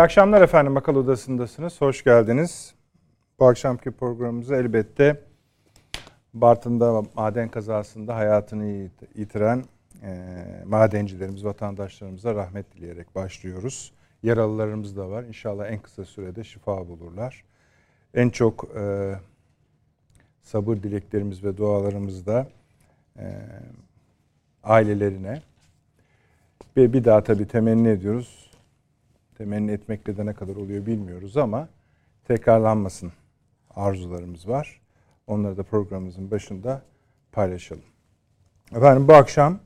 İyi akşamlar efendim. Akıl Odası'ndasınız. Hoş geldiniz. Bu akşamki programımızı elbette Bartın'da maden kazasında hayatını yitiren e, madencilerimiz, vatandaşlarımıza rahmet dileyerek başlıyoruz. Yaralılarımız da var. İnşallah en kısa sürede şifa bulurlar. En çok e, sabır dileklerimiz ve dualarımız da e, ailelerine ve bir daha tabii temenni ediyoruz. Temenni etmekle de ne kadar oluyor bilmiyoruz ama tekrarlanmasın arzularımız var. Onları da programımızın başında paylaşalım. Efendim bu akşam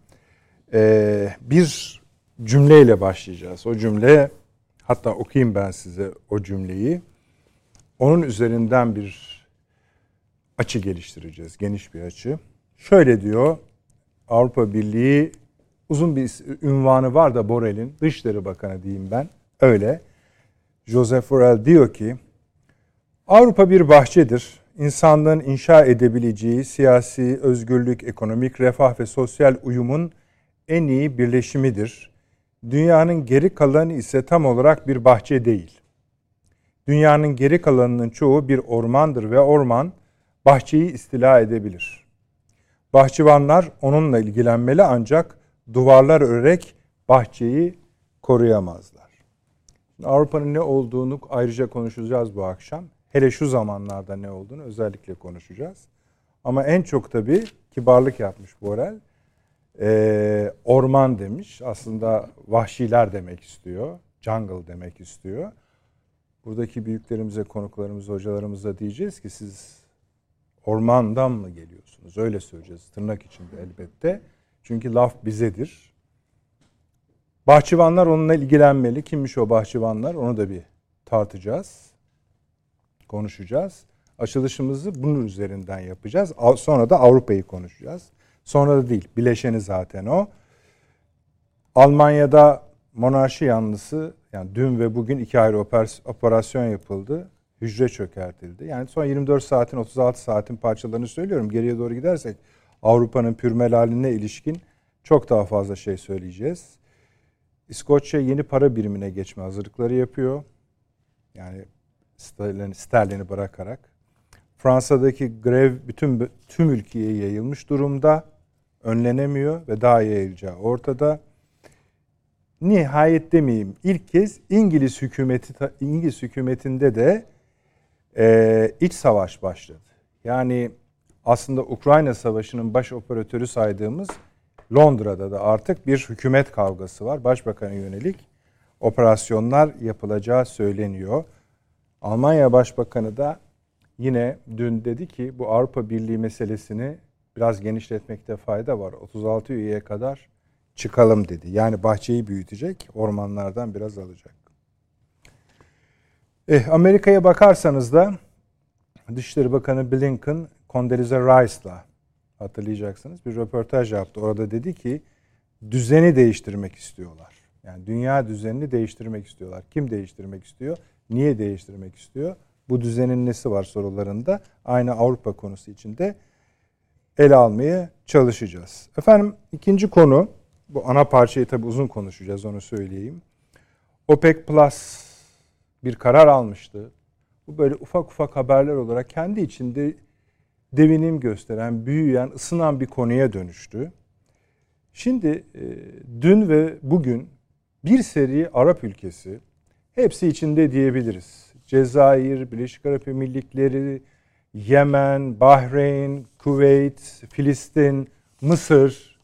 e, bir cümleyle başlayacağız. O cümle hatta okuyayım ben size o cümleyi. Onun üzerinden bir açı geliştireceğiz. Geniş bir açı. Şöyle diyor Avrupa Birliği uzun bir ünvanı var da Borrell'in Dışişleri Bakanı diyeyim ben. Öyle. Joseph Borrell diyor ki Avrupa bir bahçedir. İnsanlığın inşa edebileceği siyasi özgürlük, ekonomik refah ve sosyal uyumun en iyi birleşimidir. Dünyanın geri kalanı ise tam olarak bir bahçe değil. Dünyanın geri kalanının çoğu bir ormandır ve orman bahçeyi istila edebilir. Bahçıvanlar onunla ilgilenmeli ancak duvarlar örerek bahçeyi koruyamazlar. Avrupa'nın ne olduğunu ayrıca konuşacağız bu akşam. Hele şu zamanlarda ne olduğunu özellikle konuşacağız. Ama en çok tabii kibarlık yapmış Borel. Ee, orman demiş. Aslında vahşiler demek istiyor. Jungle demek istiyor. Buradaki büyüklerimize, konuklarımıza, hocalarımıza diyeceğiz ki siz ormandan mı geliyorsunuz? Öyle söyleyeceğiz tırnak içinde elbette. Çünkü laf bizedir. Bahçıvanlar onunla ilgilenmeli. Kimmiş o bahçıvanlar? Onu da bir tartacağız. Konuşacağız. Açılışımızı bunun üzerinden yapacağız. Sonra da Avrupa'yı konuşacağız. Sonra da değil. Bileşeni zaten o. Almanya'da monarşi yanlısı yani dün ve bugün iki ayrı operasyon yapıldı hücre çökertildi. Yani son 24 saatin 36 saatin parçalarını söylüyorum. Geriye doğru gidersek Avrupa'nın pürmelaline ilişkin çok daha fazla şey söyleyeceğiz. İskoçya yeni para birimine geçme hazırlıkları yapıyor. Yani sterlini, bırakarak. Fransa'daki grev bütün tüm ülkeye yayılmış durumda. Önlenemiyor ve daha yayılacağı ortada. Nihayet demeyeyim ilk kez İngiliz hükümeti İngiliz hükümetinde de e, iç savaş başladı. Yani aslında Ukrayna Savaşı'nın baş operatörü saydığımız Londra'da da artık bir hükümet kavgası var. Başbakan'a yönelik operasyonlar yapılacağı söyleniyor. Almanya Başbakanı da yine dün dedi ki bu Avrupa Birliği meselesini biraz genişletmekte fayda var. 36 üyeye kadar çıkalım dedi. Yani bahçeyi büyütecek, ormanlardan biraz alacak. Eh, Amerika'ya bakarsanız da Dışişleri Bakanı Blinken Condoleezza Rice'la hatırlayacaksınız bir röportaj yaptı. Orada dedi ki düzeni değiştirmek istiyorlar. Yani dünya düzenini değiştirmek istiyorlar. Kim değiştirmek istiyor? Niye değiştirmek istiyor? Bu düzenin nesi var sorularında aynı Avrupa konusu içinde ele almaya çalışacağız. Efendim ikinci konu bu ana parçayı tabi uzun konuşacağız onu söyleyeyim. OPEC Plus bir karar almıştı. Bu böyle ufak ufak haberler olarak kendi içinde devinim gösteren, büyüyen, ısınan bir konuya dönüştü. Şimdi e, dün ve bugün bir seri Arap ülkesi hepsi içinde diyebiliriz. Cezayir, Birleşik Arap Emirlikleri, Yemen, Bahreyn, Kuveyt, Filistin, Mısır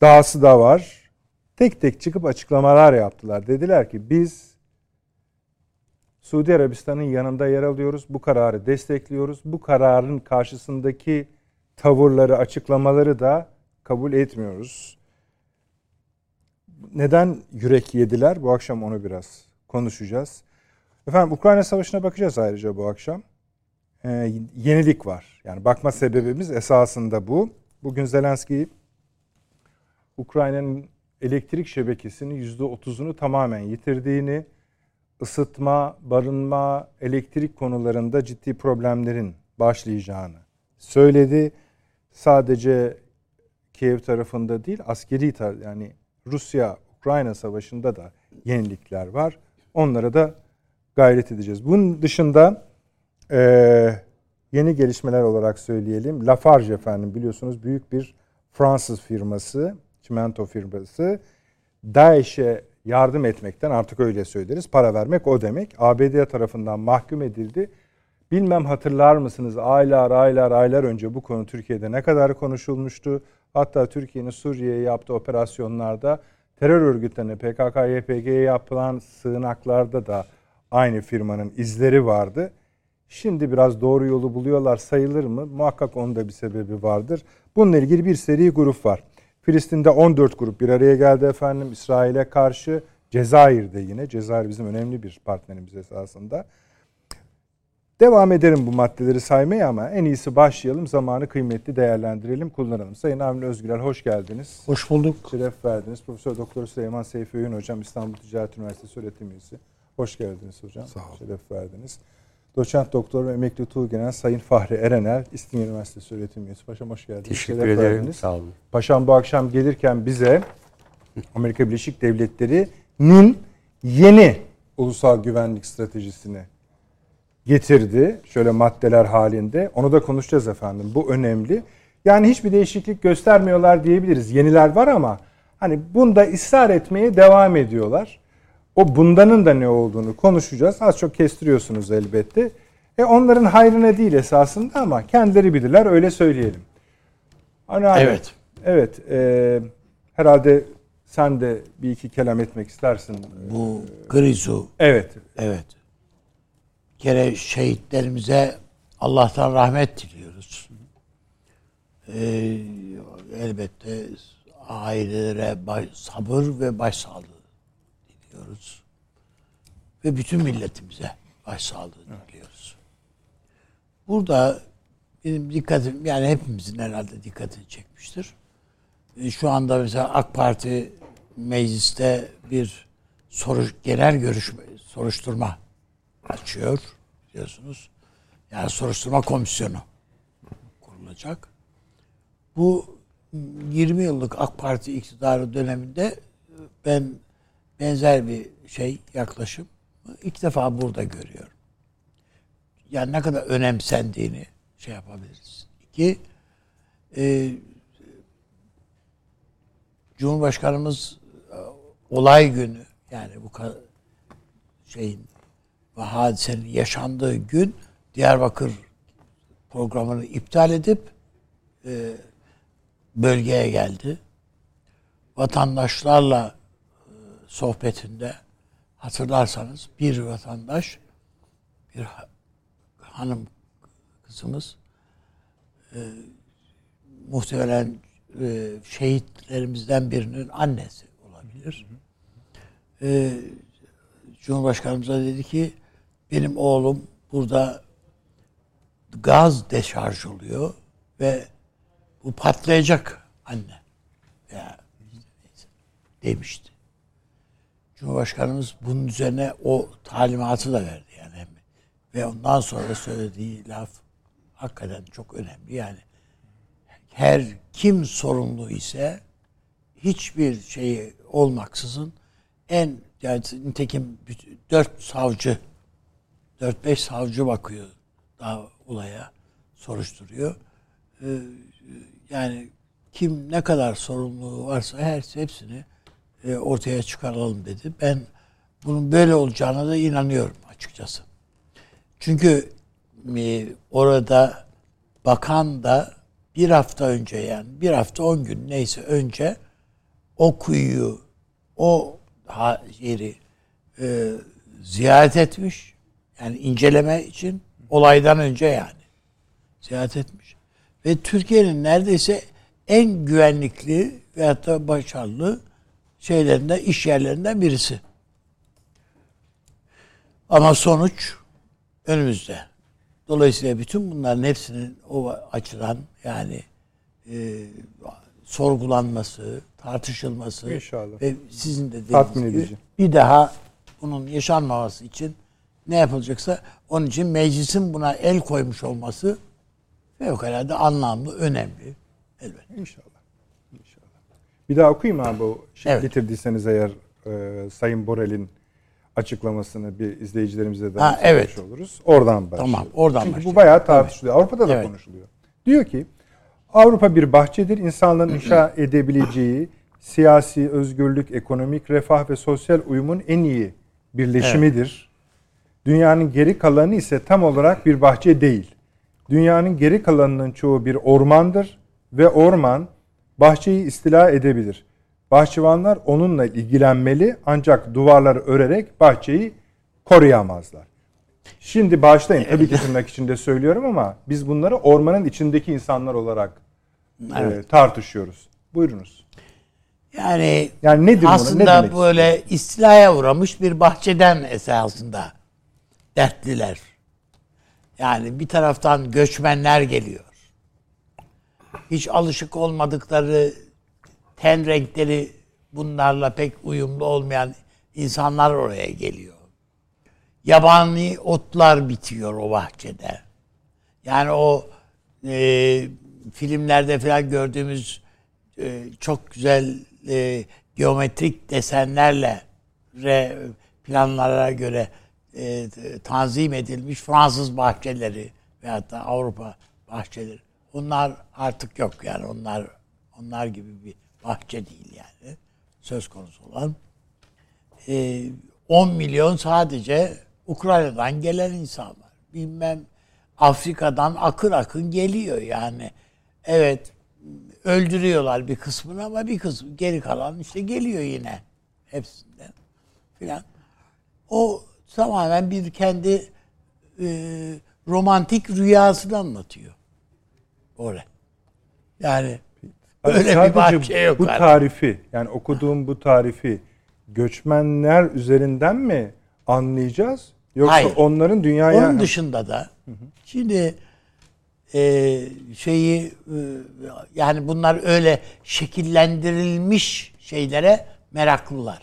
dahası da var. Tek tek çıkıp açıklamalar yaptılar. Dediler ki biz Suudi Arabistan'ın yanında yer alıyoruz. Bu kararı destekliyoruz. Bu kararın karşısındaki tavırları, açıklamaları da kabul etmiyoruz. Neden yürek yediler? Bu akşam onu biraz konuşacağız. Efendim Ukrayna Savaşı'na bakacağız ayrıca bu akşam. Ee, yenilik var. Yani bakma sebebimiz esasında bu. Bugün Zelenski Ukrayna'nın elektrik şebekesinin %30'unu tamamen yitirdiğini, ısıtma, barınma, elektrik konularında ciddi problemlerin başlayacağını söyledi. Sadece Kiev tarafında değil, askeri tar yani Rusya Ukrayna savaşında da yenilikler var. Onlara da gayret edeceğiz. Bunun dışında e, yeni gelişmeler olarak söyleyelim. Lafarge efendim biliyorsunuz büyük bir Fransız firması, çimento firması. DAEŞ'e yardım etmekten artık öyle söyleriz. Para vermek o demek. ABD tarafından mahkum edildi. Bilmem hatırlar mısınız aylar aylar aylar önce bu konu Türkiye'de ne kadar konuşulmuştu. Hatta Türkiye'nin Suriye'ye yaptığı operasyonlarda terör örgütlerine PKK, YPG'ye yapılan sığınaklarda da aynı firmanın izleri vardı. Şimdi biraz doğru yolu buluyorlar sayılır mı? Muhakkak onda bir sebebi vardır. Bununla ilgili bir seri grup var. Filistin'de 14 grup bir araya geldi efendim. İsrail'e karşı Cezayir'de yine. Cezayir bizim önemli bir partnerimiz esasında. Devam ederim bu maddeleri saymaya ama en iyisi başlayalım. Zamanı kıymetli değerlendirelim, kullanalım. Sayın Avni Özgürel hoş geldiniz. Hoş bulduk. Şeref verdiniz. Profesör Doktor Süleyman Seyfi Öğün hocam İstanbul Ticaret Üniversitesi öğretim üyesi. Hoş geldiniz hocam. Sağ olun. Şeref verdiniz. Doçent Doktor ve Emekli Tuğgenel Sayın Fahri Erenel İstinye Üniversitesi öğretim üyesi. Paşam hoş geldiniz. Teşekkür Şeref ederim. verdiniz. Sağ olun. Paşam bu akşam gelirken bize Amerika Birleşik Devletleri'nin yeni ulusal güvenlik stratejisini getirdi. Şöyle maddeler halinde. Onu da konuşacağız efendim. Bu önemli. Yani hiçbir değişiklik göstermiyorlar diyebiliriz. Yeniler var ama hani bunda ısrar etmeye devam ediyorlar. O bundanın da ne olduğunu konuşacağız. Az çok kestiriyorsunuz elbette. E onların hayrına değil esasında ama kendileri bilirler öyle söyleyelim. Hani abi, Evet. Evet. e, herhalde sen de bir iki kelam etmek istersin. Bu Grizu, Evet. evet. Bir kere şehitlerimize Allah'tan rahmet diliyoruz. Ee, elbette ailelere baş- sabır ve başsağlığı diliyoruz. Ve bütün milletimize başsağlığı diliyoruz. Burada benim dikkatim, yani hepimizin herhalde dikkatini çekmiştir. E, Şu anda mesela AK Parti mecliste bir soru, genel görüşme, soruşturma açıyor biliyorsunuz. Yani soruşturma komisyonu kurulacak. Bu 20 yıllık AK Parti iktidarı döneminde ben benzer bir şey yaklaşım ilk defa burada görüyorum. Yani ne kadar önemsendiğini şey yapabiliriz. İki, e, Cumhurbaşkanımız e, olay günü yani bu şeyin ve hadisenin yaşandığı gün Diyarbakır programını iptal edip e, bölgeye geldi. Vatandaşlarla sohbetinde hatırlarsanız bir vatandaş bir ha- hanım kızımız e, muhtemelen e, şehitlerimizden birinin annesi olabilir. E, Cumhurbaşkanımıza dedi ki benim oğlum burada gaz deşarj oluyor ve bu patlayacak anne ya neyse, demişti. Cumhurbaşkanımız bunun üzerine o talimatı da verdi yani ve ondan sonra söylediği laf hakikaten çok önemli yani her kim sorumlu ise hiçbir şeyi olmaksızın en yani nitekim dört savcı dört beş savcı bakıyor daha olaya soruşturuyor. Ee, yani kim ne kadar sorumluluğu varsa her hepsini e, ortaya çıkaralım dedi. Ben bunun böyle olacağına da inanıyorum açıkçası. Çünkü e, orada bakan da bir hafta önce yani bir hafta on gün neyse önce o kuyuyu o yeri e, ziyaret etmiş. Yani inceleme için olaydan önce yani ziyaret etmiş. Ve Türkiye'nin neredeyse en güvenlikli ve hatta başarılı şeylerinden, iş yerlerinden birisi. Ama sonuç önümüzde. Dolayısıyla bütün bunların hepsinin o açıdan yani e, sorgulanması, tartışılması İnşallah. ve sizin de dediğiniz gibi bir daha bunun yaşanmaması için ne yapılacaksa onun için meclisin buna el koymuş olması fevkalade anlamlı, önemli. Elbette. İnşallah. Bir daha okuyayım abi o şey Evet. getirdiyseniz eğer e, Sayın Borel'in açıklamasını bir izleyicilerimize de Ha, evet. oluruz. Oradan başlayalım. Tamam, oradan Çünkü bu başlayalım. bayağı tartışılıyor. Avrupa'da da Evet. konuşuluyor. Diyor ki Avrupa bir bahçedir. İnsanların inşa edebileceği siyasi özgürlük, ekonomik refah ve sosyal uyumun en iyi birleşimidir. Dünyanın geri kalanı ise tam olarak bir bahçe değil. Dünyanın geri kalanının çoğu bir ormandır ve orman bahçeyi istila edebilir. Bahçıvanlar onunla ilgilenmeli ancak duvarları örerek bahçeyi koruyamazlar. Şimdi bağışlayın tabii ki tırnak içinde söylüyorum ama biz bunları ormanın içindeki insanlar olarak e, tartışıyoruz. Buyurunuz. Yani Yani nedir bunu? Ne aslında demek böyle istilaya uğramış bir bahçeden esasında dertliler. Yani bir taraftan göçmenler geliyor. Hiç alışık olmadıkları ten renkleri bunlarla pek uyumlu olmayan insanlar oraya geliyor. Yabani otlar bitiyor o bahçede. Yani o e, filmlerde falan gördüğümüz e, çok güzel e, geometrik desenlerle re, planlara göre e, tanzim edilmiş Fransız bahçeleri veyahut da Avrupa bahçeleri. Onlar artık yok yani onlar onlar gibi bir bahçe değil yani söz konusu olan. E, 10 milyon sadece Ukrayna'dan gelen insan var. Bilmem Afrika'dan akın akın geliyor yani. Evet öldürüyorlar bir kısmını ama bir kısmı geri kalan işte geliyor yine hepsinden filan. O tamamen bir kendi e, romantik rüyasını anlatıyor. Orada. Yani Hani öyle bir bahçe yok. Bu artık. tarifi yani okuduğum bu tarifi göçmenler üzerinden mi anlayacağız? Yoksa Hayır. onların dünyaya Onun dışında da şimdi e, şeyi e, yani bunlar öyle şekillendirilmiş şeylere meraklılar.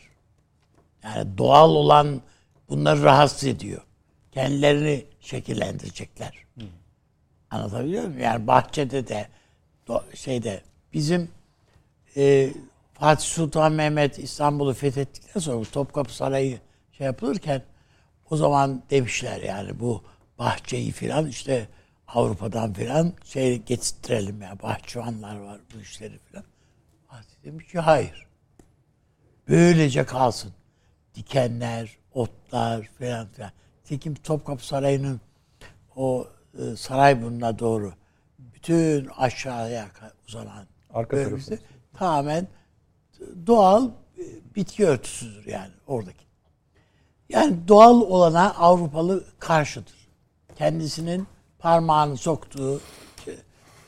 Yani doğal olan bunları rahatsız ediyor. Kendilerini şekillendirecekler. Anlatabiliyor muyum? Yani bahçede de şeyde bizim e, Fatih Sultan Mehmet İstanbul'u fethettikten sonra Topkapı Sarayı şey yapılırken o zaman demişler yani bu bahçeyi filan işte Avrupa'dan filan şey getirtirelim ya bahçıvanlar var bu işleri filan. Fatih demiş ki hayır. Böylece kalsın. Dikenler, otlar filan filan. Tekim Topkapı Sarayı'nın o Sarayburnu'na doğru bütün aşağıya uzanan Arka bölgesi tamamen doğal e, bitki örtüsüdür yani oradaki. Yani doğal olana Avrupalı karşıdır. Kendisinin parmağını soktuğu,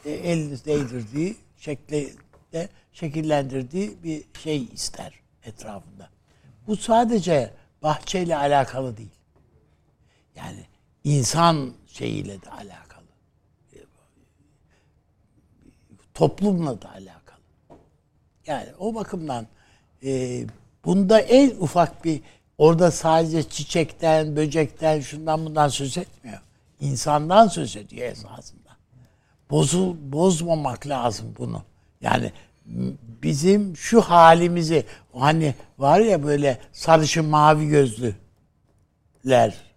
e, elini değdirdiği şekle de şekillendirdiği bir şey ister etrafında. Bu sadece bahçeyle alakalı değil. Yani insan şeyiyle de alakalı. Toplumla da alakalı. Yani o bakımdan e, bunda en ufak bir orada sadece çiçekten, böcekten, şundan bundan söz etmiyor. İnsandan söz ediyor esasında. Bozul, bozmamak lazım bunu. Yani bizim şu halimizi hani var ya böyle sarışın mavi gözlüler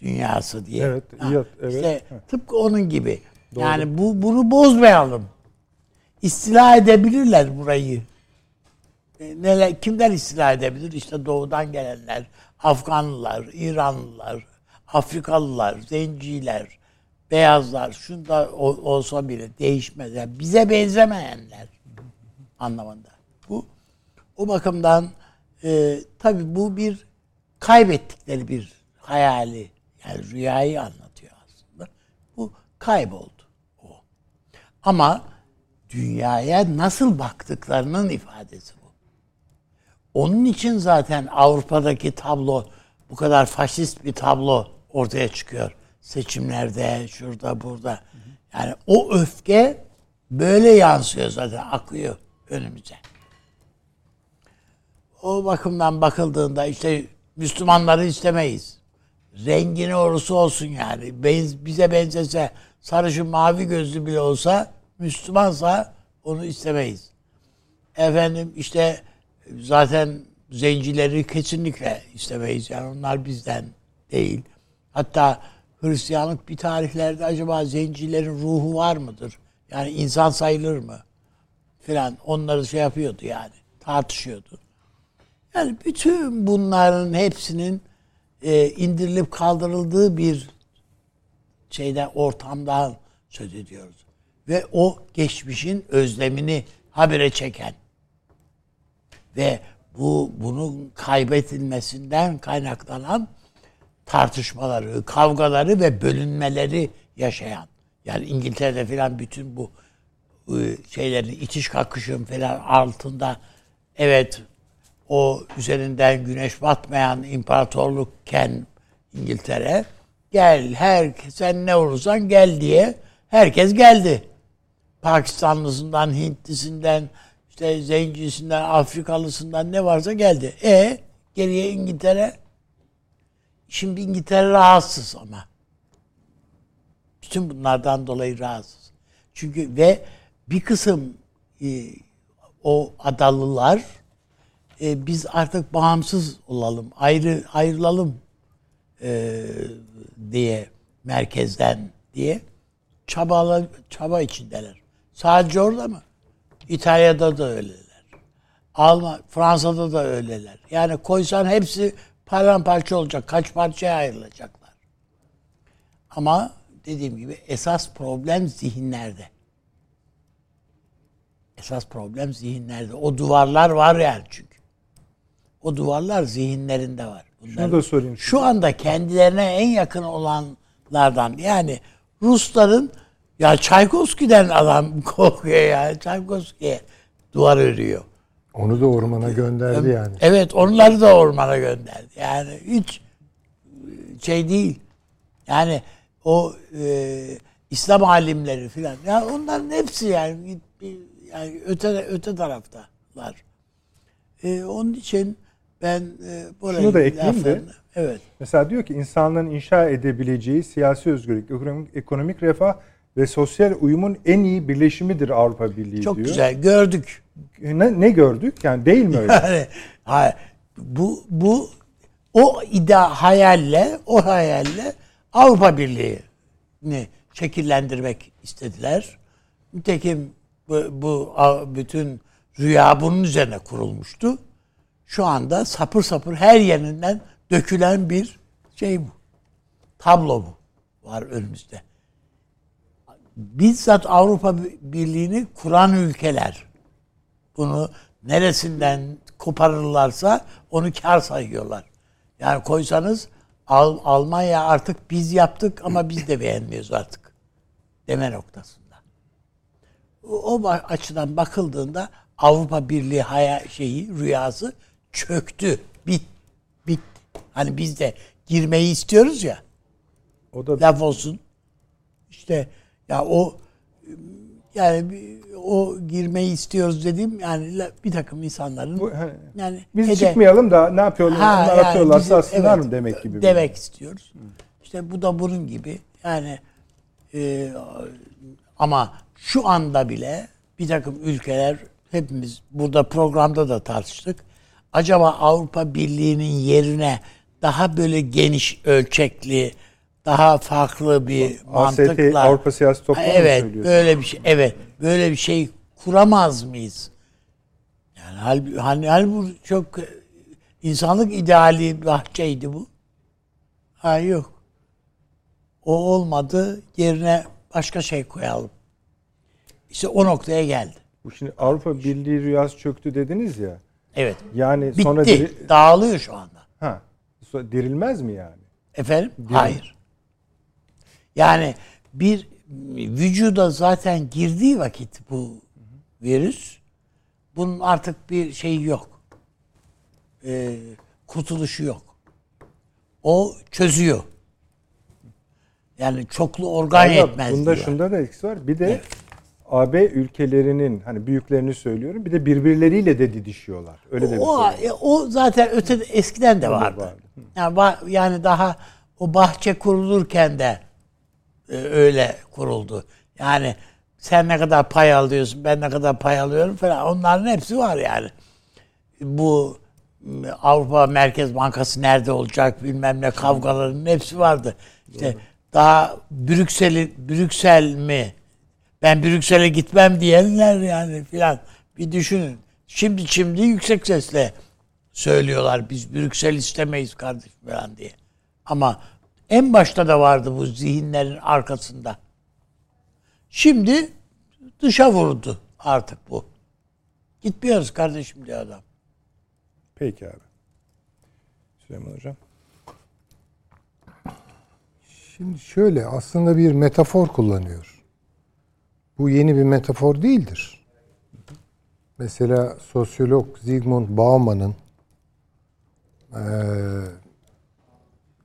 dünyası diye. Evet, iyi, evet. İşte Evet. tıpkı onun gibi. Yani bu bunu bozmayalım. İstila edebilirler burayı. E, Neler, kimler istila edebilir? İşte doğudan gelenler, Afganlılar, İranlılar, Afrikalılar, zenciler, beyazlar, şunda olsa bile değişmez. Yani bize benzemeyenler anlamında. Bu o bakımdan e, tabii bu bir kaybettikleri bir hayali yani rüyayı anlatıyor aslında. Bu kayboldu o. Ama dünyaya nasıl baktıklarının ifadesi bu. Onun için zaten Avrupa'daki tablo bu kadar faşist bir tablo ortaya çıkıyor. Seçimlerde, şurada, burada. Yani o öfke böyle yansıyor zaten, akıyor önümüze. O bakımdan bakıldığında işte Müslümanları istemeyiz. Rengini olursa olsun yani. Benz- Bize benzese sarışın mavi gözlü bile olsa Müslümansa onu istemeyiz. Efendim işte zaten zencileri kesinlikle istemeyiz. Yani onlar bizden değil. Hatta Hristiyanlık bir tarihlerde acaba zencilerin ruhu var mıdır? Yani insan sayılır mı? Filan onları şey yapıyordu yani. Tartışıyordu. Yani bütün bunların hepsinin e, indirilip kaldırıldığı bir şeyden ortamdan söz ediyoruz. Ve o geçmişin özlemini habire çeken ve bu bunun kaybetilmesinden kaynaklanan tartışmaları, kavgaları ve bölünmeleri yaşayan. Yani İngiltere'de filan bütün bu ıı, şeylerin itiş kakışın falan altında evet o üzerinden güneş batmayan imparatorlukken İngiltere gel her sen ne olursan gel diye herkes geldi. Pakistanlısından, Hintlisinden, işte zencisinden, Afrikalısından ne varsa geldi. E geriye İngiltere. Şimdi İngiltere rahatsız ama. Bütün bunlardan dolayı rahatsız. Çünkü ve bir kısım e, o adalılar e, biz artık bağımsız olalım, ayrı ayrılalım e, diye merkezden diye çabalar çaba içindeler. Sadece orada mı? İtalya'da da öyleler. Alman, Fransa'da da öyleler. Yani koysan hepsi paramparça olacak. Kaç parçaya ayrılacaklar. Ama dediğim gibi esas problem zihinlerde. Esas problem zihinlerde. O duvarlar var yani çünkü. O duvarlar zihinlerinde var. Şunu da sorayım. Şu anda kendilerine en yakın olanlardan yani Rusların ya Çaykovski'den adam korkuyor ya. Çaykovski'ye duvar örüyor. Onu da ormana gönderdi yani. Evet onları da ormana gönderdi. Yani hiç şey değil. Yani o e, İslam alimleri filan. Ya onların hepsi yani yani öte öte taraftalar. E, onun için ben e, burayı Şunu da ekleyeyim de. Evet. Mesela diyor ki insanların inşa edebileceği siyasi özgürlük, ekonomik, ekonomik refah ve sosyal uyumun en iyi birleşimidir Avrupa Birliği Çok diyor. güzel gördük. Ne, ne gördük? Yani değil mi öyle? Yani hayır, bu bu o idea hayalle o hayalle Avrupa Birliği'ni şekillendirmek istediler. Nitekim bu, bu bütün rüya bunun üzerine kurulmuştu. Şu anda sapır sapır her yerinden dökülen bir şey bu. Tablo bu var önümüzde. Bizzat Avrupa Birliği'ni kuran ülkeler bunu neresinden koparırlarsa onu kar sayıyorlar. Yani koysanız Al- Almanya artık biz yaptık ama biz de beğenmiyoruz artık deme noktasında. O, o açıdan bakıldığında Avrupa Birliği haya şeyi rüyası çöktü. Bit bit. Hani biz de girmeyi istiyoruz ya. O da Laf olsun. İşte ya o yani o girmeyi istiyoruz dediğim yani bir takım insanların Bu, hani, yani biz hede- çıkmayalım da ne yapıyorlar? Ha, onlar yani atıyorlarsa bizim- aslında evet, demek gibi. bir- Demek istiyoruz. İşte bu da bunun gibi. Yani e, ama şu anda bile bir takım ülkeler hepimiz burada programda da tartıştık. Acaba Avrupa Birliği'nin yerine daha böyle geniş ölçekli, daha farklı bir AST, mantıkla Avrupa Siyasi Toplumu mu Evet, böyle bir şey. Evet, böyle bir şey kuramaz mıyız? Yani hal, hani, hal bu çok insanlık ideali bahçeydi bu. Ha yok. O olmadı. Yerine başka şey koyalım. İşte o noktaya geldi. Bu şimdi Avrupa Birliği rüyası çöktü dediniz ya. Evet. Yani Bitti. sonra diri- Dağılıyor şu anda. ha, dirilmez mi yani? Efendim? Hayır. Yani bir vücuda zaten girdiği vakit bu virüs bunun artık bir şeyi yok. Ee, kurtuluşu yok. O çözüyor. Yani çoklu organ Galiba yetmez Bunda diyor. şunda da eksi var. Bir de AB ülkelerinin hani büyüklerini söylüyorum. Bir de birbirleriyle de didişiyorlar. Öyle de bir o, e, o zaten öte eskiden de vardı. vardı. Yani, yani daha o bahçe kurulurken de e, öyle kuruldu. Yani sen ne kadar pay alıyorsun, ben ne kadar pay alıyorum falan. Onların hepsi var yani. Bu Avrupa Merkez Bankası nerede olacak bilmem ne kavgaların hepsi vardı. İşte daha Brüksel'i Brüksel mi? Ben Brüksel'e gitmem diyenler yani filan. Bir düşünün. Şimdi şimdi yüksek sesle söylüyorlar biz Brüksel istemeyiz kardeşim falan diye. Ama en başta da vardı bu zihinlerin arkasında. Şimdi dışa vurdu artık bu. Gitmiyoruz kardeşim diyor adam. Peki abi. Süleyman Hocam. Şimdi şöyle aslında bir metafor kullanıyor. Bu yeni bir metafor değildir. Mesela sosyolog Zygmunt Bauman'ın eee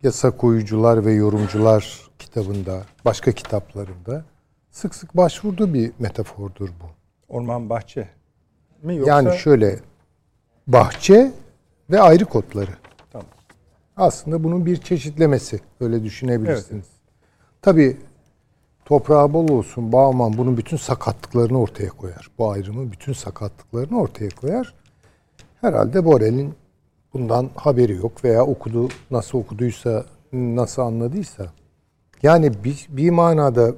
Yasa Koyucular ve Yorumcular kitabında, başka kitaplarında sık sık başvurduğu bir metafordur bu. Orman bahçe mi yoksa? Yani şöyle bahçe ve ayrı kotları. Tamam. Aslında bunun bir çeşitlemesi. Öyle düşünebilirsiniz. Tabii toprağı bol olsun Bauman bunun bütün sakatlıklarını ortaya koyar. Bu ayrımı bütün sakatlıklarını ortaya koyar. Herhalde Borel'in bundan haberi yok veya okudu nasıl okuduysa nasıl anladıysa. Yani bir, bir manada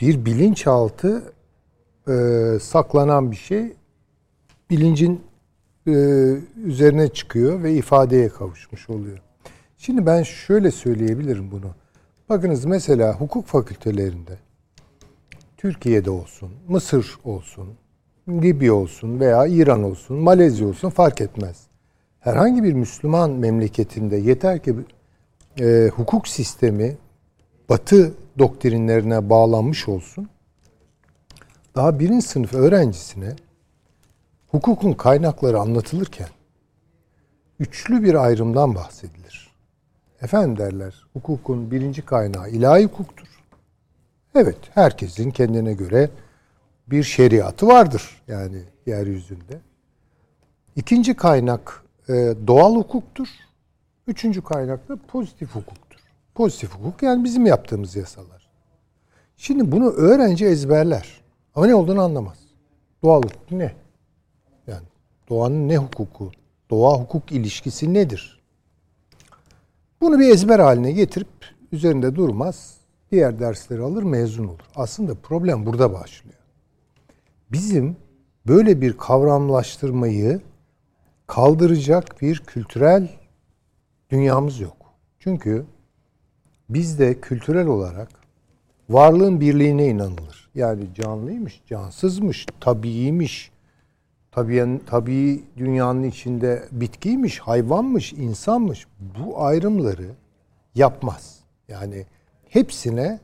bir bilinçaltı e, saklanan bir şey bilincin e, üzerine çıkıyor ve ifadeye kavuşmuş oluyor. Şimdi ben şöyle söyleyebilirim bunu. Bakınız mesela hukuk fakültelerinde Türkiye'de olsun, Mısır olsun, Libya olsun veya İran olsun, Malezya olsun fark etmez. Herhangi bir Müslüman memleketinde yeter ki e, hukuk sistemi Batı doktrinlerine bağlanmış olsun. Daha birinci sınıf öğrencisine hukukun kaynakları anlatılırken üçlü bir ayrımdan bahsedilir. Efendim derler, hukukun birinci kaynağı ilahi hukuktur. Evet, herkesin kendine göre bir şeriatı vardır yani yeryüzünde. İkinci kaynak e, doğal hukuktur. Üçüncü kaynak da pozitif hukuktur. Pozitif hukuk yani bizim yaptığımız yasalar. Şimdi bunu öğrenci ezberler. Ama ne olduğunu anlamaz. Doğal hukuk ne? Yani doğanın ne hukuku? Doğa hukuk ilişkisi nedir? Bunu bir ezber haline getirip üzerinde durmaz. Diğer dersleri alır mezun olur. Aslında problem burada başlıyor. Bizim böyle bir kavramlaştırmayı kaldıracak bir kültürel dünyamız yok. Çünkü bizde kültürel olarak varlığın birliğine inanılır. Yani canlıymış, cansızmış, tabiiymiş, tabii, tabii dünyanın içinde bitkiymiş, hayvanmış, insanmış. Bu ayrımları yapmaz. Yani hepsine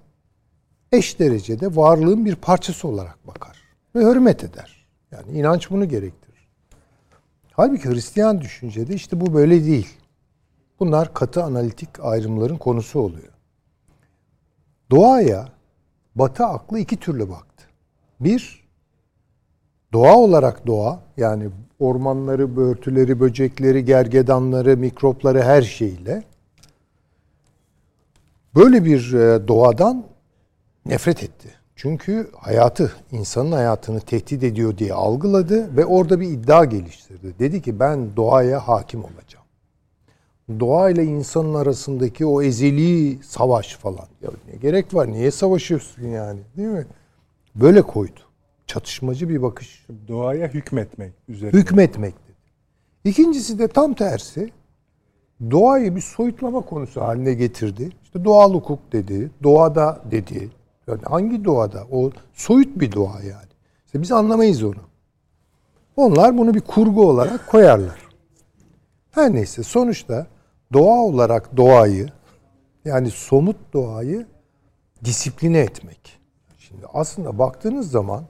eş derecede varlığın bir parçası olarak bakar ve hürmet eder. Yani inanç bunu gerektirir. Halbuki Hristiyan düşüncede işte bu böyle değil. Bunlar katı analitik ayrımların konusu oluyor. Doğaya Batı aklı iki türlü baktı. Bir, doğa olarak doğa yani ormanları, börtüleri, böcekleri, gergedanları, mikropları her şeyle böyle bir e, doğadan nefret etti. Çünkü hayatı, insanın hayatını tehdit ediyor diye algıladı ve orada bir iddia geliştirdi. Dedi ki ben doğaya hakim olacağım. Doğa ile insanın arasındaki o ezeli savaş falan. Ya ne gerek var? Niye savaşıyorsun yani? Değil mi? Böyle koydu. Çatışmacı bir bakış. Doğaya hükmetmek üzerine. Hükmetmek dedi. İkincisi de tam tersi. Doğayı bir soyutlama konusu haline getirdi. İşte doğal hukuk dedi. Doğada dedi. Yani hangi doğada? O soyut bir doğa yani. İşte biz anlamayız onu. Onlar bunu bir kurgu olarak koyarlar. Her neyse sonuçta doğa olarak doğayı yani somut doğayı disipline etmek. Şimdi aslında baktığınız zaman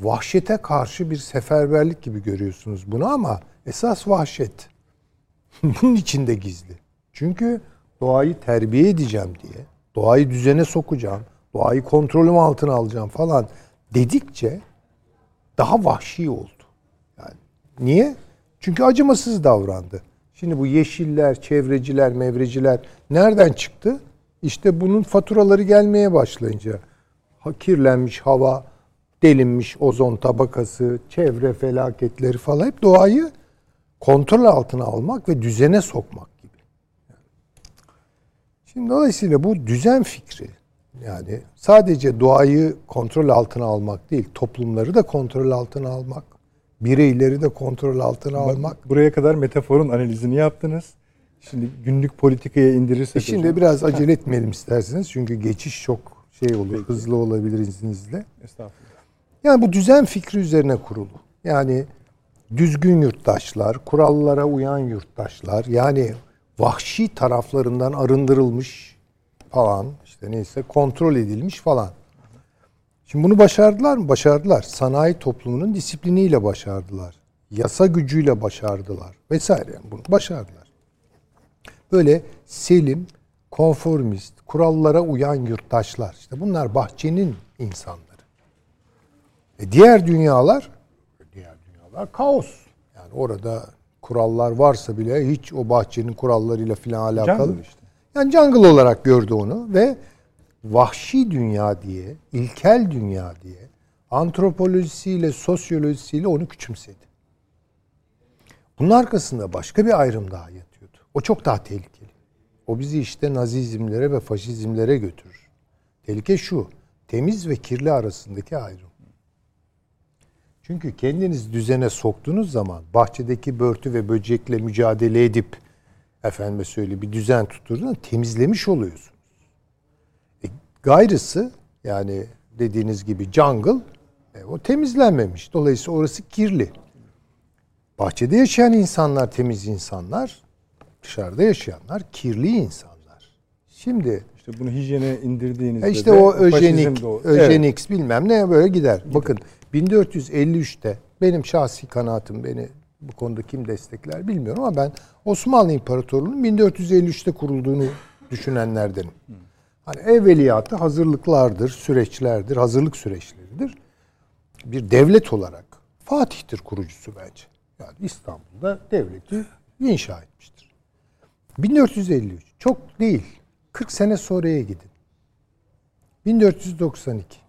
vahşete karşı bir seferberlik gibi görüyorsunuz bunu ama esas vahşet bunun içinde gizli. Çünkü doğayı terbiye edeceğim diye, doğayı düzene sokacağım, doğayı kontrolüm altına alacağım falan dedikçe daha vahşi oldu. Yani niye? Çünkü acımasız davrandı. Şimdi bu yeşiller, çevreciler, mevreciler nereden çıktı? İşte bunun faturaları gelmeye başlayınca kirlenmiş hava, delinmiş ozon tabakası, çevre felaketleri falan hep doğayı kontrol altına almak ve düzene sokmak gibi. Şimdi dolayısıyla bu düzen fikri yani sadece doğayı kontrol altına almak değil, toplumları da kontrol altına almak, bireyleri de kontrol altına almak. Buraya kadar metaforun analizini yaptınız. Şimdi günlük politikaya indirirsek E şimdi hocam. biraz acele etmeyelim isterseniz çünkü geçiş çok şey olur, Peki. hızlı olabilir izninizle. Estağfurullah. Yani bu düzen fikri üzerine kurulu. Yani düzgün yurttaşlar, kurallara uyan yurttaşlar, yani vahşi taraflarından arındırılmış falan, işte neyse kontrol edilmiş falan. Şimdi bunu başardılar mı? Başardılar. Sanayi toplumunun disipliniyle başardılar. Yasa gücüyle başardılar vesaire. Yani bunu başardılar. Böyle selim, konformist, kurallara uyan yurttaşlar. İşte bunlar bahçenin insanları. E diğer dünyalar diğer dünyalar kaos. Yani orada kurallar varsa bile hiç o bahçenin kurallarıyla filan alakalı. Jungle işte. Yani jungle olarak gördü onu ve vahşi dünya diye, ilkel dünya diye antropolojisiyle, sosyolojisiyle onu küçümsedi. Bunun arkasında başka bir ayrım daha yatıyordu. O çok daha tehlikeli. O bizi işte nazizmlere ve faşizmlere götürür. Tehlike şu, temiz ve kirli arasındaki ayrım. Çünkü kendiniz düzene soktuğunuz zaman bahçedeki börtü ve böcekle mücadele edip efendime söyle bir düzen tutturduğunda temizlemiş oluyorsunuz. E, gayrısı yani dediğiniz gibi jungle e, o temizlenmemiş. Dolayısıyla orası kirli. Bahçede yaşayan insanlar temiz insanlar, dışarıda yaşayanlar kirli insanlar. Şimdi İşte bunu hijyene indirdiğinizde e işte de o öjenik, o- öjenik bilmem ne böyle gider. Bakın 1453'te benim şahsi kanaatim beni bu konuda kim destekler bilmiyorum ama ben Osmanlı İmparatorluğu'nun 1453'te kurulduğunu düşünenlerdenim. Hani evveliyatı hazırlıklardır, süreçlerdir, hazırlık süreçleridir. Bir devlet olarak Fatih'tir kurucusu bence. Yani İstanbul'da devleti inşa etmiştir. 1453 çok değil. 40 sene sonraya gidin. 1492.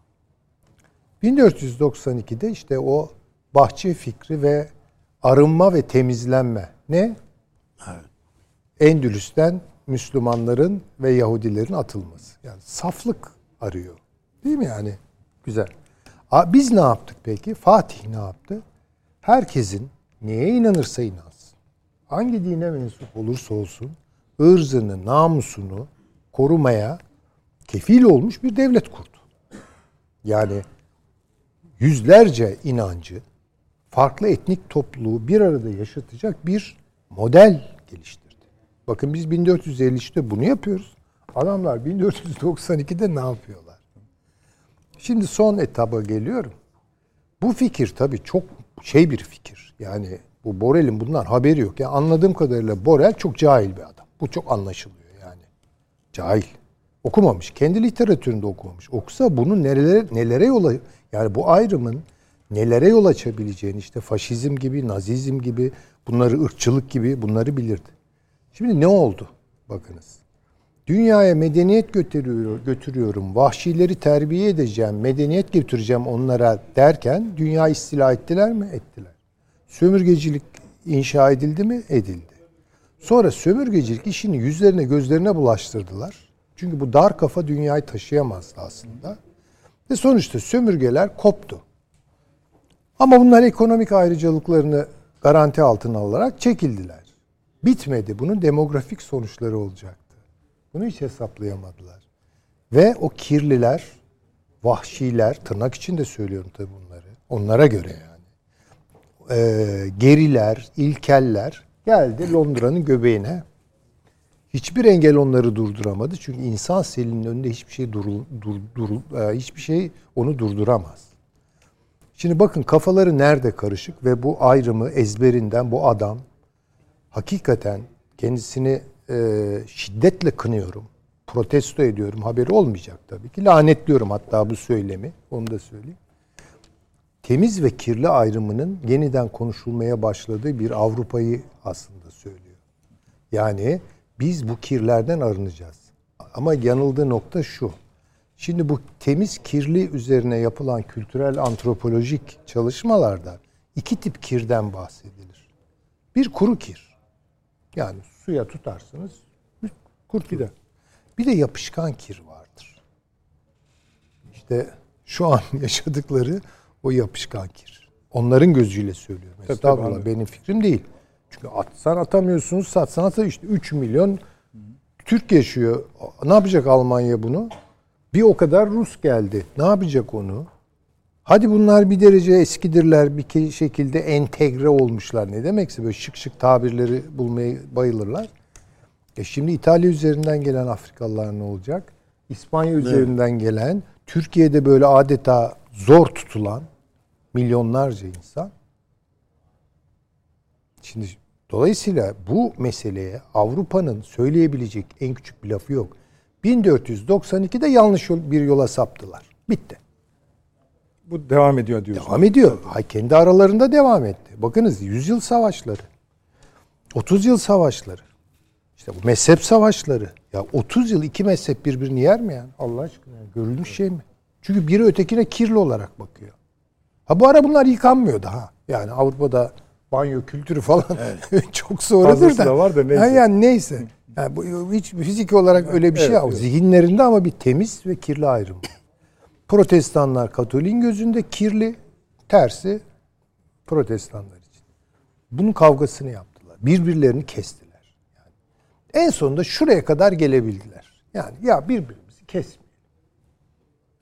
1492'de işte o bahçe fikri ve arınma ve temizlenme. Ne? Endülüs'ten Müslümanların ve Yahudilerin atılması. Yani saflık arıyor. Değil mi yani? Güzel. Biz ne yaptık peki? Fatih ne yaptı? Herkesin neye inanırsa inansın. Hangi dine mensup olursa olsun ırzını, namusunu korumaya kefil olmuş bir devlet kurdu. Yani yüzlerce inancı, farklı etnik topluluğu bir arada yaşatacak bir model geliştirdi. Bakın biz 1453'te bunu yapıyoruz. Adamlar 1492'de ne yapıyorlar? Şimdi son etaba geliyorum. Bu fikir tabii çok şey bir fikir. Yani bu Borel'in bundan haberi yok. Yani anladığım kadarıyla Borel çok cahil bir adam. Bu çok anlaşılıyor yani. Cahil. Okumamış. Kendi literatüründe okumamış. Okusa bunu nelere, nelere yol yani bu ayrımın nelere yol açabileceğini işte faşizm gibi, nazizm gibi, bunları ırkçılık gibi bunları bilirdi. Şimdi ne oldu? Bakınız. Dünyaya medeniyet götürüyor, götürüyorum, vahşileri terbiye edeceğim, medeniyet götüreceğim onlara derken dünya istila ettiler mi? Ettiler. Sömürgecilik inşa edildi mi? Edildi. Sonra sömürgecilik işini yüzlerine gözlerine bulaştırdılar. Çünkü bu dar kafa dünyayı taşıyamazdı aslında. Ve sonuçta sömürgeler koptu. Ama bunlar ekonomik ayrıcalıklarını garanti altına alarak çekildiler. Bitmedi. Bunun demografik sonuçları olacaktı. Bunu hiç hesaplayamadılar. Ve o kirliler, vahşiler, tırnak içinde söylüyorum tabii bunları. Onlara göre yani. Ee, geriler, ilkeller geldi Londra'nın göbeğine. Hiçbir engel onları durduramadı. Çünkü insan selinin önünde hiçbir şey durul, dur, dur, e, hiçbir şey onu durduramaz. Şimdi bakın kafaları nerede karışık ve bu ayrımı ezberinden bu adam hakikaten kendisini e, şiddetle kınıyorum. Protesto ediyorum. Haberi olmayacak tabii ki. Lanetliyorum hatta bu söylemi. Onu da söyleyeyim. Temiz ve kirli ayrımının yeniden konuşulmaya başladığı bir Avrupa'yı aslında söylüyor. Yani biz bu kirlerden arınacağız. Ama yanıldığı nokta şu. Şimdi bu temiz kirli üzerine yapılan kültürel antropolojik çalışmalarda iki tip kirden bahsedilir. Bir kuru kir. Yani suya tutarsınız kurtulur. Bir de yapışkan kir vardır. İşte şu an yaşadıkları o yapışkan kir. Onların gözüyle söylüyorum. Estağfurullah benim fikrim değil. Çünkü atsan atamıyorsunuz, satsan atamıyorsunuz. İşte 3 milyon Türk yaşıyor. Ne yapacak Almanya bunu? Bir o kadar Rus geldi. Ne yapacak onu? Hadi bunlar bir derece eskidirler, bir şekilde entegre olmuşlar. Ne demekse böyle şık şık tabirleri bulmayı bayılırlar. E şimdi İtalya üzerinden gelen Afrikalılar ne olacak? İspanya üzerinden gelen, Türkiye'de böyle adeta zor tutulan milyonlarca insan. Şimdi dolayısıyla bu meseleye Avrupa'nın söyleyebilecek en küçük bir lafı yok. 1492'de yanlış bir yola saptılar. Bitti. Bu devam ediyor diyorsunuz. Devam ediyor. Hay kendi aralarında devam etti. Bakınız 100 yıl savaşları. 30 yıl savaşları. İşte bu mezhep savaşları. Ya 30 yıl iki mezhep birbirini yer mi yani? Allah aşkına görülmüş şey mi? Çünkü biri ötekine kirli olarak bakıyor. Ha bu ara bunlar yıkanmıyor daha. Yani Avrupa'da banyo kültürü falan çok sonradır da. da var da neyse. Ha yani neyse. Yani bu hiç fiziki olarak öyle bir şey Evet, yok. evet. Zihinlerinde ama bir temiz ve kirli ayrım. Protestanlar Katolik'in gözünde kirli, tersi Protestanlar için. Bunun kavgasını yaptılar. Birbirlerini kestiler. Yani en sonunda şuraya kadar gelebildiler. Yani ya birbirimizi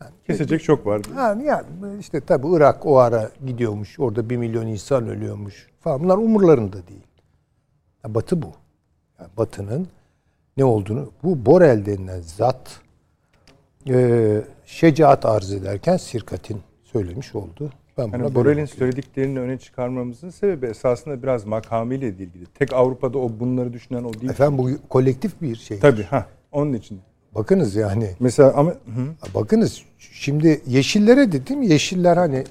kesmeyelim. Kesecek çok var. Yani, yani işte tabi Irak o ara gidiyormuş. Orada bir milyon insan ölüyormuş falan. Bunlar umurlarında değil. Ya batı bu. Yani batının ne olduğunu bu Borel denilen zat e, şecaat arz ederken Sirkat'in söylemiş oldu. Ben buna Yani Borel'in söylediklerini öne çıkarmamızın sebebi esasında biraz makamıyla ilgili. Tek Avrupa'da o bunları düşünen o değil. Efendim bu kolektif bir şey. Tabii ha onun için. Bakınız yani Mesela ama hı. Bakınız şimdi Yeşillere dedim Yeşiller hani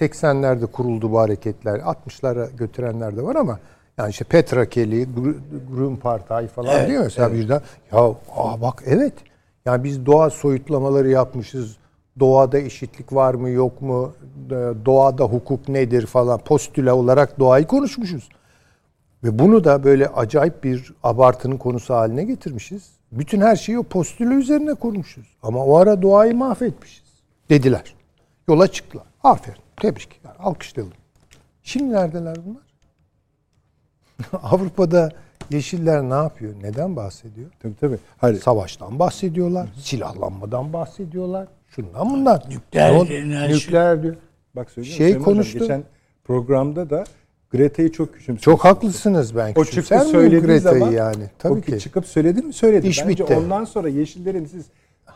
80'lerde kuruldu bu hareketler. 60'lara götürenler de var ama yani işte Petra Kelly, Gr- Grün Partay falan Evet, diyor mesela birden. Ya aa bak evet. Yani biz doğa soyutlamaları yapmışız. Doğada eşitlik var mı yok mu? Ee, Doğada hukuk nedir falan postüle olarak doğayı konuşmuşuz. Ve bunu da böyle acayip bir abartının konusu haline getirmişiz. Bütün her şeyi o postülü üzerine kurmuşuz. Ama o ara doğayı mahvetmişiz. Dediler. Yola çıktılar. Aferin. Tebrik. Yani alkışlayalım. Şimdi neredeler bunlar? Avrupa'da Yeşiller ne yapıyor? Neden bahsediyor? tabii tabii. Hayır. Savaştan bahsediyorlar. Silahlanmadan bahsediyorlar. Şundan bundan. Nükleer. Nükleer diyor. Bak söyleyeyim Şey Hocam, konuştu. Geçen programda da Greta'yı çok küçümsemiştim. Çok haklısınız ben. O çıktı söylediği Greta'yı zaman yani. Tabii o ki. çıkıp söyledi mi söyledi. İş Bence bitti. ondan sonra Yeşillerin siz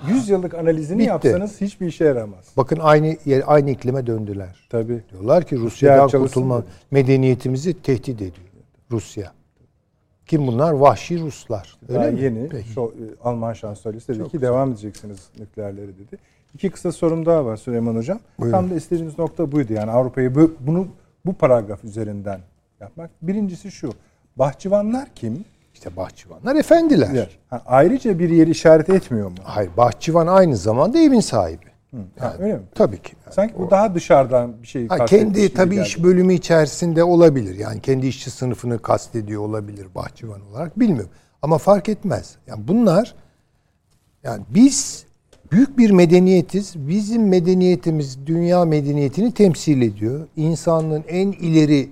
100 yıllık analizini Bitti. yapsanız hiçbir işe yaramaz. Bakın aynı yer, aynı iklime döndüler. Tabii. Diyorlar ki Rusya'dan kurtulma dedi. medeniyetimizi tehdit ediyor. Rusya. Kim bunlar? Vahşi Ruslar. Öyle Daha mi? yeni Peki. şu, e, Alman şansölyesi dedi ki devam edeceksiniz nükleerleri dedi. İki kısa sorum daha var Süleyman Hocam. Buyurun. Tam da istediğimiz nokta buydu. Yani Avrupa'yı bu, bunu bu paragraf üzerinden yapmak. Birincisi şu. Bahçıvanlar kim? İşte bahçıvanlar efendiler. Ha, ayrıca bir yeri işaret etmiyor mu? Hayır, bahçıvan aynı zamanda evin sahibi. Ha, öyle mi? Tabii ki. Sanki bu daha dışarıdan bir şey Ha, kendi tabii geldi. iş bölümü içerisinde olabilir. Yani kendi işçi sınıfını kastediyor olabilir bahçıvan olarak. Bilmiyorum. Ama fark etmez. Yani bunlar yani biz büyük bir medeniyetiz. Bizim medeniyetimiz dünya medeniyetini temsil ediyor. İnsanlığın en ileri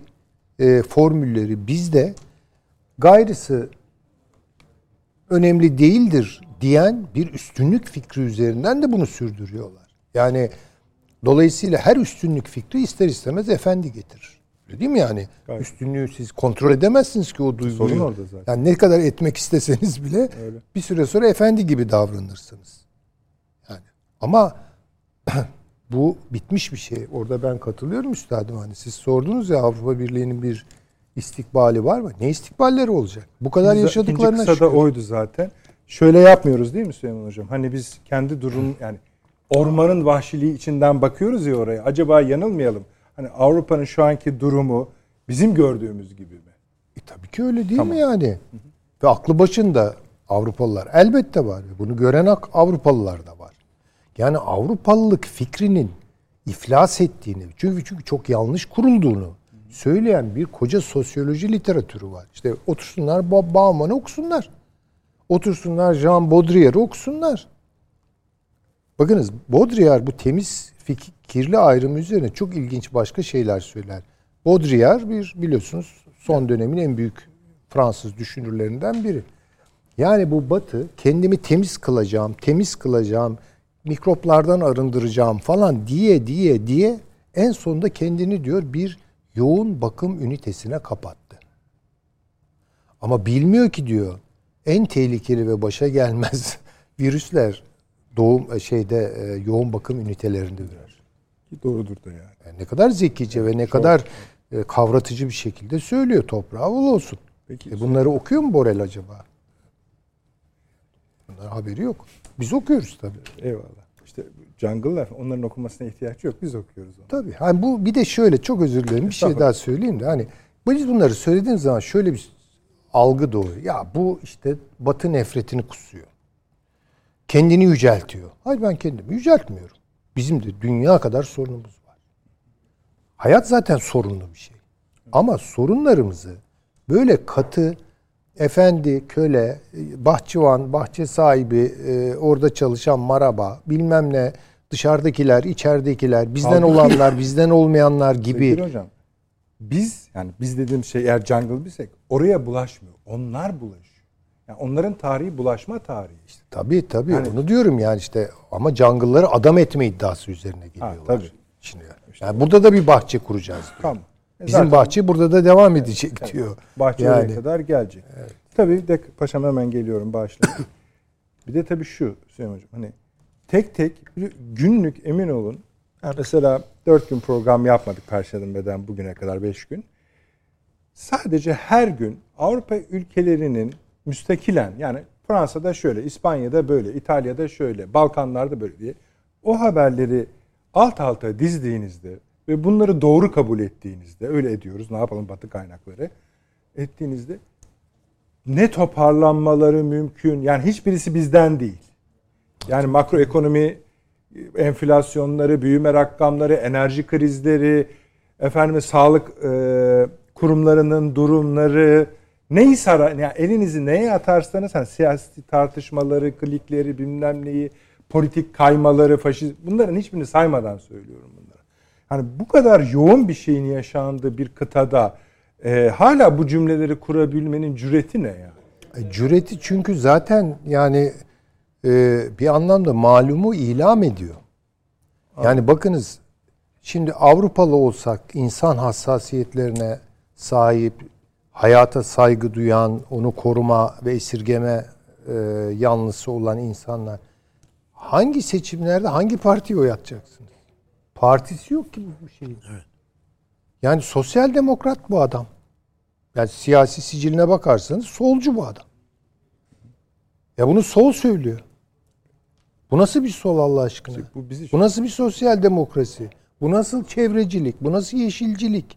e, formülleri bizde. Gayrısı önemli değildir diyen bir üstünlük fikri üzerinden de bunu sürdürüyorlar. Yani dolayısıyla her üstünlük fikri ister istemez efendi getirir. Öyle değil mi yani? Gayet. Üstünlüğü siz kontrol edemezsiniz ki o duyguyu. Sorun orada zaten. Yani ne kadar etmek isteseniz bile Öyle. bir süre sonra efendi gibi davranırsınız. Ama bu bitmiş bir şey. Orada ben katılıyorum üstadım. Hani siz sordunuz ya Avrupa Birliği'nin bir istikbali var mı? Ne istikballeri olacak? Bu kadar İkinci yaşadıklarına kısa da oydu zaten. Şöyle yapmıyoruz değil mi Süleyman Hocam? Hani biz kendi durum yani ormanın vahşiliği içinden bakıyoruz ya oraya. Acaba yanılmayalım. Hani Avrupa'nın şu anki durumu bizim gördüğümüz gibi mi? E, tabii ki öyle değil Tamam. mi yani? Ve aklı başında Avrupalılar elbette var. Bunu gören Avrupalılar da var. Yani Avrupalılık fikrinin iflas ettiğini, çünkü çünkü çok yanlış kurulduğunu söyleyen bir koca sosyoloji literatürü var. İşte otursunlar Bauman'ı okusunlar. Otursunlar Jean Baudrillard'ı okusunlar. Bakınız Baudrillard bu temiz fikirli ayrımı üzerine çok ilginç başka şeyler söyler. Baudrillard bir biliyorsunuz son dönemin en büyük Fransız düşünürlerinden biri. Yani bu batı kendimi temiz kılacağım, temiz kılacağım, mikroplardan arındıracağım falan diye diye diye en sonunda kendini diyor bir yoğun bakım ünitesine kapattı. Ama bilmiyor ki diyor en tehlikeli ve başa gelmez virüsler doğum şeyde e, yoğun bakım ünitelerinde. Ki doğrudur da yani. yani ne kadar zekice ve ne kadar e, kavratıcı bir şekilde söylüyor toprağı bol olsun. Peki. E bunları okuyor mu Borel acaba? Bunların haberi yok. Biz okuyoruz tabii. Eyvallah. İşte Jungle'lar onların okumasına ihtiyaç yok. Biz okuyoruz onu. Tabii. Hani bu bir de şöyle çok özür dilerim bir şey daha söyleyeyim de hani biz bunları söylediğimiz zaman şöyle bir algı doğuyor. Ya bu işte Batı nefretini kusuyor. Kendini yüceltiyor. Hayır ben kendimi yüceltmiyorum. Bizim de dünya kadar sorunumuz var. Hayat zaten sorunlu bir şey. Ama sorunlarımızı böyle katı efendi, köle, bahçıvan, bahçe sahibi, e, orada çalışan maraba, bilmem ne, dışarıdakiler, içeridekiler, bizden Halbuki- olanlar, bizden olmayanlar gibi. Sevgili hocam biz yani biz dediğim şey eğer jungle bilsek oraya bulaşmıyor. Onlar bulaşıyor. Yani onların tarihi bulaşma tarihi işte. Tabii tabii Yani- onu diyorum yani işte ama jungle'ları adam etme iddiası üzerine geliyorlar. tabii. Şimdi yani burada da bir bahçe kuracağız. diyor. Tamam. Bizim zaten bahçe burada da devam edecek diyor. bahçe yani kadar gelecek. Tabii bir de paşam hemen geliyorum başlayalım. bir de tabii şu Süleyman Hocam hani tek tek günlük emin olun. Yani mesela dört gün program yapmadık Perşembe'den bugüne kadar beş gün. Sadece her gün Avrupa ülkelerinin müstakilen yani Fransa'da şöyle, İspanya'da böyle, İtalya'da şöyle, Balkanlar'da böyle diye o haberleri alt alta dizdiğinizde ve bunları doğru kabul ettiğinizde öyle ediyoruz ne yapalım batı kaynakları ettiğinizde ne toparlanmaları mümkün yani hiçbirisi bizden değil. Yani makroekonomi enflasyonları, büyüme rakamları, enerji krizleri, efendim sağlık e, kurumlarının durumları neyse yani elinizi neye atarsanız hani siyasi tartışmaları, klikleri, bilmem neyi, politik kaymaları, faşizm bunların hiçbirini saymadan söylüyorum bunları. Hani bu kadar yoğun bir şeyin yaşandığı bir kıtada e, hala bu cümleleri kurabilmenin cüreti ne yani? E, Cüreti çünkü zaten yani e, bir anlamda malumu ilam ediyor. Yani bakınız şimdi Avrupalı olsak insan hassasiyetlerine sahip, hayata saygı duyan, onu koruma ve esirgeme e, yanlısı olan insanlar hangi seçimlerde hangi partiye oy atacaksınız? Partisi yok ki bu şeyin. Yani sosyal demokrat bu adam. Yani siyasi siciline bakarsanız solcu bu adam. Ya bunu sol söylüyor. Bu nasıl bir sol Allah aşkına? Bu bizi Bu nasıl bir sosyal demokrasi? Bu nasıl çevrecilik? Bu nasıl yeşilcilik?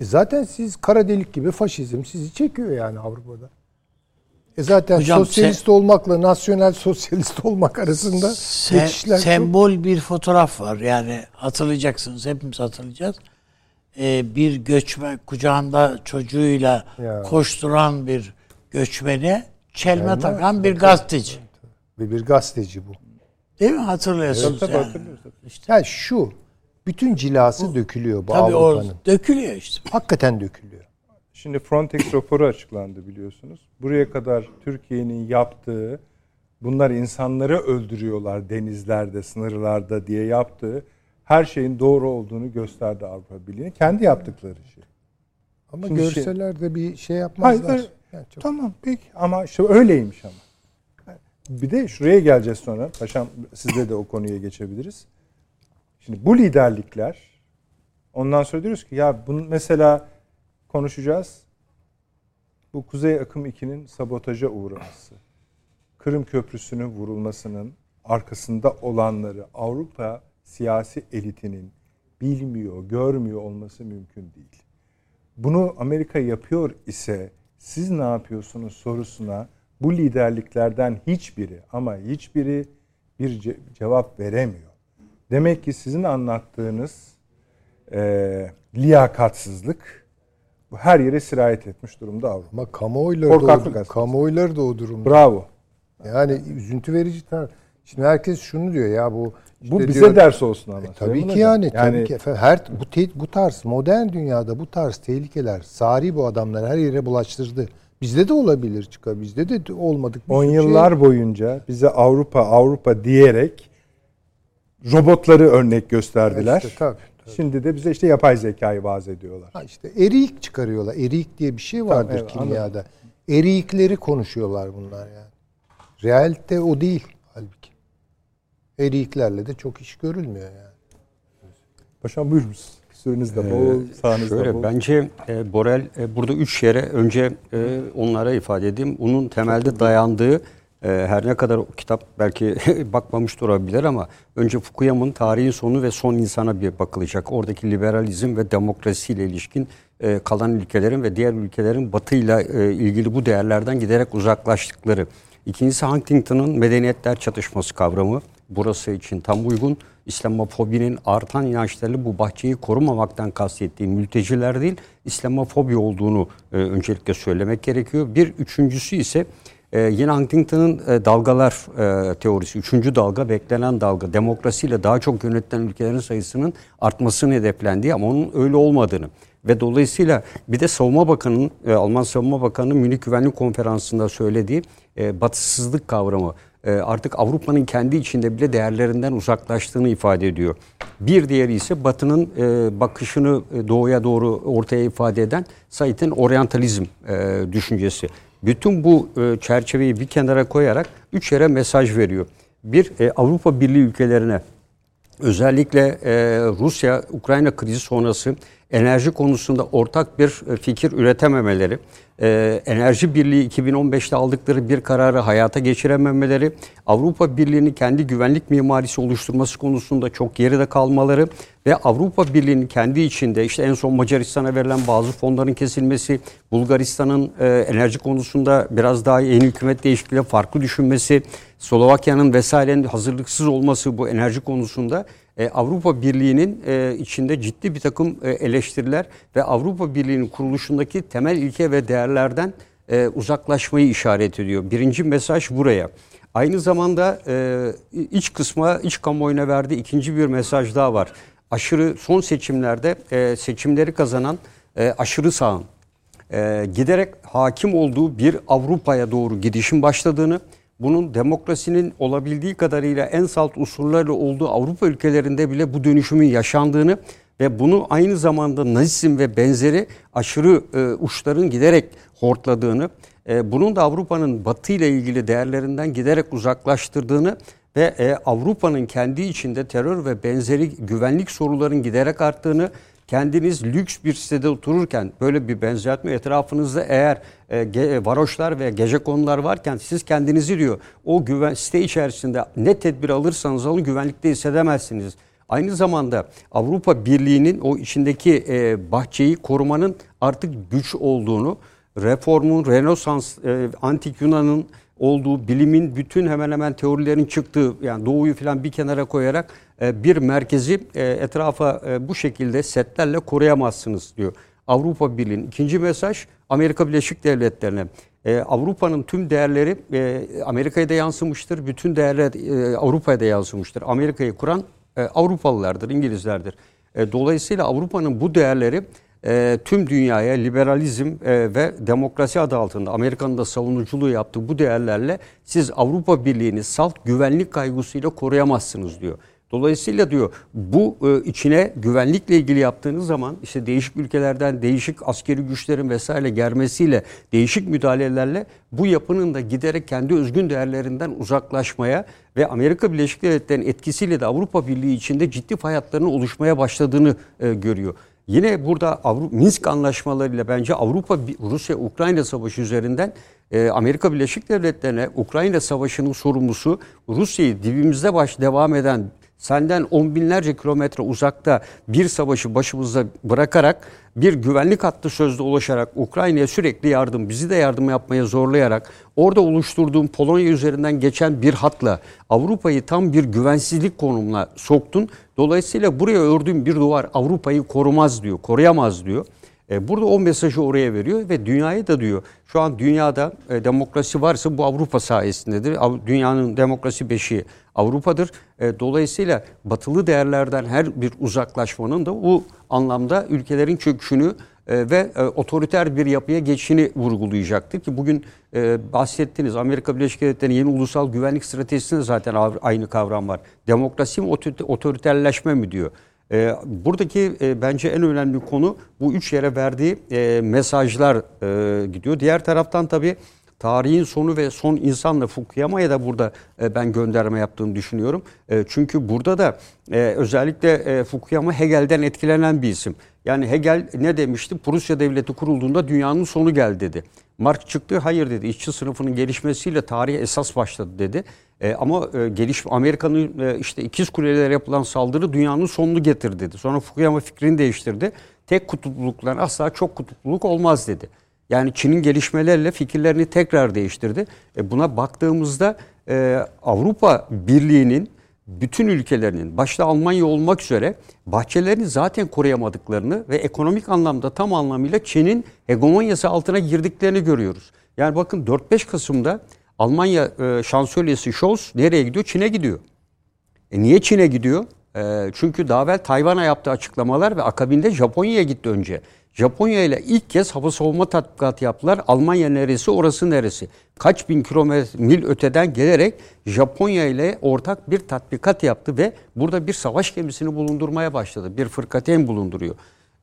E zaten siz kara delik gibi faşizm sizi çekiyor yani Avrupa'da. E zaten Hocam, sosyalist olmakla nasyonel sosyalist olmak arasında Se- geçişler çok- sembol bir fotoğraf var. Yani hatırlayacaksınız. Hepimiz hatırlayacağız. Ee, bir göçmen kucağında çocuğuyla Ya. koşturan bir göçmeni çelme Çelme, takan bir gazeteci. ve bir gazeteci bu. Değil mi? Hatırlıyorsunuz Tabii, yani. hatırlıyoruz. Yani şu bütün cilası dökülüyor bu Tabii o Avrupa'nın. dökülüyor işte. Hakikaten dökülüyor. Şimdi Frontex raporu açıklandı biliyorsunuz. Buraya kadar Türkiye'nin yaptığı bunlar insanları öldürüyorlar denizlerde, sınırlarda diye yaptığı her şeyin doğru olduğunu gösterdi Avrupa Birliği. Kendi yaptıkları şey. Ama Şimdi şey- görseler de bir şey yapmazlar. Hayır, Yani çok- Tamam peki ama işte öyleymiş ama. Bir de şuraya geleceğiz sonra. Paşam sizle de o konuya geçebiliriz. Şimdi bu liderlikler ondan sonra diyoruz ki ya bunu mesela konuşacağız. Bu Kuzey Akım 2'nin sabotaja uğraması. Kırım Köprüsü'nün vurulmasının arkasında olanları Avrupa siyasi elitinin bilmiyor, görmüyor olması mümkün değil. Bunu Amerika yapıyor ise siz ne yapıyorsunuz sorusuna bu liderliklerden hiçbiri ama hiçbiri bir ce- cevap veremiyor. Demek ki sizin anlattığınız e, liyakatsızlık bu her yere sirayet etmiş durumda Avrupa. Ama kamuoyları da, o, kamuoyları da o durumda. Bravo. Yani üzüntü verici. tar- Şimdi herkes şunu diyor ya bu Bu işte bize diyor- ders olsun ama. E, tabii ki Hocam. yani, tabii ki efendim her bu te- bu tarz modern dünyada bu tarz tehlikeler sari bu adamlar her yere bulaştırdı. Bizde de olabilir çıkar. Bizde de olmadık. bir 10 sürü şey- yıllar boyunca bize Avrupa Avrupa diyerek robotları örnek gösterdiler. İşte tabii, Şimdi de bize işte yapay zekayı vaaz ediyorlar. Ha işte eriyik çıkarıyorlar. Eriyik diye bir şey vardır evet, kimyada. Eriyikleri konuşuyorlar bunlar yani. Realite o değil halbuki. Eriyiklerle de çok iş görülmüyor yani. Paşam buyurunuz. Süreniz de bol, da Ee, Şöyle bol. bence e, Borel e, burada üç yere önce e, onlara ifade edeyim. Onun temelde dayandığı her ne kadar o kitap belki bakmamış da olabilir ama önce Fukuyama'nın tarihin sonu ve son insana bir bakılacak. Oradaki liberalizm ve demokrasiyle ilişkin e, kalan ülkelerin ve diğer ülkelerin batıyla e, ilgili bu değerlerden giderek uzaklaştıkları. İkincisi Huntington'ın medeniyetler çatışması kavramı burası için tam uygun. İslamofobinin artan inançlarıyla bu bahçeyi korumamaktan kastettiği mülteciler değil, İslamofobi olduğunu e, öncelikle söylemek gerekiyor. Bir üçüncüsü ise e, yine Huntington'ın e, dalgalar e, teorisi, üçüncü dalga, beklenen dalga, demokrasiyle daha çok yönetilen ülkelerin sayısının artmasını hedeflendiği ama onun öyle olmadığını ve dolayısıyla bir de Savunma Bakanı'nın, e, Alman Savunma Bakanı'nın Münih Güvenlik Konferansı'nda söylediği e, batısızlık kavramı e, artık Avrupa'nın kendi içinde bile değerlerinden uzaklaştığını ifade ediyor. Bir diğeri ise Batı'nın e, bakışını e, doğuya doğru ortaya ifade eden Said'in oryantalizm e, düşüncesi. Bütün bu e, çerçeveyi bir kenara koyarak üç yere mesaj veriyor. Bir, e, Avrupa Birliği ülkelerine özellikle e, Rusya-Ukrayna krizi sonrası enerji konusunda ortak bir e, fikir üretememeleri, e, enerji birliği 2015'te aldıkları bir kararı hayata geçirememeleri, Avrupa Birliği'nin kendi güvenlik mimarisi oluşturması konusunda çok geride kalmaları ve Avrupa Birliği'nin kendi içinde işte en son Macaristan'a verilen bazı fonların kesilmesi, Bulgaristan'ın e, enerji konusunda biraz daha yeni hükümet değişikliğiyle farklı düşünmesi, Slovakya'nın vesairenin hazırlıksız olması bu enerji konusunda e, Avrupa Birliği'nin e, içinde ciddi bir takım e, eleştiriler ve Avrupa Birliği'nin kuruluşundaki temel ilke ve değerlerden uzaklaşmayı işaret ediyor. Birinci mesaj buraya. Aynı zamanda iç kısma, iç kamuoyuna verdiği ikinci bir mesaj daha var. Aşırı son seçimlerde seçimleri kazanan aşırı sağın giderek hakim olduğu bir Avrupa'ya doğru gidişin başladığını, bunun demokrasinin olabildiği kadarıyla en salt unsurlarla olduğu Avrupa ülkelerinde bile bu dönüşümün yaşandığını ve bunu aynı zamanda Nazizm ve benzeri aşırı e, uçların giderek hortladığını, e, bunun da Avrupa'nın Batı ile ilgili değerlerinden giderek uzaklaştırdığını ve e, Avrupa'nın kendi içinde terör ve benzeri güvenlik soruların giderek arttığını, kendiniz lüks bir sitede otururken böyle bir benzetme etrafınızda eğer e, ge- varoşlar ve gece konular varken siz kendinizi diyor o güven site içerisinde ne tedbir alırsanız alın güvenlikte hissedemezsiniz. Aynı zamanda Avrupa Birliği'nin o içindeki e, bahçeyi korumanın artık güç olduğunu, reformun, Rönesans, e, antik Yunan'ın olduğu, bilimin bütün hemen hemen teorilerin çıktığı yani doğuyu falan bir kenara koyarak e, bir merkezi e, etrafa e, bu şekilde setlerle koruyamazsınız diyor. Avrupa Birliği'nin ikinci mesaj Amerika Birleşik Devletleri'ne. Avrupa'nın tüm değerleri e, Amerika'ya da yansımıştır. Bütün değerler e, Avrupa'ya da yansımıştır. Amerika'yı kuran Avrupalılardır, İngilizlerdir. Dolayısıyla Avrupa'nın bu değerleri e, tüm dünyaya liberalizm e, ve demokrasi adı altında Amerika'nın da savunuculuğu yaptığı bu değerlerle siz Avrupa Birliği'ni salt güvenlik kaygısıyla koruyamazsınız diyor. Dolayısıyla diyor bu e, içine güvenlikle ilgili yaptığınız zaman işte değişik ülkelerden değişik askeri güçlerin vesaire gelmesiyle değişik müdahalelerle bu yapının da giderek kendi özgün değerlerinden uzaklaşmaya ve Amerika Birleşik Devletleri'nin etkisiyle de Avrupa Birliği içinde ciddi fay oluşmaya başladığını e, görüyor. Yine burada Avrupa, Minsk anlaşmalarıyla bence Avrupa Rusya-Ukrayna savaşı üzerinden e, Amerika Birleşik Devletleri'ne Ukrayna savaşının sorumlusu Rusya'yı dibimizde baş devam eden Senden on binlerce kilometre uzakta bir savaşı başımızda bırakarak bir güvenlik hattı sözde ulaşarak Ukrayna'ya sürekli yardım, bizi de yardım yapmaya zorlayarak orada oluşturduğum Polonya üzerinden geçen bir hatla Avrupa'yı tam bir güvensizlik konumuna soktun. Dolayısıyla buraya ördüğüm bir duvar Avrupa'yı korumaz diyor, koruyamaz diyor. E, burada o mesajı oraya veriyor ve dünyaya da diyor. Şu an dünyada e, demokrasi varsa bu Avrupa sayesindedir. Dünyanın demokrasi beşiği Avrupa'dır. E, dolayısıyla batılı değerlerden her bir uzaklaşmanın da bu anlamda ülkelerin çöküşünü ve otoriter bir yapıya geçişini vurgulayacaktır ki bugün bahsettiniz Amerika Birleşik Devletleri'nin yeni ulusal güvenlik stratejisinde zaten aynı kavram var. Demokrasi mi otoriterleşme mi diyor. E, buradaki e, bence en önemli konu bu üç yere verdiği e, mesajlar e, gidiyor. Diğer taraftan tabii tarihin sonu ve son insanla Fukuyama'ya da burada e, ben gönderme yaptığını düşünüyorum. E, çünkü burada da e, özellikle e, Fukuyama Hegel'den etkilenen bir isim. Yani Hegel ne demişti? Prusya devleti kurulduğunda dünyanın sonu geldi dedi. Marx çıktı hayır dedi. İşçi sınıfının gelişmesiyle tarih esas başladı dedi. E, ama e, geliş Amerika'nın e, işte ikiz kulelere yapılan saldırı dünyanın sonunu getirdi dedi. Sonra Fukuyama fikrini değiştirdi. Tek kutupluluklar asla çok kutupluluk olmaz dedi. Yani Çin'in gelişmelerle fikirlerini tekrar değiştirdi. E, buna baktığımızda e, Avrupa Birliği'nin bütün ülkelerinin başta Almanya olmak üzere bahçelerini zaten koruyamadıklarını ve ekonomik anlamda tam anlamıyla Çin'in hegemonyası altına girdiklerini görüyoruz. Yani bakın 4-5 Kasım'da Almanya e, şansölyesi Scholz nereye gidiyor? Çin'e gidiyor. E niye Çin'e gidiyor? E, çünkü daha evvel Tayvan'a yaptığı açıklamalar ve akabinde Japonya'ya gitti önce. Japonya ile ilk kez hava savunma tatbikatı yaptılar. Almanya neresi, orası neresi? Kaç bin kilometre mil öteden gelerek Japonya ile ortak bir tatbikat yaptı ve burada bir savaş gemisini bulundurmaya başladı. Bir fırkateyn bulunduruyor.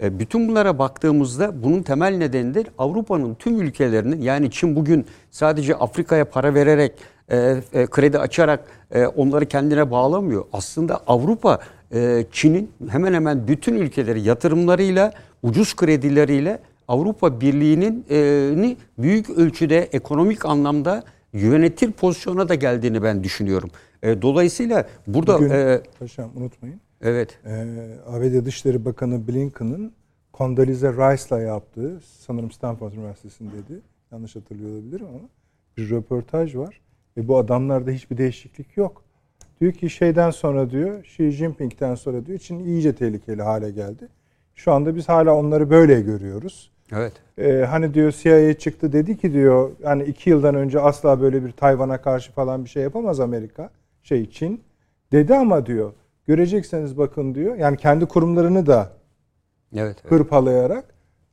E, bütün bunlara baktığımızda bunun temel nedeni de Avrupa'nın tüm ülkelerinin yani Çin bugün sadece Afrika'ya para vererek e, e, kredi açarak e, onları kendine bağlamıyor. Aslında Avrupa e, Çin'in hemen hemen bütün ülkeleri yatırımlarıyla ucuz kredileriyle Avrupa Birliği'nin e, büyük ölçüde ekonomik anlamda yönetir pozisyona da geldiğini ben düşünüyorum. E, dolayısıyla burada... Bugün, e, paşam unutmayın. Evet. E, ABD Dışişleri Bakanı Blinken'ın Condoleezza Rice'la yaptığı, sanırım Stanford Üniversitesi'ndeydi. Yanlış hatırlıyor olabilirim ama bir röportaj var. Ve bu adamlarda hiçbir değişiklik yok. Diyor ki şeyden sonra diyor, Xi Jinping'den sonra diyor Çin iyice tehlikeli hale geldi. Şu anda biz hala onları böyle görüyoruz. Evet. Ee, hani diyor CIA çıktı dedi ki diyor yani iki yıldan önce asla böyle bir Tayvan'a karşı falan bir şey yapamaz Amerika. Şey Çin. Dedi ama diyor görecekseniz bakın diyor. Yani kendi kurumlarını da evet, evet. hırpalayarak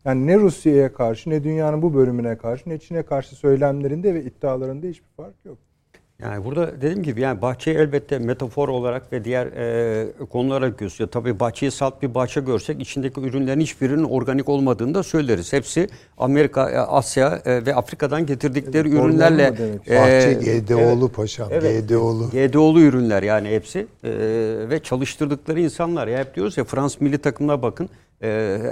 yani ne Rusya'ya karşı ne dünyanın bu bölümüne karşı ne Çin'e karşı söylemlerinde ve iddialarında hiçbir fark yok. Yani burada dediğim gibi yani bahçeyi elbette metafor olarak ve diğer e, konulara gösteriyor. Tabii bahçeyi salt bir bahçe görsek içindeki ürünlerin hiçbirinin organik olmadığını da söyleriz. Hepsi Amerika, e, Asya e, ve Afrika'dan getirdikleri evet, ürünlerle. E, bahçe GDO'lu evet, paşam, evet, GDO'lu. GDO'lu ürünler yani hepsi e, ve çalıştırdıkları insanlar. Ya hep diyoruz ya Frans milli takımına bakın.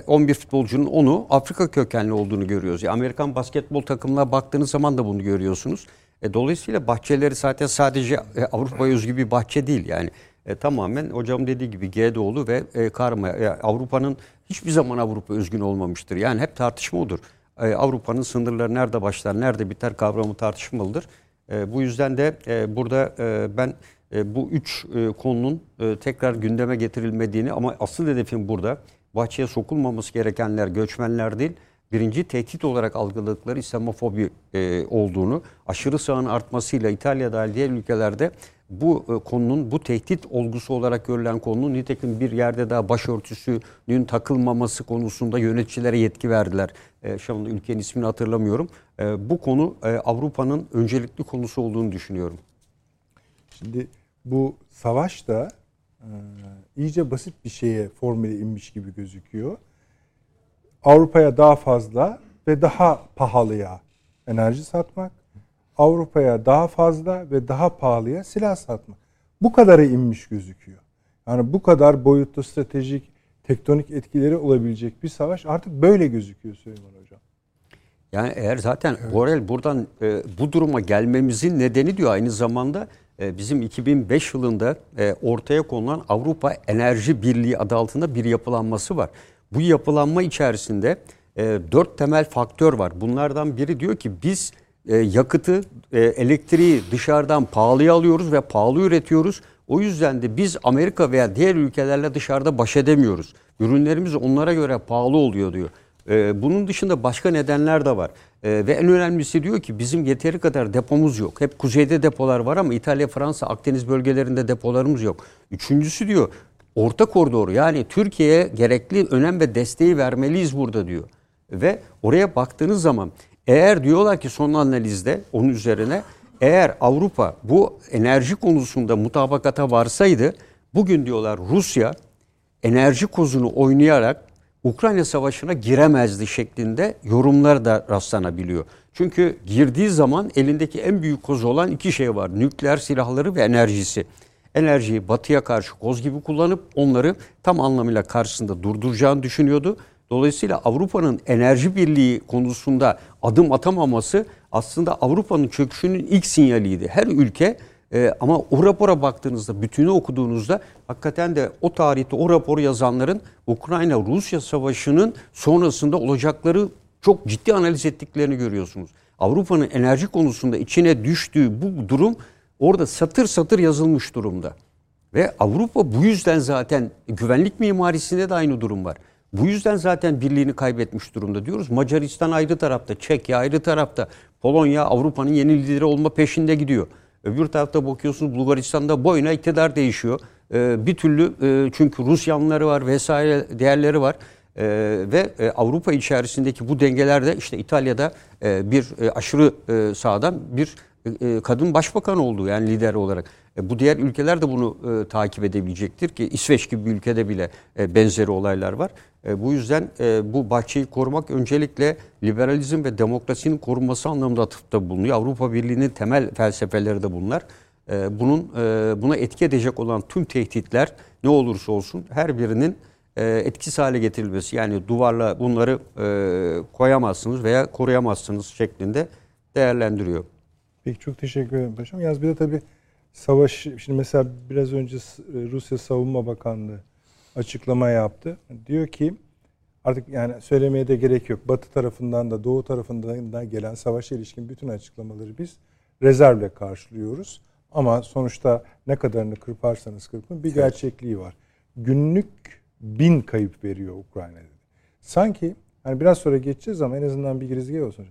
11 futbolcunun onu Afrika kökenli olduğunu görüyoruz. Ya Amerikan basketbol takımına baktığınız zaman da bunu görüyorsunuz. E, dolayısıyla bahçeleri zaten sadece e, Avrupa özgü bir bahçe değil yani. E, tamamen hocam dediği gibi GDO'lu ve e, karma. E, Avrupa'nın hiçbir zaman Avrupa özgün olmamıştır. Yani hep tartışma odur. E, Avrupa'nın sınırları nerede başlar, nerede biter kavramı tartışmalıdır. E, bu yüzden de e, burada e, ben e, bu üç e, konunun e, tekrar gündeme getirilmediğini ama asıl hedefim burada bahçeye sokulmaması gerekenler göçmenler değil, birinci tehdit olarak algıladıkları İslamofobi e, olduğunu, aşırı sağın artmasıyla İtalya dahil diğer ülkelerde bu e, konunun, bu tehdit olgusu olarak görülen konunun nitekim bir yerde daha başörtüsünün takılmaması konusunda yöneticilere yetki verdiler. E, şu anda ülkenin ismini hatırlamıyorum. E, bu konu e, Avrupa'nın öncelikli konusu olduğunu düşünüyorum. Şimdi bu savaş da e, iyice basit bir şeye formüle inmiş gibi gözüküyor. Avrupa'ya daha fazla ve daha pahalıya enerji satmak, Avrupa'ya daha fazla ve daha pahalıya silah satmak. Bu kadarı inmiş gözüküyor. Yani bu kadar boyutlu stratejik, tektonik etkileri olabilecek bir savaş artık böyle gözüküyor Süleyman Hocam. Yani eğer zaten evet. Borel buradan e, bu duruma gelmemizin nedeni diyor aynı zamanda e, bizim 2005 yılında e, ortaya konulan Avrupa Enerji Birliği adı altında bir yapılanması var. Bu yapılanma içerisinde e, dört temel faktör var. Bunlardan biri diyor ki biz e, yakıtı, e, elektriği dışarıdan pahalıya alıyoruz ve pahalı üretiyoruz. O yüzden de biz Amerika veya diğer ülkelerle dışarıda baş edemiyoruz. Ürünlerimiz onlara göre pahalı oluyor diyor. Bunun dışında başka nedenler de var. Ve en önemlisi diyor ki bizim yeteri kadar depomuz yok. Hep kuzeyde depolar var ama İtalya, Fransa, Akdeniz bölgelerinde depolarımız yok. Üçüncüsü diyor orta koridoru yani Türkiye'ye gerekli önem ve desteği vermeliyiz burada diyor. Ve oraya baktığınız zaman eğer diyorlar ki son analizde onun üzerine eğer Avrupa bu enerji konusunda mutabakata varsaydı bugün diyorlar Rusya enerji kozunu oynayarak Ukrayna Savaşı'na giremezdi şeklinde yorumlar da rastlanabiliyor. Çünkü girdiği zaman elindeki en büyük koz olan iki şey var. Nükleer silahları ve enerjisi. Enerjiyi batıya karşı koz gibi kullanıp onları tam anlamıyla karşısında durduracağını düşünüyordu. Dolayısıyla Avrupa'nın enerji birliği konusunda adım atamaması aslında Avrupa'nın çöküşünün ilk sinyaliydi. Her ülke e, ama o rapora baktığınızda, bütünü okuduğunuzda hakikaten de o tarihte o raporu yazanların Ukrayna-Rusya savaşının sonrasında olacakları çok ciddi analiz ettiklerini görüyorsunuz. Avrupa'nın enerji konusunda içine düştüğü bu durum orada satır satır yazılmış durumda. Ve Avrupa bu yüzden zaten güvenlik mimarisinde de aynı durum var. Bu yüzden zaten birliğini kaybetmiş durumda diyoruz. Macaristan ayrı tarafta, Çekya ayrı tarafta, Polonya Avrupa'nın yeni lideri olma peşinde gidiyor. Öbür tarafta bakıyorsunuz Bulgaristan'da boyuna iktidar değişiyor. Ee, bir türlü e, çünkü Rus yanları var vesaire değerleri var. Ee, ve e, Avrupa içerisindeki bu dengelerde işte İtalya'da e, bir aşırı sağdan bir e, kadın başbakan oldu yani lider olarak. E, bu diğer ülkeler de bunu e, takip edebilecektir ki İsveç gibi bir ülkede bile e, benzeri olaylar var. E, bu yüzden e, bu bahçeyi korumak öncelikle liberalizm ve demokrasinin korunması anlamında atıfta bulunuyor. Avrupa Birliği'nin temel felsefeleri de bunlar. E, bunun e, buna etki edecek olan tüm tehditler ne olursa olsun her birinin e, etkisiz hale getirilmesi yani duvarla bunları e, koyamazsınız veya koruyamazsınız şeklinde değerlendiriyor. Peki çok teşekkür ederim paşam. Yalnız bir de tabii savaş, şimdi mesela biraz önce Rusya Savunma Bakanlığı açıklama yaptı. Diyor ki artık yani söylemeye de gerek yok. Batı tarafından da Doğu tarafından da gelen savaşa ilişkin bütün açıklamaları biz rezervle karşılıyoruz. Ama sonuçta ne kadarını kırparsanız kırpın bir gerçekliği var. Günlük bin kayıp veriyor Ukrayna dedi. Sanki hani biraz sonra geçeceğiz ama en azından bir girizgah olsun.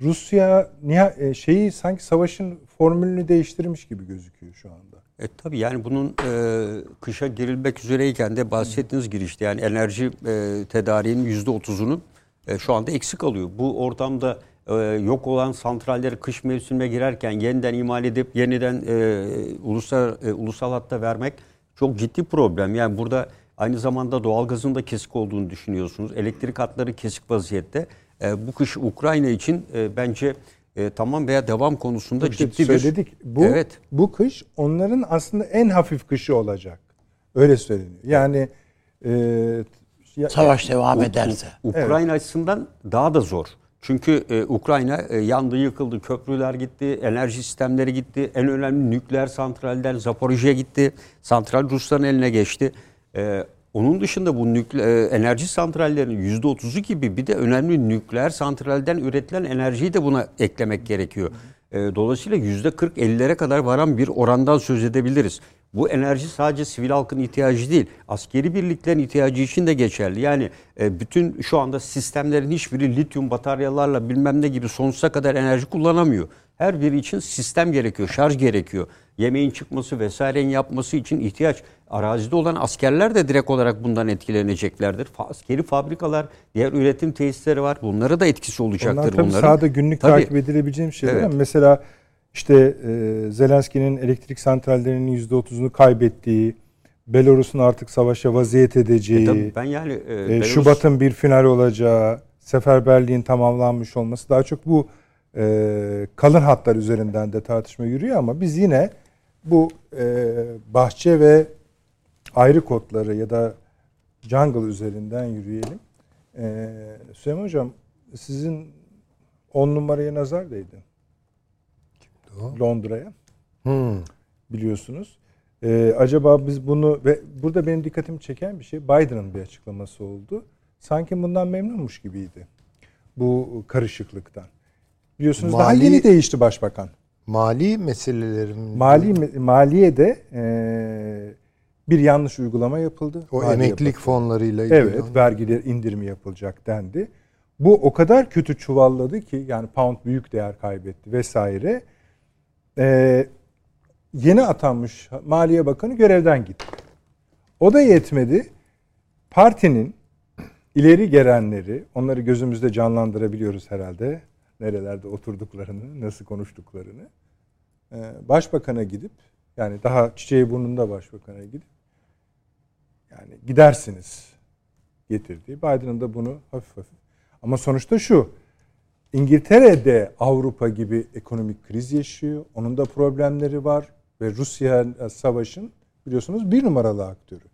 Rusya e, şeyi sanki savaşın formülünü değiştirmiş gibi gözüküyor şu anda. E, tabii yani bunun e, kışa girilmek üzereyken de bahsettiğiniz girişte yani enerji e, tedariğinin yüzde otuzunun e, şu anda eksik kalıyor. Bu ortamda e, yok olan santralleri kış mevsimine girerken yeniden imal edip yeniden e, ulusal e, ulusal hatta vermek çok ciddi problem. Yani burada aynı zamanda doğalgazın da kesik olduğunu düşünüyorsunuz. Elektrik hatları kesik vaziyette. E, bu kış Ukrayna için e, bence e, tamam veya devam konusunda işte ciddi söyledik. bir... Bu, evet. bu kış onların aslında en hafif kışı olacak. Öyle söyleniyor. Yani e, savaş devam ederse. Ukrayna evet. açısından daha da zor. Çünkü e, Ukrayna e, yandı, yıkıldı, köprüler gitti, enerji sistemleri gitti. En önemli nükleer santralden Zaporijye gitti. Santral Rusların eline geçti. E, onun dışında bu nükleer enerji santrallerinin %30'u gibi bir de önemli nükleer santralden üretilen enerjiyi de buna eklemek gerekiyor. Dolayısıyla %40-50'lere kadar varan bir orandan söz edebiliriz. Bu enerji sadece sivil halkın ihtiyacı değil, askeri birliklerin ihtiyacı için de geçerli. Yani bütün şu anda sistemlerin hiçbiri lityum bataryalarla bilmem ne gibi sonsuza kadar enerji kullanamıyor. Her biri için sistem gerekiyor, şarj gerekiyor. Yemeğin çıkması vesairenin yapması için ihtiyaç. Arazide olan askerler de direkt olarak bundan etkileneceklerdir. Askeri fabrikalar, diğer üretim tesisleri var. Bunlara da etkisi olacaktır Onlar tabii bunların. sahada günlük tabii. takip edilebileceğim şeyler evet. ama mesela işte e, Zelenski'nin elektrik santrallerinin %30'unu kaybettiği, Belarus'un artık savaşa vaziyet edeceği, e tabii ben yani e, e, Belarus... Şubat'ın bir final olacağı, seferberliğin tamamlanmış olması daha çok bu e, kalın hatlar üzerinden de tartışma yürüyor ama biz yine bu e, bahçe ve ayrı kodları ya da jungle üzerinden yürüyelim. E, Süleyman Hocam sizin on numaraya nazar değdi. Londra'ya. Hmm. biliyorsunuz. Ee, acaba biz bunu ve burada benim dikkatimi çeken bir şey Biden'ın bir açıklaması oldu. Sanki bundan memnunmuş gibiydi. Bu karışıklıktan. Biliyorsunuz daha Mali- yeni değişti başbakan. Mali meselelerin Mali maliyede eee, bir yanlış uygulama yapıldı. o Maliye emeklilik Bakanı. fonlarıyla ilgili Evet, vergiler indirimi yapılacak dendi. Bu o kadar kötü çuvalladı ki yani pound büyük değer kaybetti vesaire. Ee, yeni atanmış Maliye Bakanı görevden gitti. O da yetmedi. Partinin ileri gelenleri, onları gözümüzde canlandırabiliyoruz herhalde. Nerelerde oturduklarını, nasıl konuştuklarını. Ee, başbakan'a gidip yani daha çiçeği burnunda başbakana gidip yani gidersiniz getirdi. Biden'ın da bunu hafif hafif. Ama sonuçta şu. İngiltere'de Avrupa gibi ekonomik kriz yaşıyor. Onun da problemleri var. Ve Rusya savaşın biliyorsunuz bir numaralı aktörü.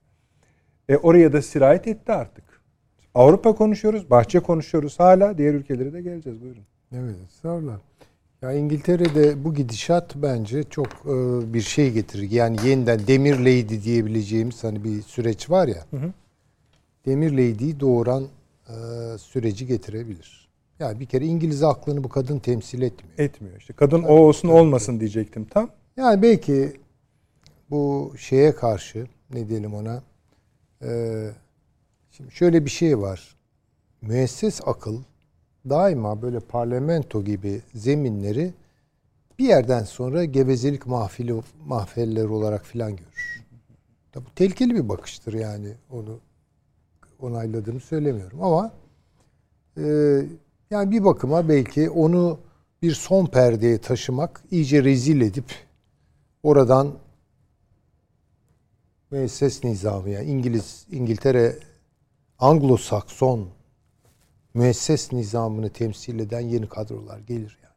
E oraya da sirayet etti artık. Avrupa konuşuyoruz, bahçe konuşuyoruz hala. Diğer ülkelere de geleceğiz. Buyurun. Evet, estağfurullah. Ya İngiltere'de bu gidişat bence çok e, bir şey getirir. Yani yeniden Demir Lady diyebileceğimiz hani bir süreç var ya. hı. Demir Lady'yi doğuran e, süreci getirebilir. Yani bir kere İngiliz aklını bu kadın temsil etmiyor. Etmiyor işte. Kadın o olsun olmasın diyecektim tam. Yani belki bu şeye karşı ne diyelim ona e, şimdi şöyle bir şey var. Müesses akıl daima böyle parlamento gibi zeminleri bir yerden sonra gevezelik mahfili mahfelleri olarak filan görür. Ya bu tehlikeli bir bakıştır yani onu onayladığımı söylemiyorum ama e, yani bir bakıma belki onu bir son perdeye taşımak iyice rezil edip oradan müesses nizamı yani İngiliz İngiltere Anglo-Sakson müesses nizamını temsil eden yeni kadrolar gelir yani.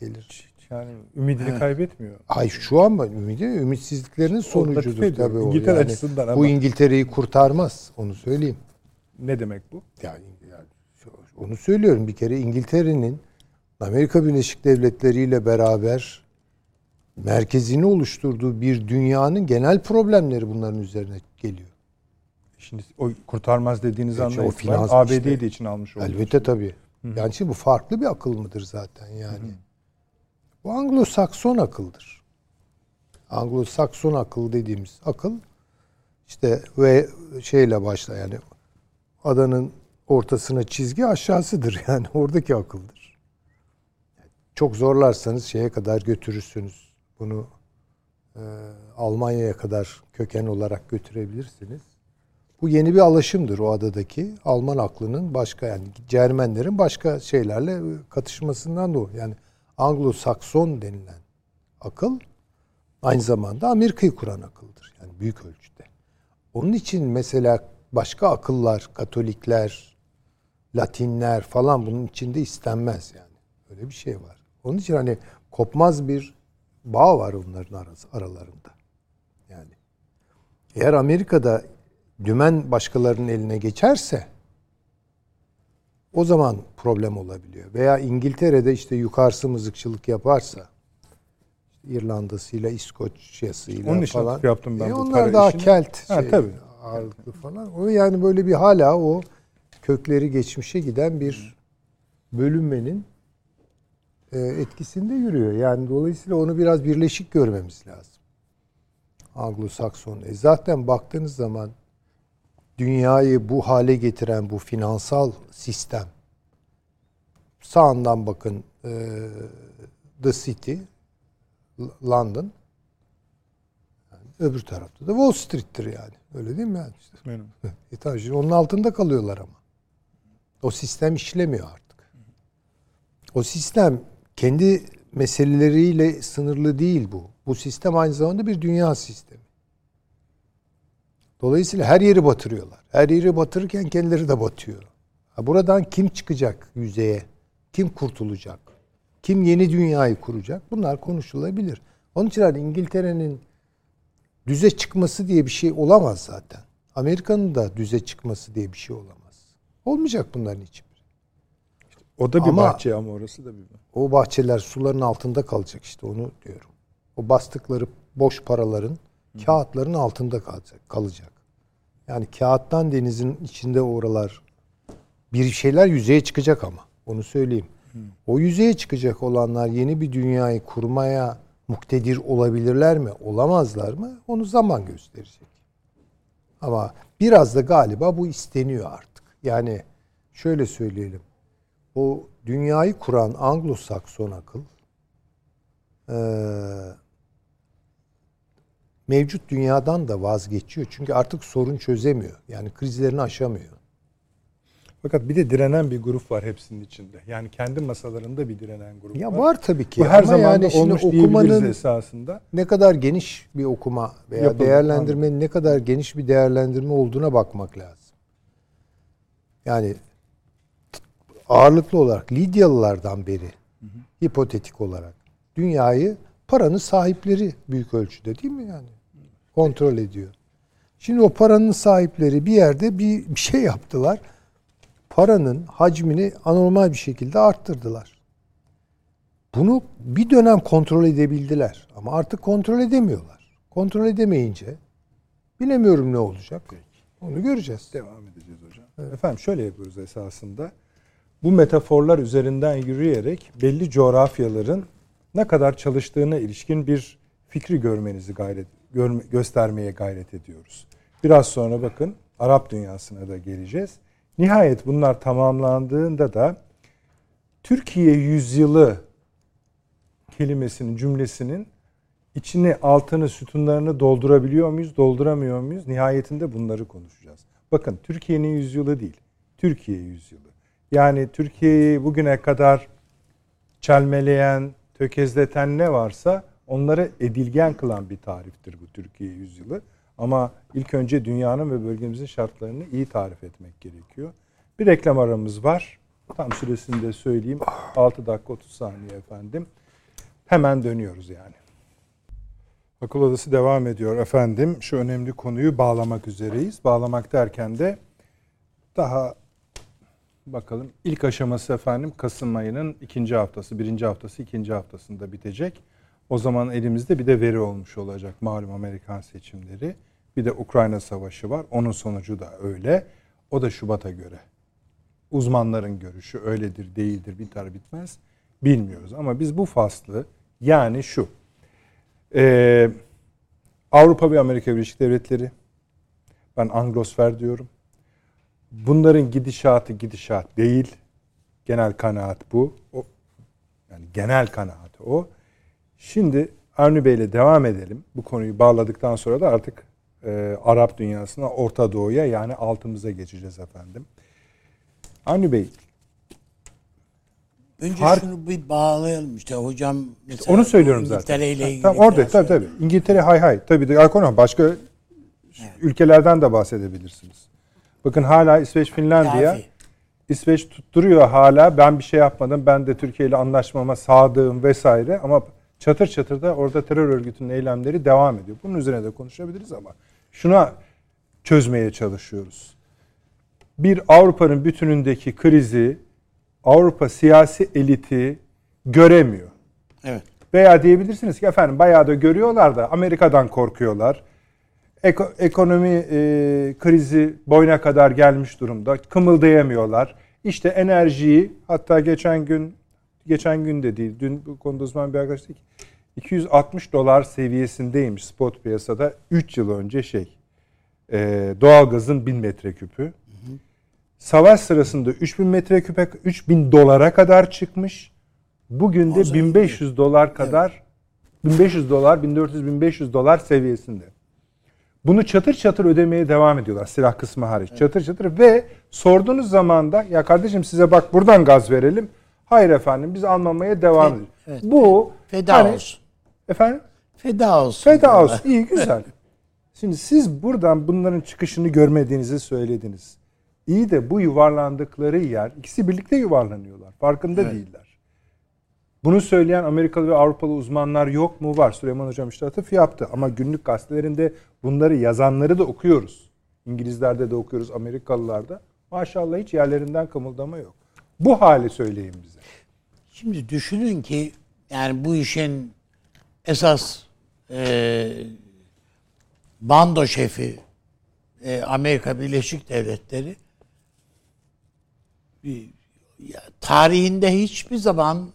Gelir. Yani ümidini kaybetmiyor. Ay şu an mı ümidi ümitsizliklerinin sonucudur tabii o. İngiltere Yani açısından ama. Bu İngiltere'yi kurtarmaz onu söyleyeyim. Ne demek bu? Yani, yani onu söylüyorum bir kere İngiltere'nin Amerika Birleşik Devletleri ile beraber merkezini oluşturduğu bir dünyanın genel problemleri bunların üzerine geliyor. Şimdi o kurtarmaz dediğiniz Evet, anda o finans ABD'yi işte. de için almış oluyorsunuz. Elbette tabii. Yani şimdi bu farklı bir akıl mıdır zaten yani? Bu Anglo-Sakson akıldır. Anglo-Sakson akıl dediğimiz akıl işte ve şeyle başla yani adanın ortasına çizgi aşağısıdır yani oradaki akıldır. Çok zorlarsanız şeye kadar götürürsünüz. Bunu e, Almanya'ya kadar köken olarak götürebilirsiniz. Bu yeni bir alışımdır o adadaki Alman aklının başka yani Cermenlerin başka şeylerle katışmasından da o. Yani Anglo-Sakson denilen akıl aynı zamanda Amerika'yı kuran akıldır. Yani büyük ölçüde. Onun için mesela başka akıllar, Katolikler, Latinler falan bunun içinde istenmez yani. Öyle bir şey var. Onun için hani kopmaz bir bağ var onların arası, aralarında. Yani eğer Amerika'da dümen başkalarının eline geçerse o zaman problem olabiliyor. Veya İngiltere'de işte yukarısı mızıkçılık yaparsa İrlanda'sıyla, İskoçya'sıyla Onun falan. atıf yaptım ben E bu onlar daha işini. kelt Ha, şey, tabii. ağırlıklı falan. O yani böyle bir hala o kökleri geçmişe giden bir bölünmenin e, etkisinde yürüyor. Yani dolayısıyla onu biraz birleşik görmemiz lazım. Anglo-Sakson. E zaten baktığınız zaman dünyayı bu hale getiren bu finansal sistem sağından bakın e, The City London yani öbür tarafta da Wall Street'tir yani. Öyle değil mi yani? işte? Benim. E şimdi onun altında kalıyorlar ama. O sistem işlemiyor artık. O sistem kendi meseleleriyle sınırlı değil bu. Bu sistem aynı zamanda bir dünya sistemi. Dolayısıyla her yeri batırıyorlar. Her yeri batırırken kendileri de batıyor. Ha buradan kim çıkacak yüzeye? Kim kurtulacak? Kim yeni dünyayı kuracak? Bunlar konuşulabilir. Onun için hani İngiltere'nin düze çıkması diye bir şey olamaz zaten. Amerika'nın da düze çıkması diye bir şey olamaz. Olmayacak bunların hiçbiri. O da bir Ama- bahçe ama orası da bir O bahçeler suların altında kalacak işte onu diyorum. O bastıkları boş paraların kağıtların altında kalacak. kalacak. Yani kağıttan denizin içinde oralar bir şeyler yüzeye çıkacak ama. Onu söyleyeyim. O yüzeye çıkacak olanlar yeni bir dünyayı kurmaya muktedir olabilirler mi? Olamazlar mı? Onu zaman gösterecek. Ama biraz da galiba bu isteniyor artık. Yani şöyle söyleyelim. O dünyayı kuran Anglo-Sakson akıl mevcut dünyadan da vazgeçiyor. Çünkü artık sorun çözemiyor. Yani krizlerini aşamıyor. Fakat bir de direnen bir grup var hepsinin içinde. Yani kendi masalarında bir direnen grup Ya var. var tabii ki. Bu her Ama zaman yani olmuş okumanın esasında. ne kadar geniş bir okuma veya Yapıldı, değerlendirmenin ne kadar geniş bir değerlendirme olduğuna bakmak lazım. Yani ağırlıklı olarak Lidyalılardan beri hipotetik olarak dünyayı paranın sahipleri büyük ölçüde değil mi yani? Kontrol ediyor. Şimdi o paranın sahipleri bir yerde bir, bir şey yaptılar. Paranın hacmini anormal bir şekilde arttırdılar. Bunu bir dönem kontrol edebildiler ama artık kontrol edemiyorlar. Kontrol edemeyince bilemiyorum ne olacak. Onu göreceğiz. Devam edeceğiz hocam. Efendim şöyle yapıyoruz esasında. Bu metaforlar üzerinden yürüyerek belli coğrafyaların ne kadar çalıştığına ilişkin bir fikri görmenizi gayret görme- göstermeye gayret ediyoruz. Biraz sonra bakın Arap dünyasına da geleceğiz. Nihayet bunlar tamamlandığında da Türkiye yüzyılı kelimesinin cümlesinin içini altını sütunlarını doldurabiliyor muyuz dolduramıyor muyuz nihayetinde bunları konuşacağız. Bakın Türkiye'nin yüzyılı değil Türkiye yüzyılı. Yani Türkiye'yi bugüne kadar çelmeleyen, tökezleten ne varsa onları edilgen kılan bir tariftir bu Türkiye yüzyılı. Ama ilk önce dünyanın ve bölgemizin şartlarını iyi tarif etmek gerekiyor. Bir reklam aramız var. Tam süresini de söyleyeyim. 6 dakika 30 saniye efendim. Hemen dönüyoruz yani. Akıl Odası devam ediyor efendim. Şu önemli konuyu bağlamak üzereyiz. Bağlamak derken de daha bakalım ilk aşaması efendim Kasım ayının ikinci haftası, birinci haftası, ikinci haftasında bitecek. O zaman elimizde bir de veri olmuş olacak malum Amerikan seçimleri. Bir de Ukrayna savaşı var. Onun sonucu da öyle. O da Şubat'a göre. Uzmanların görüşü öyledir, değildir, biter bitmez bilmiyoruz. Ama biz bu faslı yani şu. Ee, Avrupa ve Amerika Birleşik Devletleri ben Anglosfer diyorum. Bunların gidişatı gidişat değil. Genel kanaat bu. O, yani genel kanaat o. Şimdi Avni Bey ile devam edelim. Bu konuyu bağladıktan sonra da artık e, Arap dünyasına, Orta Doğu'ya yani altımıza geçeceğiz efendim. Avni Bey, Önce Fark- şunu bir bağlayalım işte hocam. mesela onu söylüyorum zaten. İngiltere ile ilgili. Tamam, orada tabii tabii. söyleyeyim. İngiltere hay hay. Tabii de Erkonon başka ülkelerden de bahsedebilirsiniz. Bakın hala İsveç, Finlandiya Kafi. İsveç tutturuyor hala. Ben bir şey yapmadım. Ben de Türkiye ile anlaşmama sadığım vesaire ama çatır çatır da orada terör örgütünün eylemleri devam ediyor. Bunun üzerine de konuşabiliriz ama şuna çözmeye çalışıyoruz. Bir Avrupa'nın bütünündeki krizi Avrupa siyasi eliti göremiyor. Evet. Veya diyebilirsiniz ki efendim bayağı da görüyorlar da Amerika'dan korkuyorlar. Eko- ekonomi e, krizi boyuna kadar gelmiş durumda. Kımıldayamıyorlar. İşte enerjiyi hatta geçen gün geçen gün de değil dün bu konuda uzman bir arkadaş dedi ki 260 dolar seviyesindeymiş spot piyasada 3 yıl önce şey e, doğalgazın 1000 metreküpü. Savaş sırasında 3000 metreküpe 3000 dolara kadar çıkmış. Bugün de O zaman 1500 dolar kadar 1500 dolar 1400 1500 dolar seviyesinde. Bunu çatır çatır ödemeye devam ediyorlar silah kısmı hariç. Çatır çatır ve sorduğunuz zaman da ya kardeşim size bak buradan gaz verelim. Hayır efendim biz almamaya devam ediyoruz. evet. Bu Feda hani- olsun. Efendim? Feda olsun. Feda olsun. İyi güzel. Şimdi siz buradan bunların çıkışını görmediğinizi söylediniz. İyi de bu yuvarlandıkları yer ikisi birlikte yuvarlanıyorlar. Farkında değiller. Bunu söyleyen Amerikalı ve Avrupalı uzmanlar yok mu? Var. Süleyman Hocam işte atıf yaptı. Ama günlük gazetelerinde bunları yazanları da okuyoruz. İngilizlerde de okuyoruz, Amerikalılarda. Maşallah hiç yerlerinden kımıldama yok. Bu hali söyleyin bize. Şimdi düşünün ki yani bu işin esas e, bando şefi e, Amerika Birleşik Devletleri tarihinde hiçbir zaman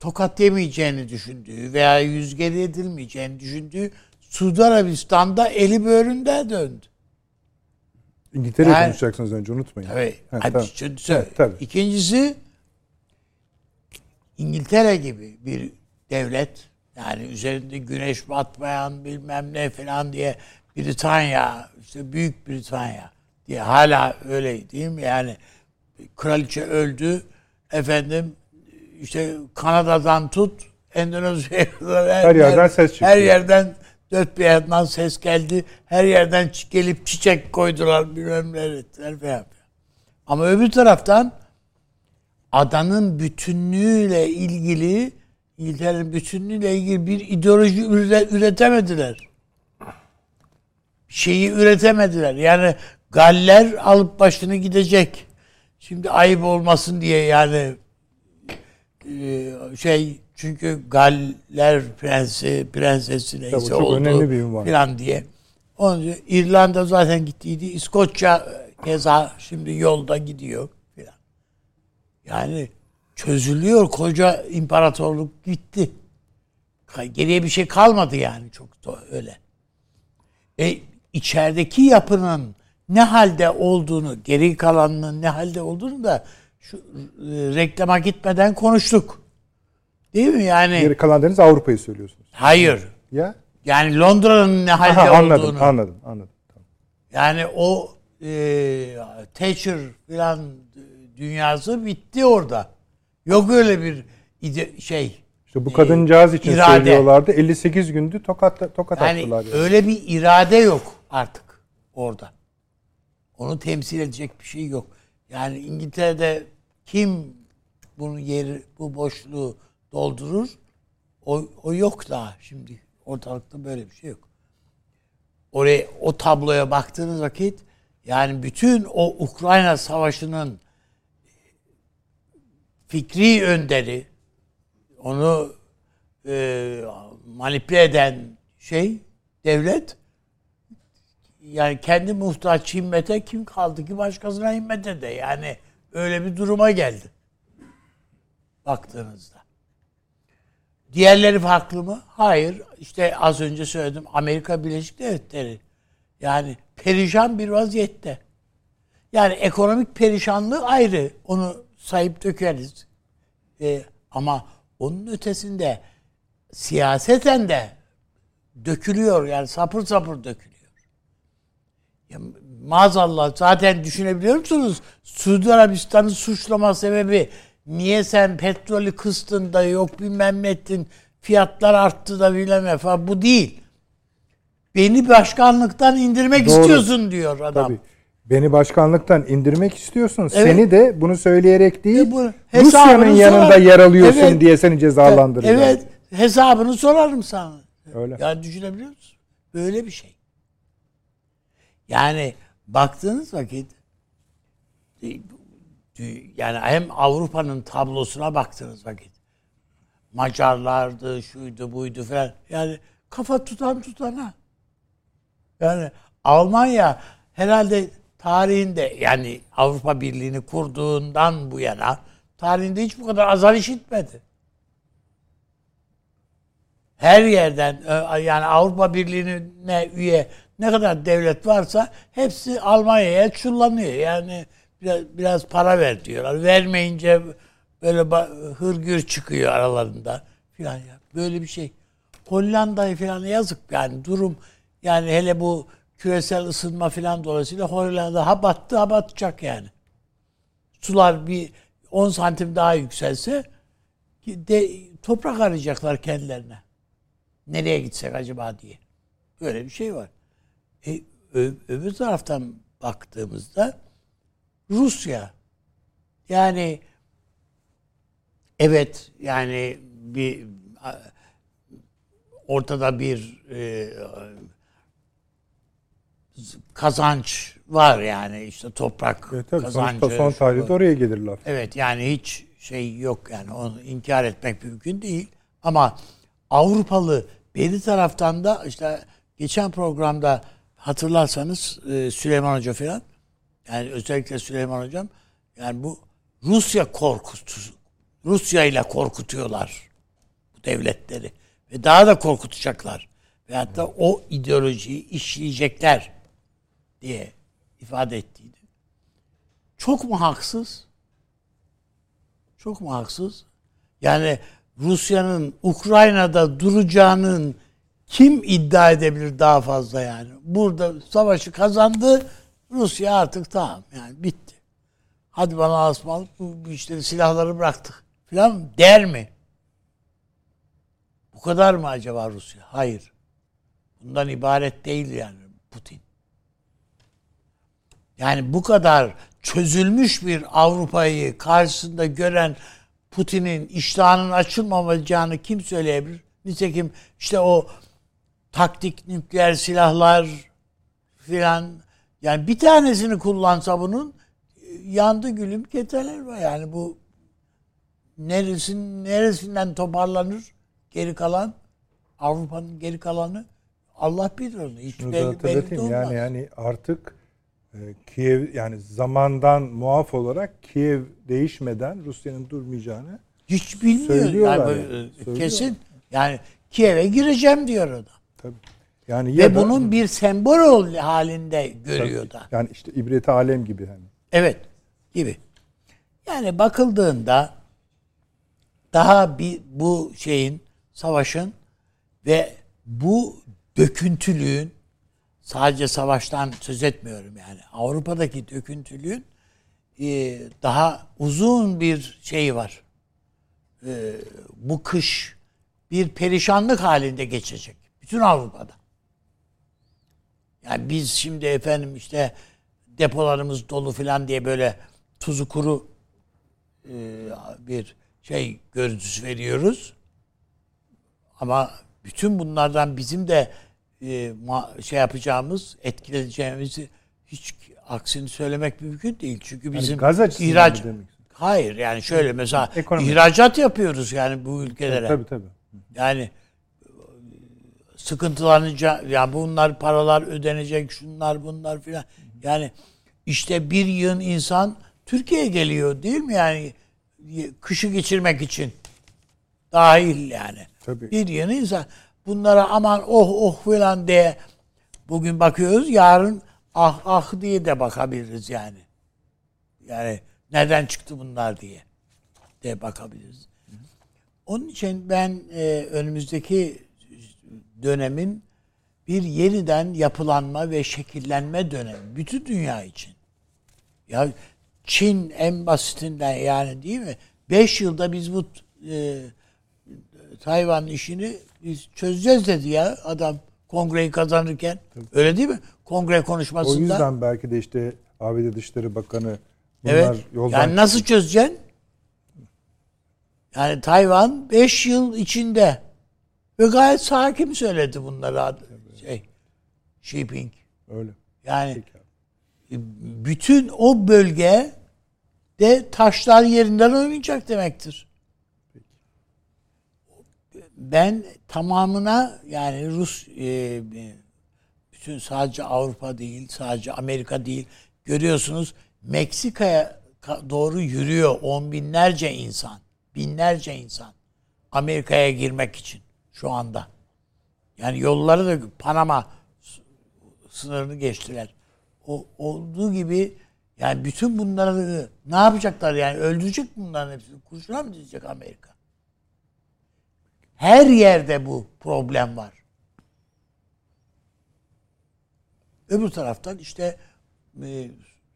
tokat yemeyeceğini düşündüğü veya yüzgeri edilmeyeceğini düşündüğü Suudi Arabistan'da eli böğründe döndü. İngiltere'yi Yani- konuşacaksınız önce unutmayın. Tabii. Ha, Hadi tamam. şimdi. Evet, tabii. İkincisi İngiltere gibi bir devlet yani üzerinde güneş batmayan bilmem ne falan diye Britanya işte Büyük Britanya diye hala öyle değil mi? Yani kraliçe öldü efendim işte Kanada'dan tut Endonezya'ya kadar Her yerden ses çıkıyor. Her yerden dört bir yandan ses geldi. Her yerden gelip çiçek koydular bilmem ettiler falan. Ama öbür taraftan adanın bütünlüğüyle ilgili İngiltere'nin bütünlüğüyle ilgili bir ideoloji üre- üretemediler. Şeyi üretemediler. Yani Galler alıp başını gidecek. Şimdi ayıp olmasın diye yani e, şey çünkü Galler prensi prensesi neyse Tabii, çok oldu önemli bir ünvan. falan diye. Onun İrlanda zaten gittiydi. İskoçya e, keza şimdi yolda gidiyor filan. Yani çözülüyor koca imparatorluk gitti. Geriye bir şey kalmadı yani çok da öyle. E, içerideki yapının ne halde olduğunu, geri kalanının ne halde olduğunu da şu e, reklama gitmeden konuştuk. Değil mi yani? Geri kalan deniz Avrupa'yı söylüyorsunuz. Hayır. Ya? Yani Londra'nın ne halde Aha, anladım, olduğunu. anladım, anladım. Tamam. Yani o e, Thatcher filan dünyası bitti orada. Yok öyle bir ide- şey. İşte bu kadıncağız için irade. söylüyorlardı. 58 gündü tokat tokat Yani attılar. Yani. öyle bir irade yok artık orada. Onu temsil edecek bir şey yok. Yani İngiltere'de kim bunun yeri, bu boşluğu doldurur? O, o yok daha şimdi. Ortalıkta böyle bir şey yok. Oraya o tabloya baktığınız vakit yani bütün o Ukrayna savaşının fikri önderi onu e, manipüle eden şey devlet yani kendi muhtaç himmete kim kaldı ki başkasına himmete de yani öyle bir duruma geldi baktığınızda. Diğerleri farklı mı? Hayır. İşte az önce söyledim Amerika Birleşik Devletleri yani perişan bir vaziyette. Yani ekonomik perişanlığı ayrı. Onu sayıp dökeriz. E, ama onun ötesinde siyaseten de dökülüyor yani sapır sapır dökülüyor. Ya, maazallah zaten düşünebiliyor musunuz? Suudi Arabistan'ı suçlama sebebi niye sen petrolü kıstın da yok bilmem ne ettin fiyatlar arttı da bilmem falan bu değil. Beni başkanlıktan indirmek Doğru. istiyorsun diyor adam. Tabii. Beni başkanlıktan indirmek istiyorsun. Evet. Seni de bunu söyleyerek değil, E bu Rusya'nın yanında yer alıyorsun Evet. diye seni cezalandıracağım. Evet hesabını sorarım sana. Öyle. Yani düşünebiliyor musun? Böyle bir şey. Yani baktığınız vakit e, yani hem Avrupa'nın tablosuna baktığınız vakit Macarlardı, şuydu, buydu falan. Yani kafa tutan tutana. Yani Almanya herhalde tarihinde yani Avrupa Birliği'ni kurduğundan bu yana tarihinde hiç bu kadar azar işitmedi. Her yerden e, yani Avrupa Birliği'ne üye ne kadar devlet varsa hepsi Almanya'ya çullanıyor. Yani biraz, biraz para ver diyorlar. Vermeyince böyle hırgür çıkıyor aralarında filan ya. Böyle bir şey. Hollanda'yı falan yazık yani durum yani hele bu küresel ısınma filan dolayısıyla Hollanda ha battı ha batacak yani. Sular bir 10 santim daha yükselse de, toprak arayacaklar kendilerine. Nereye gitsek acaba diye. Böyle bir şey var. E, öbür taraftan baktığımızda Rusya yani evet yani bir ortada bir e, kazanç var yani işte toprak Evet, tabii. kazancı. Sonuçta son tarihte oraya gelir laf. Evet yani hiç şey yok yani onu inkar etmek mümkün değil. Ama Avrupalı beri taraftan da işte geçen programda hatırlarsanız e, Süleyman Hoca falan yani özellikle Süleyman Hocam yani bu Rusya korkutu Rusya ile korkutuyorlar bu devletleri ve daha da korkutacaklar ve hatta o ideolojiyi işleyecekler diye ifade ettiydi. Çok mu haksız? Çok mu haksız? Yani Rusya'nın Ukrayna'da duracağının kim iddia edebilir daha fazla yani? Burada savaşı kazandı. Rusya artık tamam yani bitti. Hadi bana asmalık bu işte silahları bıraktık falan der mi? Bu kadar mı acaba Rusya? Hayır. Bundan ibaret değil yani Putin. Yani bu kadar çözülmüş bir Avrupa'yı karşısında gören Putin'in iştahının açılmamayacağını kim söyleyebilir? Nitekim işte o taktik nükleer silahlar filan yani bir tanesini kullansa bunun yandı gülüm keteler var. Yani bu neresin neresinden toparlanır geri kalan Avrupa'nın geri kalanı Allah bilir onu. Hiç Şunu belli, belli olmaz. yani yani artık e, Kiev yani zamandan muaf olarak Kiev değişmeden Rusya'nın durmayacağını Hiç bilmiyor. Yani, yani. Söylüyorlar. kesin. Yani Kiev'e gireceğim diyor o da. tabii. Yani Ve da- bunun bir sembol ol- halinde görüyor da. yani işte ibret alem gibi hani. Evet gibi. Yani bakıldığında daha bir bu şeyin savaşın ve bu döküntülüğün sadece savaştan söz etmiyorum yani Avrupa'daki döküntülüğün e, daha uzun bir şey var. E, bu kış bir perişanlık halinde geçecek. Bütün Avrupa'da. Yani biz şimdi efendim işte depolarımız dolu falan diye böyle tuzu kuru e, bir şey görüntüsü veriyoruz. Ama bütün bunlardan bizim de e, şey yapacağımız, etkileyeceğimizi hiç aksini söylemek mümkün değil. Çünkü bizim gaz açısından ihraç demek? Hayır yani şöyle mesela Ekonomi. ihracat yapıyoruz yani bu ülkelere. Tabii tabii. Yani sıkıntılanacak yani bunlar paralar ödenecek şunlar bunlar filan. Yani işte bir yığın insan Türkiye'ye geliyor değil mi yani kışı geçirmek için dahil yani. Tabii. Bir yığın insan bunlara aman oh oh filan diye bugün bakıyoruz yarın ah ah diye de bakabiliriz yani. Yani neden çıktı bunlar diye de bakabiliriz. Onun için ben e, önümüzdeki dönemin bir yeniden yapılanma ve şekillenme dönemi. Bütün dünya için. Ya Çin en basitinden yani değil mi? Beş yılda biz bu e, Tayvan işini biz çözeceğiz dedi ya adam kongreyi kazanırken. Öyle değil mi? Kongre O konuşmasında. yüzden belki de işte ABD Dışişleri Bakanı bunlar Evet. yoldan Yani nasıl çözeceksin? Yani Tayvan 5 yıl içinde ve gayet sakin söyledi bunları şey Xi Jinping. öyle. Yani Peki. bütün o bölge de taşlar yerinden oynayacak demektir. Ben tamamına yani Rus e, bütün sadece Avrupa değil, sadece Amerika değil. Görüyorsunuz Meksika'ya ka- doğru yürüyor on binlerce insan. Binlerce insan. Amerika'ya girmek için şu anda. Yani yolları da Panama sınırını geçtiler. O olduğu gibi yani bütün bunları ne yapacaklar yani öldürecek bunların hepsini? Kurşuna mı dizecek Amerika? Her yerde bu problem var. Öbür taraftan işte e,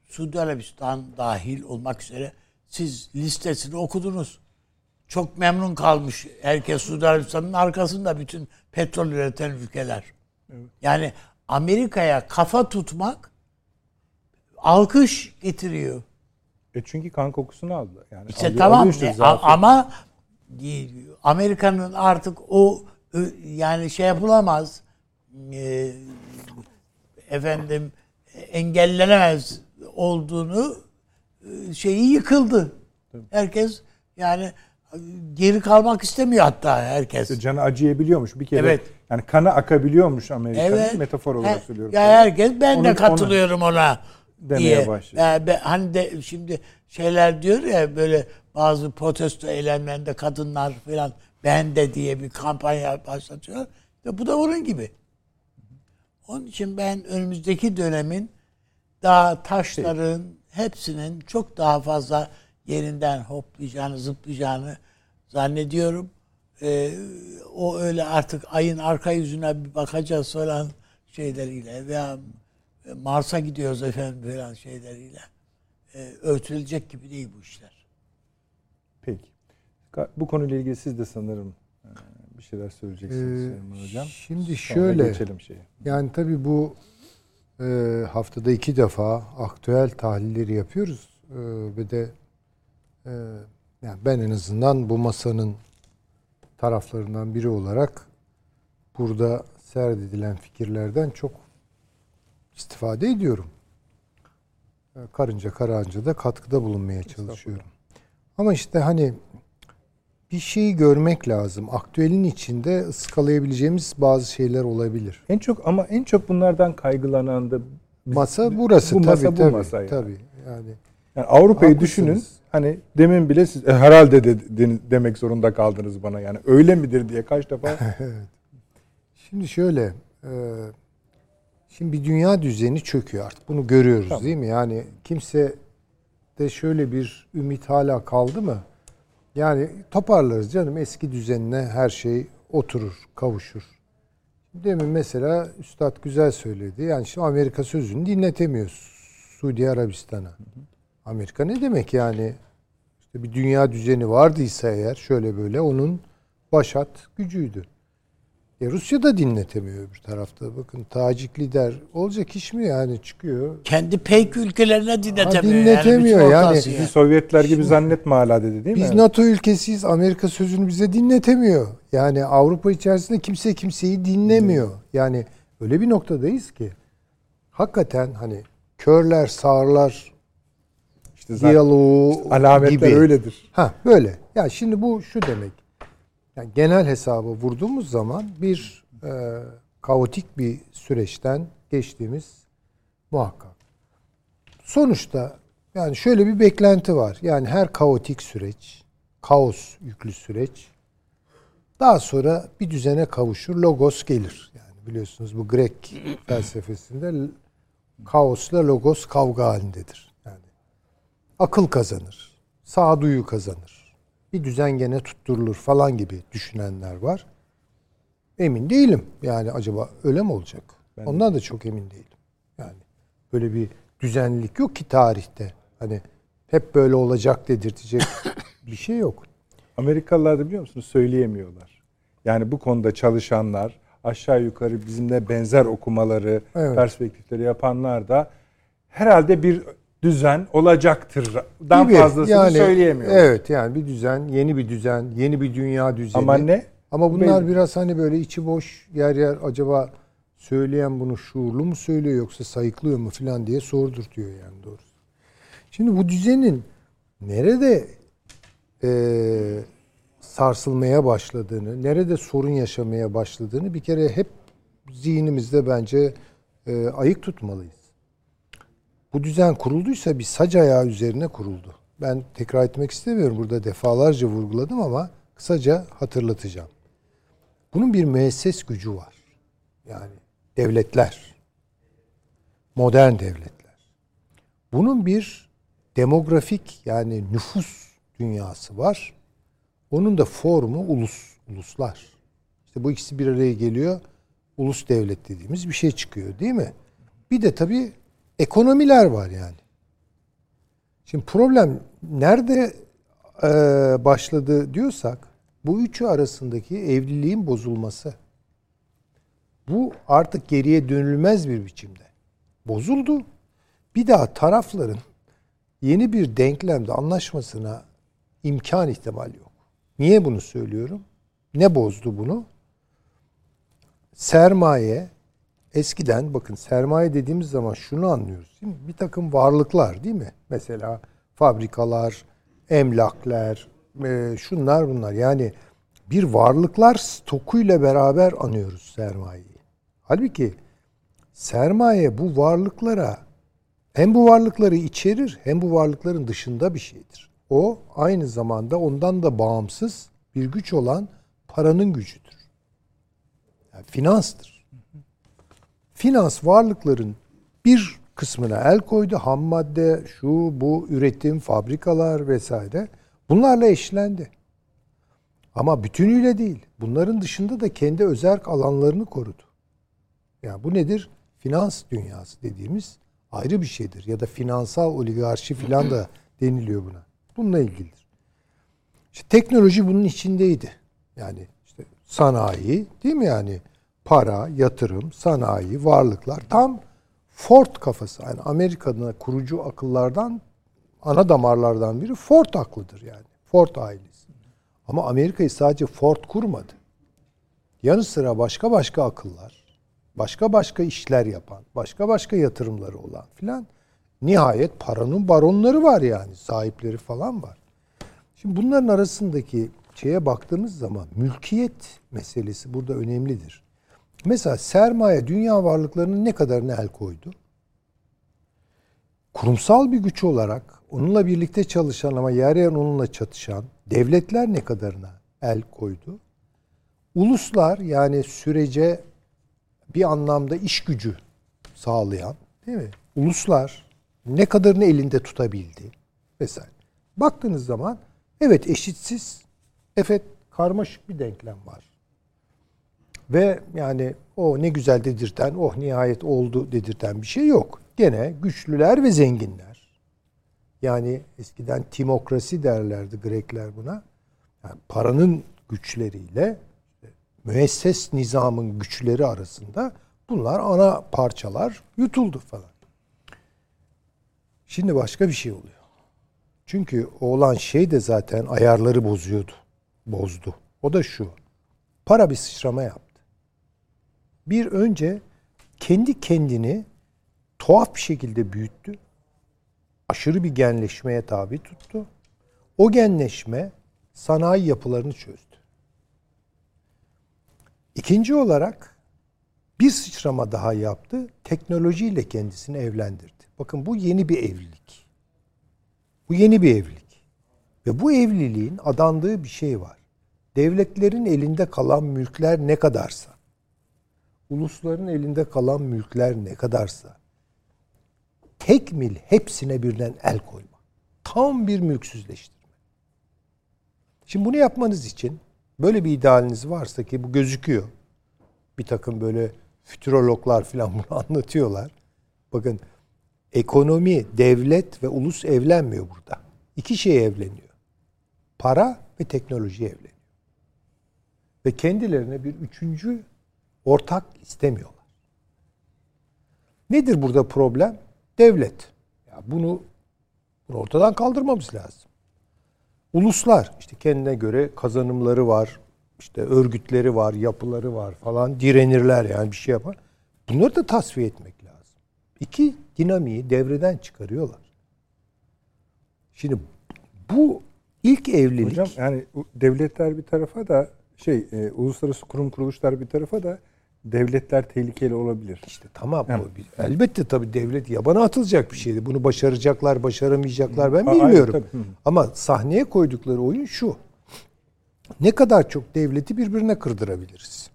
Suudi Arabistan dahil olmak üzere siz listesini okudunuz. Çok memnun kalmış herkes Suudi Arabistan'ın arkasında bütün petrol üreten ülkeler. Yani Amerika'ya kafa tutmak alkış getiriyor. E çünkü kan kokusunu aldı. Yani İşte alıyor- tamam alıyor işte e, ama e, Amerika'nın artık o ö, yani şey yapılamaz e, efendim engellenemez olduğunu e, şeyi yıkıldı. Herkes yani geri kalmak istemiyor hatta herkes. İşte canı acıyabiliyormuş bir kere. Evet. Yani kana akabiliyormuş Amerika'nın Evet. metafor olarak Her- söylüyorum. Ya herkes ben Onu- de katılıyorum ona demeye diye. başlıyor. Ya ben- hani de şimdi şeyler diyor ya böyle bazı protesto eylemlerinde kadınlar falan ben de diye bir kampanya başlatıyor. Ve bu da onun gibi. Onun için ben önümüzdeki dönemin daha taşların hepsinin çok daha fazla yerinden hoplayacağını, zıplayacağını zannediyorum. Ee, o öyle artık ayın arka yüzüne bir bakacağız falan şeyleriyle veya Mars'a gidiyoruz efendim falan şeyleriyle e, örtülecek gibi değil bu işler. Peki. Bu konuyla ilgili siz de sanırım e, bir şeyler söyleyeceksiniz Ee, Süleyman Hocam. Şimdi Sonra şöyle geçelim şeye. yani tabii bu e, haftada iki defa aktüel tahlilleri yapıyoruz E, ve de e, yani ben en azından bu masanın taraflarından biri olarak burada serdedilen fikirlerden çok istifade ediyorum. E, Karınca kararınca da katkıda bulunmaya çalışıyorum. Ama işte hani bir şeyi görmek lazım. Aktüelin içinde ıskalayabileceğimiz bazı şeyler olabilir. En çok ama en çok bunlardan kaygılanan da Masa burası bu tabii masa bu tabii. masa yani. tabii. Yani Yani Avrupa'yı Haklısınız. düşünün. Hani demin bile siz "E, herhalde de, de- demek zorunda kaldınız bana. Yani öyle midir diye kaç defa Şimdi şöyle, e, şimdi bir dünya düzeni çöküyor artık. Bunu görüyoruz Tamam. değil mi? Yani kimse de şöyle bir ümit hala kaldı mı? Yani toparlarız canım eski düzenine her şey oturur, kavuşur. Demin mesela Üstad güzel söyledi. Yani şimdi Amerika sözünü dinletemiyor Suudi Arabistan'a. Amerika ne demek yani? İşte bir dünya düzeni vardıysa eğer şöyle böyle onun başat gücüydü. E Rusya da dinletemiyor bir tarafta. Bakın Tacik lider olacak iş mi yani çıkıyor. Kendi pek ülkelerine dinletemiyor. dinletemiyor yani. yani. Asya. bizi Sovyetler gibi zannetme hala dedi değil Biz mi? NATO ülkesiyiz. Amerika sözünü bize dinletemiyor. Yani Avrupa içerisinde kimse kimseyi dinlemiyor. Yani öyle bir noktadayız ki hakikaten hani körler, sağırlar zaten diyaloğu alametler gibi. öyledir. Ha böyle. Ya şimdi bu şu demek. Yani genel hesabı vurduğumuz zaman bir e, kaotik bir süreçten geçtiğimiz muhakkak. Sonuçta yani şöyle bir beklenti var. Yani her kaotik süreç, kaos yüklü süreç daha sonra bir düzene kavuşur, logos gelir. Yani biliyorsunuz bu Grek felsefesinde kaosla logos kavga halindedir. Akıl kazanır, sağduyu kazanır. Bir düzen gene tutturulur falan gibi düşünenler var. Emin değilim. Yani acaba öyle mi olacak? Ben Ondan da çok emin değilim. Yani böyle bir düzenlilik yok ki tarihte. Hani hep böyle olacak dedirtecek bir şey yok. Amerikalılar da biliyor musunuz söyleyemiyorlar. Yani bu konuda çalışanlar aşağı yukarı bizimle benzer okumaları, Evet. perspektifleri yapanlar da herhalde bir düzen olacaktır. Dan Gibi. fazlasını Yani, söyleyemiyorlar. Evet yani bir düzen, yeni bir düzen, yeni bir dünya düzeni. Ama ne? Ama bunlar Belli. biraz hani böyle içi boş yer yer acaba söyleyen bunu şuurlu mu söylüyor yoksa sayıklıyor mu falan diye sordurtuyor yani doğrusu. Şimdi bu düzenin nerede eee, sarsılmaya başladığını, nerede sorun yaşamaya başladığını bir kere hep zihnimizde bence eee, ayık tutmalıyız. Bu düzen kurulduysa bir sac ayağı üzerine kuruldu. Ben tekrar etmek istemiyorum. Burada defalarca vurguladım ama kısaca hatırlatacağım. Bunun bir müesses gücü var. Yani devletler. Modern devletler. Bunun bir demografik yani nüfus dünyası var. Onun da formu ulus, uluslar. İşte bu ikisi bir araya geliyor. Ulus devlet dediğimiz bir şey çıkıyor değil mi? Bir de tabii ekonomiler var yani. Şimdi problem nerede e, başladı diyorsak bu üçü arasındaki evliliğin bozulması. Bu artık geriye dönülmez bir biçimde. Bozuldu. Bir daha tarafların yeni bir denklemde anlaşmasına imkan ihtimal yok. Niye bunu söylüyorum? Ne bozdu bunu? Sermaye eskiden bakın sermaye dediğimiz zaman şunu anlıyoruz. Değil mi? Bir takım varlıklar değil mi? Mesela fabrikalar, emlaklar, e, şunlar bunlar. Yani bir varlıklar stokuyla beraber anıyoruz sermayeyi. Halbuki sermaye bu varlıklara hem bu varlıkları içerir hem bu varlıkların dışında bir şeydir. O aynı zamanda ondan da bağımsız bir güç olan paranın gücüdür. Yani finanstır. Finans varlıkların bir kısmına el koydu. Ham madde, şu, bu, üretim, fabrikalar vesaire. Bunlarla eşlendi. Ama bütünüyle değil. Bunların dışında da kendi özerk alanlarını korudu. Yani bu nedir? Finans dünyası dediğimiz ayrı bir şeydir. Ya da finansal oligarşi filan da deniliyor buna. Bununla ilgilidir. İşte teknoloji bunun içindeydi. Yani işte sanayi değil mi yani? Para, yatırım, sanayi, varlıklar tam Ford kafası. Yani Amerika'da kurucu akıllardan ana damarlardan biri Ford aklıdır yani. Ford ailesi. Ama Amerika'yı sadece Ford kurmadı. Yanı sıra başka başka akıllar, başka başka işler yapan, başka başka yatırımları olan filan nihayet paranın baronları var yani. Sahipleri falan var. Şimdi bunların arasındaki şeye baktığımız zaman mülkiyet meselesi burada önemlidir. Mesela sermaye dünya varlıklarının ne kadarına el koydu? Kurumsal bir güç olarak onunla birlikte çalışan ama yer yer onunla çatışan devletler ne kadarına el koydu? Uluslar yani sürece bir anlamda iş gücü sağlayan değil mi? Uluslar ne kadarını elinde tutabildi vesaire. Baktığınız zaman evet eşitsiz, evet karmaşık bir denklem var. Ve yani o ne güzel dedirten, oh nihayet oldu dedirten bir şey yok. Gene güçlüler ve zenginler. Yani eskiden timokrasi derlerdi Grekler buna. Yani paranın güçleriyle müesses nizamın güçleri arasında bunlar ana parçalar yutuldu falan. Şimdi başka bir şey oluyor. Çünkü olan şey de zaten ayarları bozuyordu. Bozdu. O da şu. Para bir sıçrama yaptı. Bir önce kendi kendini tuhaf bir şekilde büyüttü. Aşırı bir genleşmeye tabi tuttu. O genleşme sanayi yapılarını çözdü. İkinci olarak bir sıçrama daha yaptı. Teknolojiyle kendisini evlendirdi. Bakın bu yeni bir evlilik. Bu yeni bir evlilik. Ve bu evliliğin adandığı bir şey var. Devletlerin elinde kalan mülkler ne kadarsa, ulusların elinde kalan mülkler ne kadarsa, tek mil hepsine birden el koyma. Tam bir mülksüzleştirme. Şimdi bunu yapmanız için böyle bir idealiniz varsa ki bu gözüküyor. Bir takım böyle fütürologlar falan bunu anlatıyorlar. Bakın ekonomi, devlet ve ulus evlenmiyor burada. İki şey evleniyor. Para ve teknoloji evleniyor. Ve kendilerine bir üçüncü ortak istemiyorlar. Nedir burada problem? Devlet. Ya bunu, ortadan kaldırmamız lazım. Uluslar işte kendine göre kazanımları var, işte örgütleri var, yapıları var falan direnirler yani bir şey yapar. Bunları da tasfiye etmek lazım. İki dinamiği devreden çıkarıyorlar. Şimdi bu ilk evlilik... Hocam yani devletler bir tarafa da şey e, uluslararası kurum kuruluşlar bir tarafa da devletler tehlikeli olabilir. İşte tamam. Yani. Bu, elbette tabii devlet yabana atılacak bir şeydi. Bunu başaracaklar, başaramayacaklar ben bilmiyorum. Hayır, Ama sahneye koydukları oyun şu. Ne kadar çok devleti birbirine kırdırabiliriz?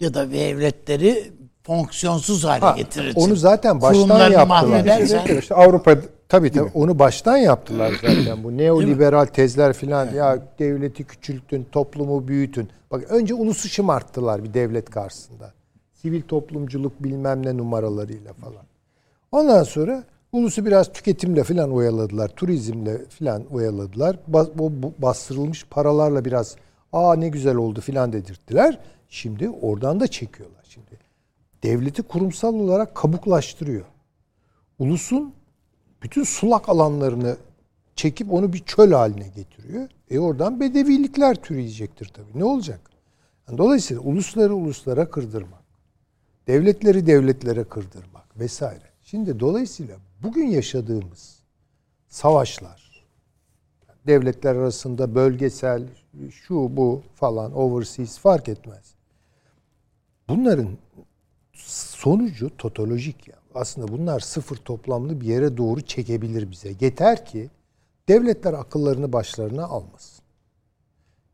Ya da devletleri fonksiyonsuz hale ha, getirir. Onu zaten baştan yaptılar. İşte Avrupa tabii tabii onu baştan yaptılar zaten. Bu neoliberal tezler filan ya devleti küçültün, toplumu büyütün. Bak önce ulusu şımarttılar bir devlet karşısında. Sivil toplumculuk bilmem ne numaralarıyla falan. Ondan sonra ulusu biraz tüketimle filan oyaladılar. Turizmle filan oyaladılar. O bastırılmış paralarla biraz aa ne güzel oldu filan dedirttiler. Şimdi oradan da çekiyorlar. Şimdi devleti kurumsal olarak kabuklaştırıyor. Ulusun bütün sulak alanlarını çekip onu bir çöl haline getiriyor. E oradan bedevilikler türeyecektir tabii. Ne olacak? Dolayısıyla ulusları uluslara kırdırmak, devletleri devletlere kırdırmak vesaire. Şimdi dolayısıyla bugün yaşadığımız savaşlar, devletler arasında bölgesel şu bu falan overseas fark etmez. Bunların sonucu totolojik ya. Aslında bunlar sıfır toplamlı bir yere doğru çekebilir bize. Yeter ki devletler akıllarını başlarına almasın.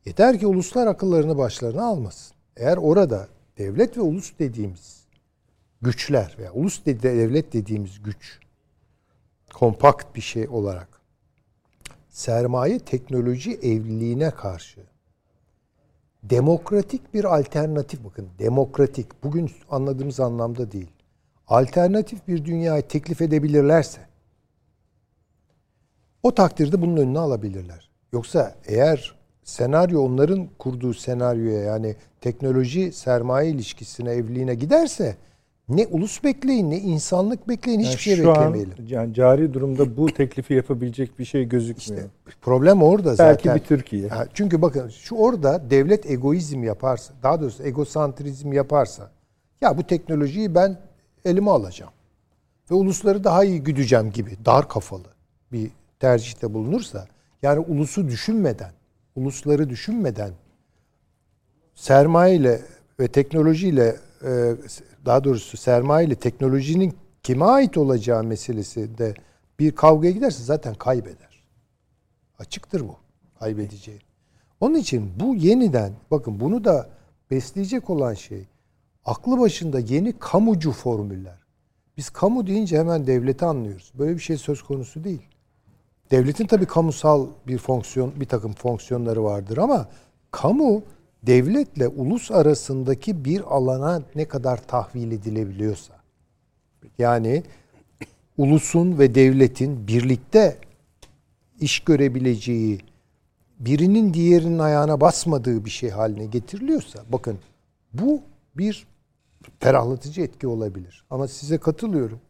Yeter ki uluslar akıllarını başlarına almasın. Eğer orada devlet ve ulus dediğimiz güçler veya ulus de- devlet dediğimiz güç kompakt bir şey olarak sermaye teknoloji evliliğine karşı demokratik bir alternatif bakın demokratik bugün anladığımız anlamda değil. Alternatif bir dünyayı teklif edebilirlerse o takdirde bunun önüne alabilirler. Yoksa eğer senaryo onların kurduğu senaryoya yani teknoloji sermaye ilişkisine evliliğine giderse ne ulus bekleyin ne insanlık bekleyin hiçbir Yani şey şu beklemeyelim. an yani cari durumda bu teklifi yapabilecek bir şey gözükmüyor. Problem orada zaten. Belki bir Türkiye. Çünkü bakın şu orada devlet egoizm yaparsa, daha doğrusu egosantrizm yaparsa, ya bu teknolojiyi ben elime alacağım ve ulusları daha iyi güdeceğim gibi dar kafalı bir tercihte bulunursa, yani ulusu düşünmeden, ulusları düşünmeden sermaye ile ve teknolojiyle e, daha doğrusu sermaye ile teknolojinin kime ait olacağı meselesi de bir kavgaya giderse zaten kaybeder. Açıktır bu kaybedeceği. Onun için bu yeniden bakın bunu da besleyecek olan şey aklı başında yeni kamucu formüller. Biz kamu deyince hemen devleti anlıyoruz. Böyle bir şey söz konusu değil. Devletin tabii kamusal bir fonksiyon, bir takım fonksiyonları vardır ama kamu devletle ulus arasındaki bir alana ne kadar tahvil edilebiliyorsa. Yani ulusun ve devletin birlikte iş görebileceği, birinin diğerinin ayağına basmadığı bir şey haline getiriliyorsa bakın bu bir ferahlatıcı etki olabilir. Ama size katılıyorum.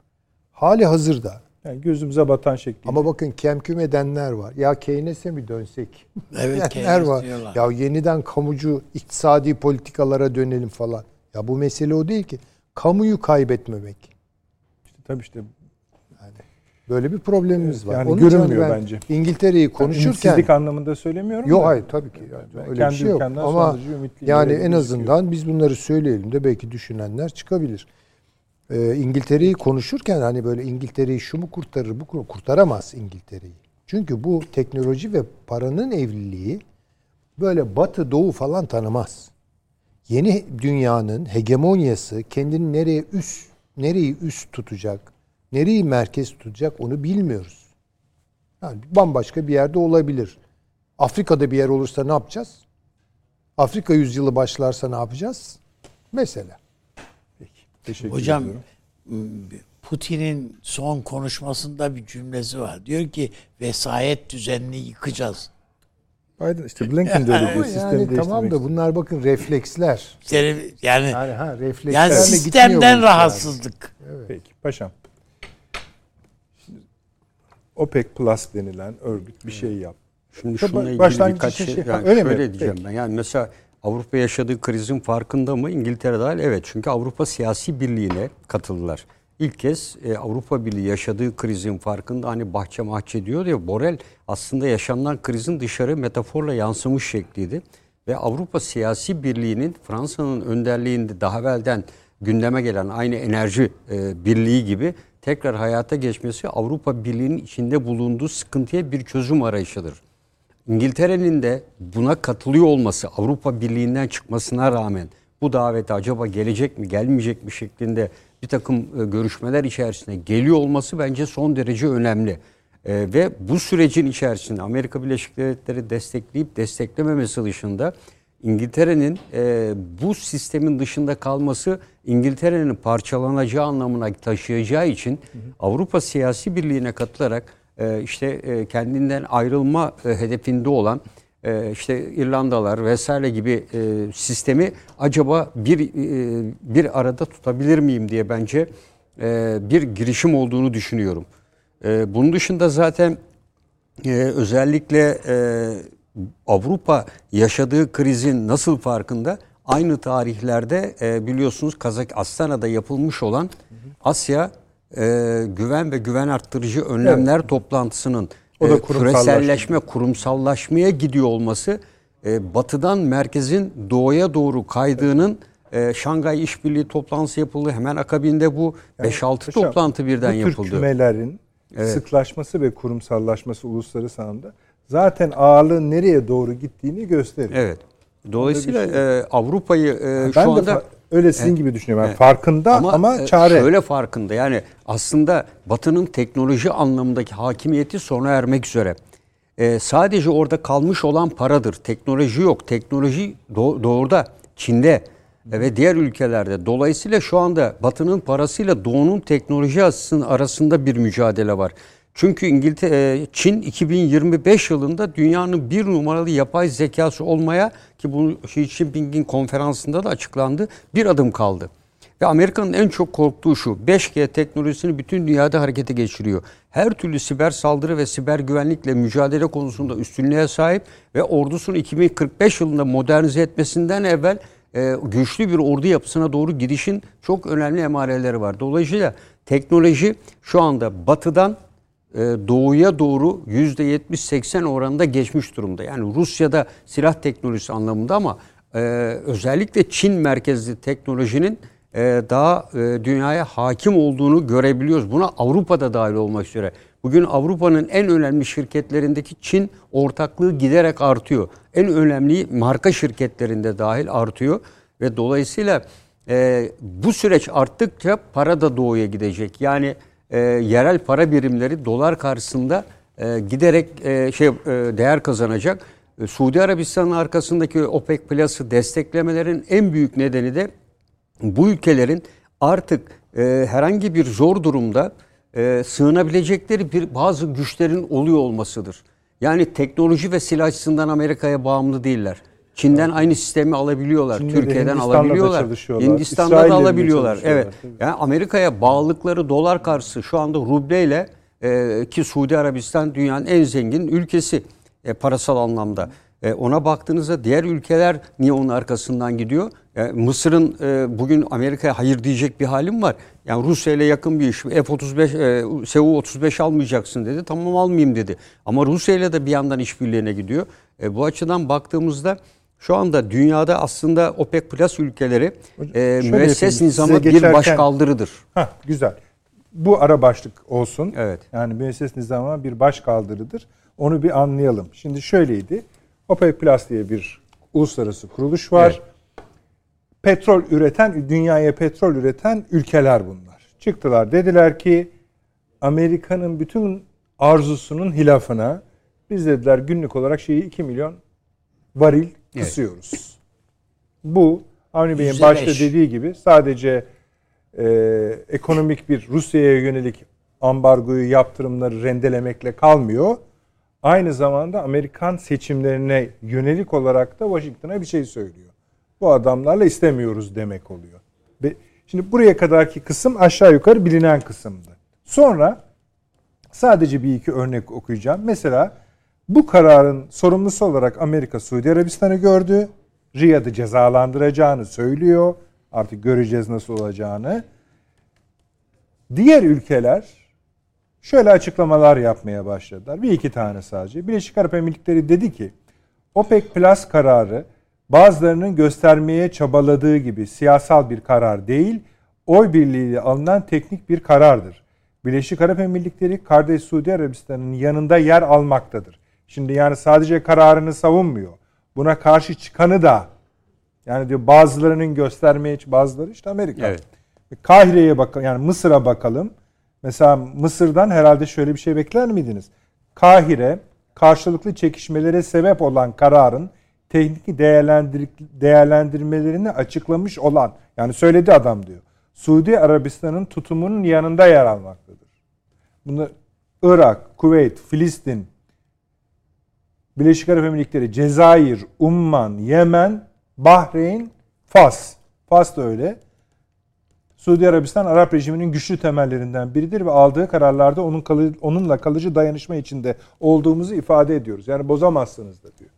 Hali hazırda Yani gözümüze batan şekli. ama bakın kemküm edenler var. Ya Keynes'e mi dönsek? Evet, Keynes var. diyorlar. Ya yeniden kamucu iktisadi politikalara dönelim falan. Ya bu mesele o değil ki. Kamuyu kaybetmemek. İşte tabii işte Böyle bir problemimiz Evet, var. yani Onun için görünmüyor ben bence. İngiltere'yi konuşurken ümitsizlik anlamında söylemiyorum Yok da. hayır tabii ki. Yani Ben öyle kendi bir şey yok. Ama yani en azından biz bunları söyleyelim de belki düşünenler çıkabilir. Ee, İngiltere'yi konuşurken hani böyle İngiltere'yi şu mu kurtarır bu kur- kurtaramaz İngiltere'yi. Çünkü bu teknoloji ve paranın evliliği böyle batı doğu falan tanımaz. Yeni dünyanın hegemonyası kendini nereye üst nereyi üst tutacak, nereyi merkez tutacak onu bilmiyoruz. Yani bambaşka bir yerde olabilir. Afrika'da bir yer olursa ne yapacağız? Afrika yüzyılı başlarsa ne yapacağız? Mesela. Teşekkür Hocam ediyorum. Putin'in son konuşmasında bir cümlesi var. Diyor ki vesayet düzenini yıkacağız. Biden işte Blinken de öyle diyor. Sistemi yani tamam da bunlar bakın refleksler. Yani, yani, ha reflekslerle yani sistemden rahatsızlık. Peki paşam. Şimdi OPEC Plus denilen örgüt bir şey yap. Şimdi Tabii şununla ilgili birkaç şey, şey- yani öyle mi? şöyle diyeceğim Peki. ben. Yani mesela Avrupa yaşadığı krizin farkında mı? İngiltere dahil evet. Çünkü Avrupa siyasi birliğine katıldılar. İlk kez e, Avrupa Birliği yaşadığı krizin farkında hani bahçe mahçe diyor ya Borel aslında yaşanan krizin dışarı metaforla yansımış şekliydi. Ve Avrupa siyasi birliğinin Fransa'nın önderliğinde daha evvelden gündeme gelen aynı enerji e, birliği gibi tekrar hayata geçmesi Avrupa Birliği'nin içinde bulunduğu sıkıntıya bir çözüm arayışıdır. İngiltere'nin de buna katılıyor olması Avrupa Birliği'nden çıkmasına rağmen bu davete acaba gelecek mi gelmeyecek mi şeklinde bir takım e, görüşmeler içerisine geliyor olması bence son derece önemli. E, ve bu sürecin içerisinde Amerika Birleşik Devletleri destekleyip desteklememesi dışında İngiltere'nin e, bu sistemin dışında kalması İngiltere'nin parçalanacağı anlamına taşıyacağı için Avrupa Siyasi Birliği'ne katılarak işte e, kendinden ayrılma e, hedefinde olan e, işte İrlandalar vesaire gibi sistemi acaba bir bir arada tutabilir miyim diye bence bir girişim olduğunu düşünüyorum. Bunun dışında zaten ee, özellikle Avrupa yaşadığı krizin nasıl farkında? Aynı tarihlerde biliyorsunuz Kazak Astana'da yapılmış olan Asya e, güven ve güven arttırıcı önlemler toplantısının O da e, küreselleşme, kurumsallaşmaya gidiyor olması e, batıdan merkezin doğuya doğru kaydığının e, Şangay İşbirliği toplantısı yapıldı. Hemen akabinde bu 5-6 Paşam, toplantı birden bu tür yapıldı. kümelerin Evet. sıklaşması ve kurumsallaşması uluslararası anlamda zaten ağırlığın nereye doğru gittiğini gösteriyor. Evet. Dolayısıyla şey e, Avrupa'yı e, Ben şu anda öyle sizin gibi düşünüyorum. Yani Evet. farkında ama, e, çare. Şöyle farkında yani aslında Batı'nın teknoloji anlamındaki hakimiyeti sona ermek üzere. E, sadece orada kalmış olan paradır. Teknoloji yok. Teknoloji do- doğuda, Çin'de e, ve diğer ülkelerde. Dolayısıyla şu anda Batı'nın parasıyla Doğu'nun teknoloji arasında, arasında bir mücadele var. Çünkü İngiltere, e, Çin 2025 yılında dünyanın bir numaralı yapay zekası olmaya ki bu Xi Jinping'in konferansında da açıklandı bir adım kaldı. Ve Amerika'nın en çok korktuğu şu 5G teknolojisini bütün dünyada harekete geçiriyor. Her türlü siber saldırı ve siber güvenlikle mücadele konusunda üstünlüğe sahip ve ordusunu 2045 yılında modernize etmesinden evvel e, güçlü bir ordu yapısına doğru girişin çok önemli emareleri var. Dolayısıyla teknoloji şu anda batıdan doğuya doğru %70-80 oranında geçmiş durumda. Yani Rusya'da silah teknolojisi anlamında ama e, özellikle Çin merkezli teknolojinin e, daha e, dünyaya hakim olduğunu görebiliyoruz. Buna Avrupa'da dahil olmak üzere. Bugün Avrupa'nın en önemli şirketlerindeki Çin ortaklığı giderek artıyor. En önemli marka şirketlerinde dahil artıyor ve dolayısıyla e, bu süreç arttıkça para da doğuya gidecek. Yani e, yerel para birimleri dolar karşısında e, giderek e, şey e, değer kazanacak. E, Suudi Arabistan'ın arkasındaki OPEC Plus'ı desteklemelerin en büyük nedeni de bu ülkelerin artık e, herhangi bir zor durumda e, sığınabilecekleri bir bazı güçlerin oluyor olmasıdır. Yani teknoloji ve silah açısından Amerika'ya bağımlı değiller. Çin'den aynı sistemi alabiliyorlar. Çin'de de Türkiye'den alabiliyorlar. Hindistan'da da alabiliyorlar. Evet. Yani Amerika'ya bağlılıkları dolar karşısı şu anda rubleyle e, ki Suudi Arabistan dünyanın en zengin ülkesi e, parasal anlamda. E, ona baktığınızda diğer ülkeler niye onun arkasından gidiyor? E, Mısır'ın e, bugün Amerika'ya hayır diyecek bir halim var. Yani Rusya ile yakın bir iş. F-35, e, Su-35 almayacaksın dedi. Tamam almayayım dedi. Ama Rusya ile de bir yandan işbirliğine gidiyor. E, bu açıdan baktığımızda şu anda dünyada aslında OPEC Plus ülkeleri e, müesses nizama size bir geçerken- başkaldırıdır. Hah, güzel. Bu ara başlık olsun. Evet. Yani müesses nizama bir baş kaldırıdır. Onu bir anlayalım. Şimdi şöyleydi. OPEC Plus diye bir uluslararası kuruluş var. Evet. Petrol üreten, dünyaya petrol üreten ülkeler bunlar. Çıktılar dediler ki Amerika'nın bütün arzusunun hilafına biz dediler günlük olarak şeyi 2 milyon varil kısıyoruz. Bu Avni Bey'in başta dediği gibi sadece e, ekonomik bir Rusya'ya yönelik ambargoyu yaptırımları rendelemekle kalmıyor. Aynı zamanda Amerikan seçimlerine yönelik olarak da Washington'a bir şey söylüyor. Bu adamlarla istemiyoruz demek oluyor. Ve şimdi buraya kadarki kısım aşağı yukarı bilinen kısımdı. Sonra sadece bir iki örnek okuyacağım. Mesela bu kararın sorumlusu olarak Amerika Suudi Arabistan'ı gördü. Riyad'ı cezalandıracağını söylüyor. Artık göreceğiz nasıl olacağını. Diğer ülkeler şöyle açıklamalar yapmaya başladılar. Bir iki tane sadece. Birleşik Arap Emirlikleri dedi ki OPEC Plus kararı bazılarının göstermeye çabaladığı gibi siyasal bir karar değil, oy birliğiyle alınan teknik bir karardır. Birleşik Arap Emirlikleri kardeş Suudi Arabistan'ın yanında yer almaktadır. Şimdi yani sadece kararını savunmuyor. Buna karşı çıkanı da yani diyor bazılarının göstermeye bazıları işte Amerika. Evet. Kahire'ye bakalım yani Mısır'a bakalım. Mesela Mısır'dan herhalde şöyle bir şey bekler miydiniz? Kahire karşılıklı çekişmelere sebep olan kararın teknik değerlendir değerlendirmelerini açıklamış olan yani söyledi adam diyor. Suudi Arabistan'ın tutumunun yanında yer almaktadır. Bunu Irak, Kuveyt, Filistin, Birleşik Arap Emirlikleri, Cezayir, Umman, Yemen, Bahreyn, Fas. Fas da öyle. Suudi Arabistan Arap rejiminin güçlü temellerinden biridir ve aldığı kararlarda onun kalı, onunla kalıcı dayanışma içinde olduğumuzu ifade ediyoruz. Yani bozamazsınız da diyor.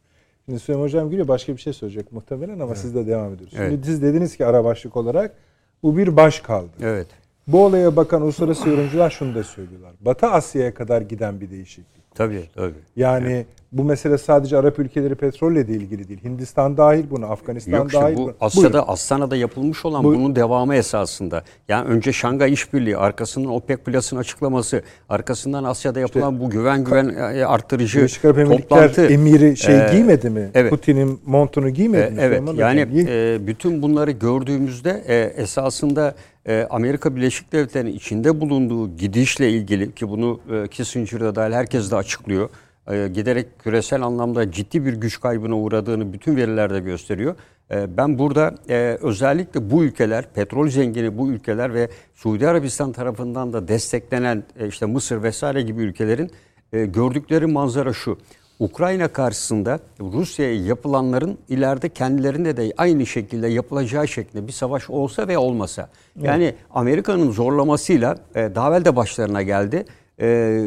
Şimdi Süleyman Hocam geliyor başka bir şey söyleyecek muhtemelen ama siz de devam ediyorsunuz. Evet. Şimdi siz dediniz ki ara başlık olarak bu bir baş kaldı. Evet. bu olaya bakan uluslararası yorumcular şunu da söylüyorlar. Batı Asya'ya kadar giden bir değişiklik. Tabii tabii. Yani bu mesele sadece Arap ülkeleri petrolle de ilgili değil. Hindistan dahil buna, Afganistan Yok işte dahil bu buna. Asya'da Buyurun. Astana'da yapılmış olan Buyurun. bunun devamı esasında. Yani önce Şangay İşbirliği, arkasından OPEC Plus'ın açıklaması, arkasından Asya'da yapılan bu güven güven e, arttırıcı Birleşik Arap Emirlikler toplantı. emiri şey Ee, giymedi mi? evet. Putin'in montunu giymedi E, mi? Evet Süleyman yani e, bütün bunları gördüğümüzde e, esasında e, Amerika Birleşik Devletleri'nin içinde bulunduğu gidişle ilgili ki bunu e, Kissinger'da dahil herkes de açıklıyor. E, giderek küresel anlamda ciddi bir güç kaybına uğradığını bütün veriler de gösteriyor. E, ben burada e, özellikle bu ülkeler, petrol zengini bu ülkeler ve Suudi Arabistan tarafından da desteklenen işte Mısır vesaire gibi ülkelerin gördükleri manzara şu. Ukrayna karşısında Rusya'ya yapılanların ileride kendilerine de aynı şekilde yapılacağı şeklinde bir savaş olsa ve olmasa. Yani Amerika'nın zorlamasıyla e, daha evvel de başlarına geldi. E,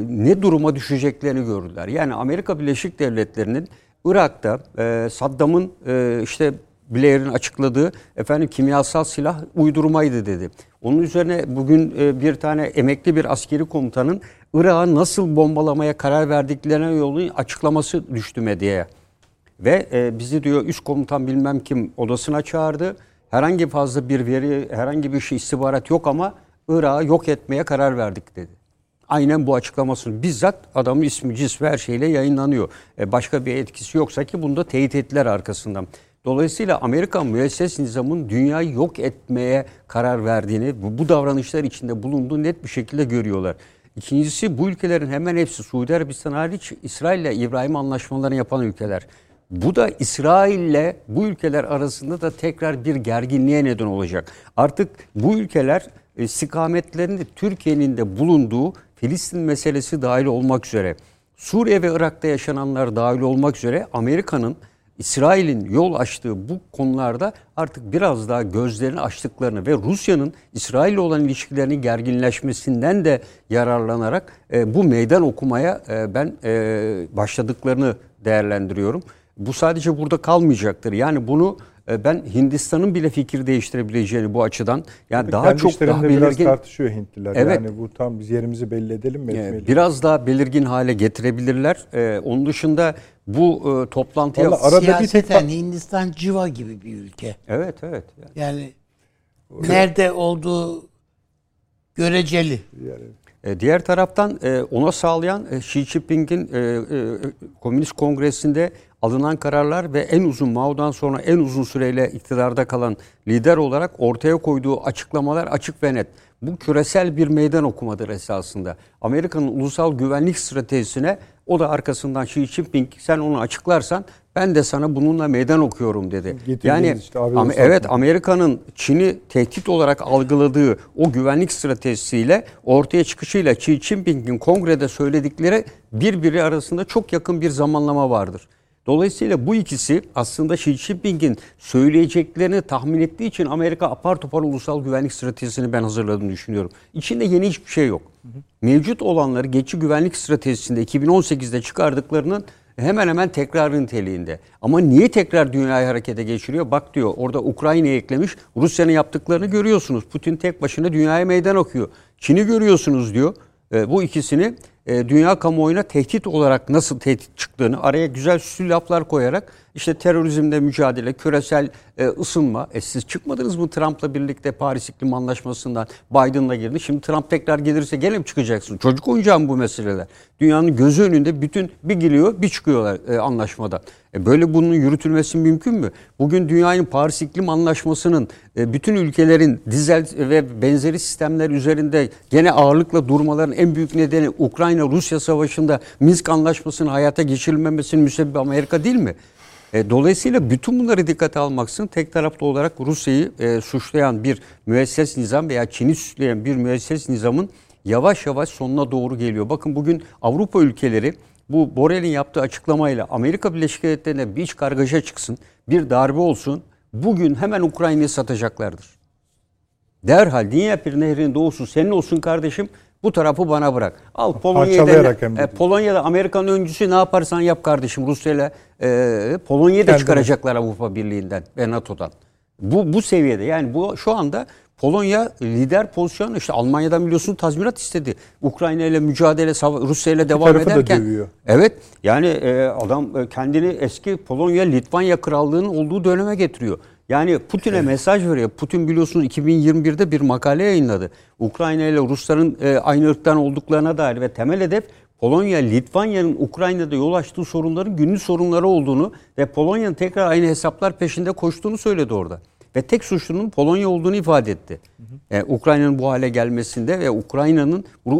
ne duruma düşeceklerini gördüler. Yani Amerika Birleşik Devletleri'nin Irak'ta e, Saddam'ın e, işte Blair'in açıkladığı efendim kimyasal silah uydurmaydı dedi. Onun üzerine bugün bir tane emekli bir askeri komutanın Irak'ı nasıl bombalamaya karar verdiklerine yolu açıklaması düştü medyaya. Ve e, bizi diyor üst komutan bilmem kim odasına çağırdı. Herhangi fazla bir veri, herhangi bir şey istihbarat yok ama Irak'ı yok etmeye karar verdik dedi. Aynen bu açıklamasını bizzat adamın ismi, cismi her şeyle yayınlanıyor. E, başka bir etkisi yoksa ki bunda teyit ettiler arkasından. Dolayısıyla Amerikan müesses nizamın dünyayı yok etmeye karar verdiğini, bu, bu davranışlar içinde bulunduğu net bir şekilde görüyorlar. İkincisi bu ülkelerin hemen hepsi Suudi Arabistan hariç İsrail ile İbrahim anlaşmalarını yapan ülkeler. Bu da İsrail ile bu ülkeler arasında da tekrar bir gerginliğe neden olacak. Artık bu ülkeler e, istikametlerinde Türkiye'nin de bulunduğu Filistin meselesi dahil olmak üzere, Suriye ve Irak'ta yaşananlar dahil olmak üzere Amerika'nın İsrail'in yol açtığı bu konularda artık biraz daha gözlerini açtıklarını ve Rusya'nın İsrail olan ilişkilerinin gerginleşmesinden de yararlanarak e, bu meydan okumaya e, ben e, başladıklarını değerlendiriyorum. Bu sadece burada kalmayacaktır. Yani bunu ben Hindistan'ın bile fikir değiştirebileceğini bu açıdan yani daha çok daha biraz belirgin tartışıyor Hintliler. Evet. Yani bu tam biz yerimizi belli edelim mi e, etmeyelim mi? biraz daha belirgin hale getirebilirler. E, onun dışında bu e, toplantıya Vallahi arada bir tek Siyaseten Hindistan civa gibi bir ülke. Evet evet. Yani Yani nerede olduğu göreceli. Yani E, Diğer taraftan e, ona sağlayan e, Xi Jinping'in e, e, Komünist Kongresi'nde alınan kararlar ve en uzun Mao'dan sonra en uzun süreyle iktidarda kalan lider olarak ortaya koyduğu açıklamalar açık ve net. Bu küresel bir meydan okumadır esasında. Amerika'nın ulusal güvenlik stratejisine o da arkasından Xi Jinping sen onu açıklarsan ben de sana bununla meydan okuyorum dedi. Getirdiniz Yani işte abi, ama evet. Amerika'nın Çin'i tehdit olarak algıladığı o güvenlik stratejisiyle ortaya çıkışıyla Xi Jinping'in kongrede söyledikleri birbiri arasında çok yakın bir zamanlama vardır. Dolayısıyla bu ikisi aslında Xi Jinping'in söyleyeceklerini tahmin ettiği için Amerika apar topar ulusal güvenlik stratejisini ben hazırladığını düşünüyorum. İçinde yeni hiçbir şey yok. Mevcut olanları geçici güvenlik stratejisinde 2018'de çıkardıklarının hemen hemen tekrarın niteliğinde. Ama niye tekrar dünyayı harekete geçiriyor? Bak diyor orada Ukrayna'yı eklemiş. Rusya'nın yaptıklarını görüyorsunuz. Putin tek başına dünyaya meydan okuyor. Çin'i görüyorsunuz diyor. E, bu ikisini e, dünya kamuoyuna tehdit olarak nasıl tehdit çıktığını araya güzel süslü laflar koyarak işte terörizmle mücadele, küresel e, ısınma. E, siz çıkmadınız mı Trump'la birlikte Paris İklim Anlaşması'ndan Biden'la girdi. Şimdi Trump tekrar gelirse gene mi çıkacaksın? Çocuk oyuncağı mı bu meseleler? Dünyanın gözü önünde bütün bir geliyor bir çıkıyorlar e, anlaşmadan. E, böyle bunun yürütülmesi mümkün mü? Bugün dünyanın Paris İklim Anlaşması'nın e, bütün ülkelerin dizel ve benzeri sistemler üzerinde gene ağırlıkla durmaların en büyük nedeni Ukrayna-Rusya savaşında Minsk Anlaşması'nın hayata geçirilmemesinin müsebbibi Amerika değil mi? E, dolayısıyla bütün bunları dikkate almaksızın tek taraflı olarak Rusya'yı e, suçlayan bir müesses nizam veya Çin'i suçlayan bir müesses nizamın yavaş yavaş sonuna doğru geliyor. Bakın bugün Avrupa ülkeleri bu Borrell'in yaptığı açıklamayla Amerika Birleşik Devletleri'ne bir iç kargaşa çıksın, bir darbe olsun, bugün hemen Ukrayna'yı satacaklardır. Derhal Dnieper Nehri'nin doğusu senin olsun kardeşim. Bu tarafı bana bırak. Al Polonya'da e, Polonya'da Amerikan öncüsü ne yaparsan yap kardeşim Rusya ile e, Polonya'yı da çıkaracaklar Avrupa Birliği'nden ve NATO'dan. Bu bu seviyede yani bu şu anda Polonya lider pozisyon işte Almanya'dan biliyorsun tazminat istedi. Ukrayna ile mücadele Rusya ile devam tarafı da ederken. dövüyor. Evet yani e, adam e, kendini eski Polonya Litvanya krallığının olduğu döneme getiriyor. Yani Putin'e mesaj veriyor. Putin biliyorsunuz 2021'de bir makale yayınladı. Ukrayna ile Rusların e, aynı ırktan olduklarına dair ve temel hedef Polonya, Litvanya'nın Ukrayna'da yol açtığı sorunların günlük sorunları olduğunu ve Polonya'nın tekrar aynı hesaplar peşinde koştuğunu söyledi orada. Ve tek suçlunun Polonya olduğunu ifade etti. E, Ukrayna'nın bu hale gelmesinde ve Ukrayna'nın e, e,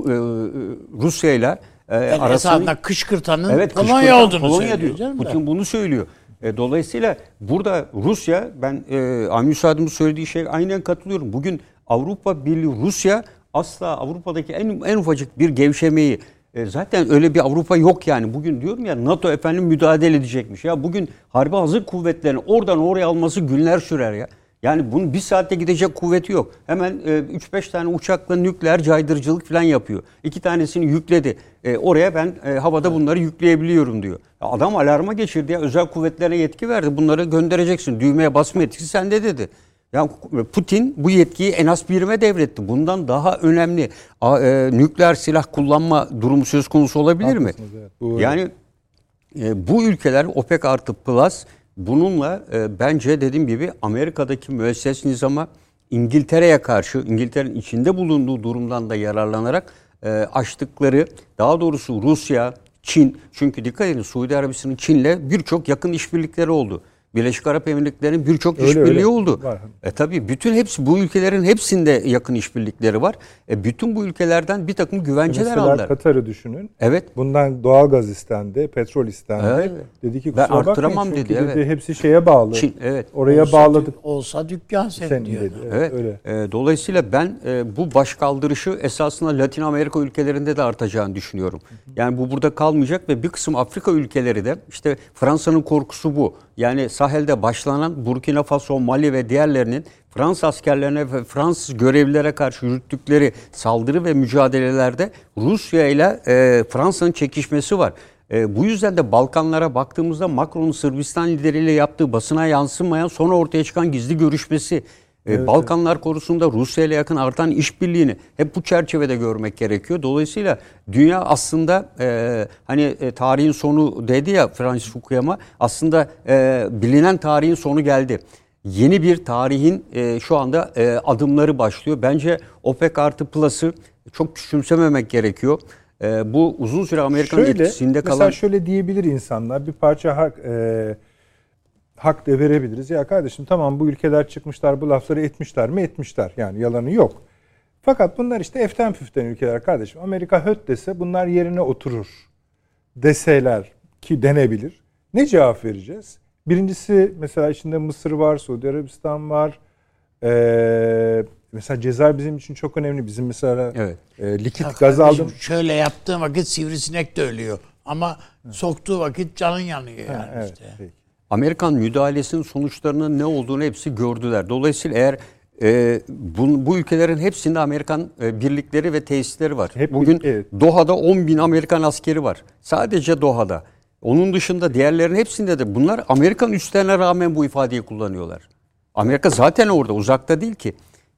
Rusya ile e, Yani arasını esasında kışkırtanın Evet, Polonya kışkırtan olduğunu Polonya söylüyor diyor. Putin bunu söylüyor. E, dolayısıyla burada Rusya ben e, Avni Üstad'ın söylediği şey aynen katılıyorum. Bugün Avrupa Birliği Rusya asla Avrupa'daki en en ufacık bir gevşemeyi e, zaten öyle bir Avrupa yok yani. Bugün diyorum ya NATO efendim müdahale edecekmiş. Ya bugün harbi hazır kuvvetlerini oradan oraya alması günler sürer ya. Yani bunun bir saatte gidecek kuvveti yok. Hemen e, 3-5 tane uçakla nükleer caydırıcılık falan yapıyor. İki tanesini yükledi. E, oraya ben e, havada bunları yükleyebiliyorum diyor. Ya Adam alarma geçirdi ya özel kuvvetlerine yetki verdi. Bunları göndereceksin. Düğmeye basma yetkisi sende dedi. Ya Putin bu yetkiyi en az birime devretti. Bundan daha önemli a, e, nükleer silah kullanma durumu söz konusu olabilir mi? Evet. Bu- yani e, bu ülkeler OPEC artı Plus bununla e, bence dediğim gibi Amerika'daki müesses nizama İngiltere'ye karşı İngiltere'nin içinde bulunduğu durumdan da yararlanarak e, açtıkları daha doğrusu Rusya, Çin çünkü dikkat edin Suudi Arabistan'ın Çin'le birçok yakın işbirlikleri oldu. Birleşik Arap Emirlikleri'nin birçok Öyle, işbirliği öyle. oldu. Var. E tabii bütün hepsi bu ülkelerin hepsinde yakın işbirlikleri var. E bütün bu ülkelerden bir takım güvenceler Mesela aldılar. Katar'ı düşünün. Evet. Bundan doğalgaz istendi, petrol istendi. Evet. Dedi ki Ben kusura bakmayın çünkü dedi, evet. hepsi şeye bağlı. Çin, evet. Oraya Olsa bağladık dük- Olsa dükkan senin, senin diyor. dedi. Evet, Evet. öyle. e, dolayısıyla ben e, bu baş kaldırışı esasında Latin Amerika ülkelerinde de artacağını düşünüyorum. Yani bu burada kalmayacak ve bir kısım Afrika ülkeleri de işte Fransa'nın korkusu bu. Yani sahilde başlanan Burkina Faso, Mali ve diğerlerinin Fransız askerlerine ve Fransız görevlilere karşı yürüttükleri saldırı ve mücadelelerde Rusya ile e, Fransa'nın çekişmesi var. E, bu yüzden de Balkanlara baktığımızda Macron'un Sırbistan lideriyle yaptığı basına yansımayan sonra ortaya çıkan gizli görüşmesi e, Balkanlar konusunda Rusya ile yakın artan işbirliğini hep bu çerçevede görmek gerekiyor. Dolayısıyla dünya aslında e, hani e, tarihin sonu dedi ya Francis Fukuyama aslında e, bilinen tarihin sonu geldi. Yeni bir tarihin e, şu anda e, adımları başlıyor. Bence OPEC artı Plus'ı çok küçümsememek gerekiyor. E, bu uzun süre Amerika'nın etkisinde mesela kalan... şöyle diyebilir insanlar bir parça hak e, hak da verebiliriz. Ya kardeşim tamam bu ülkeler çıkmışlar bu lafları etmişler mi etmişler. Yani yalanı yok. Fakat bunlar işte eften püften ülkeler kardeşim. Amerika höt dese bunlar yerine oturur deseler ki denebilir. Ne cevap vereceğiz? Birincisi mesela içinde Mısır var, Suudi Arabistan var. Ee, mesela Cezayir bizim için çok önemli. Bizim mesela Evet. e, likit Ya gaz aldım. Şöyle yaptığın vakit sivrisinek de ölüyor. Ama soktuğu vakit canın yanıyor yani Evet, işte. peki. Amerikan müdahalesinin sonuçlarının ne olduğunu hepsi gördüler. Dolayısıyla eğer e, bu, bu ülkelerin hepsinde Amerikan e, birlikleri ve tesisleri var. Hep- Bugün evet. Doha'da 10 bin Amerikan askeri var. Sadece Doha'da. Onun dışında diğerlerin hepsinde de bunlar Amerikan üslerine rağmen bu ifadeyi kullanıyorlar. Amerika zaten orada uzakta değil ki.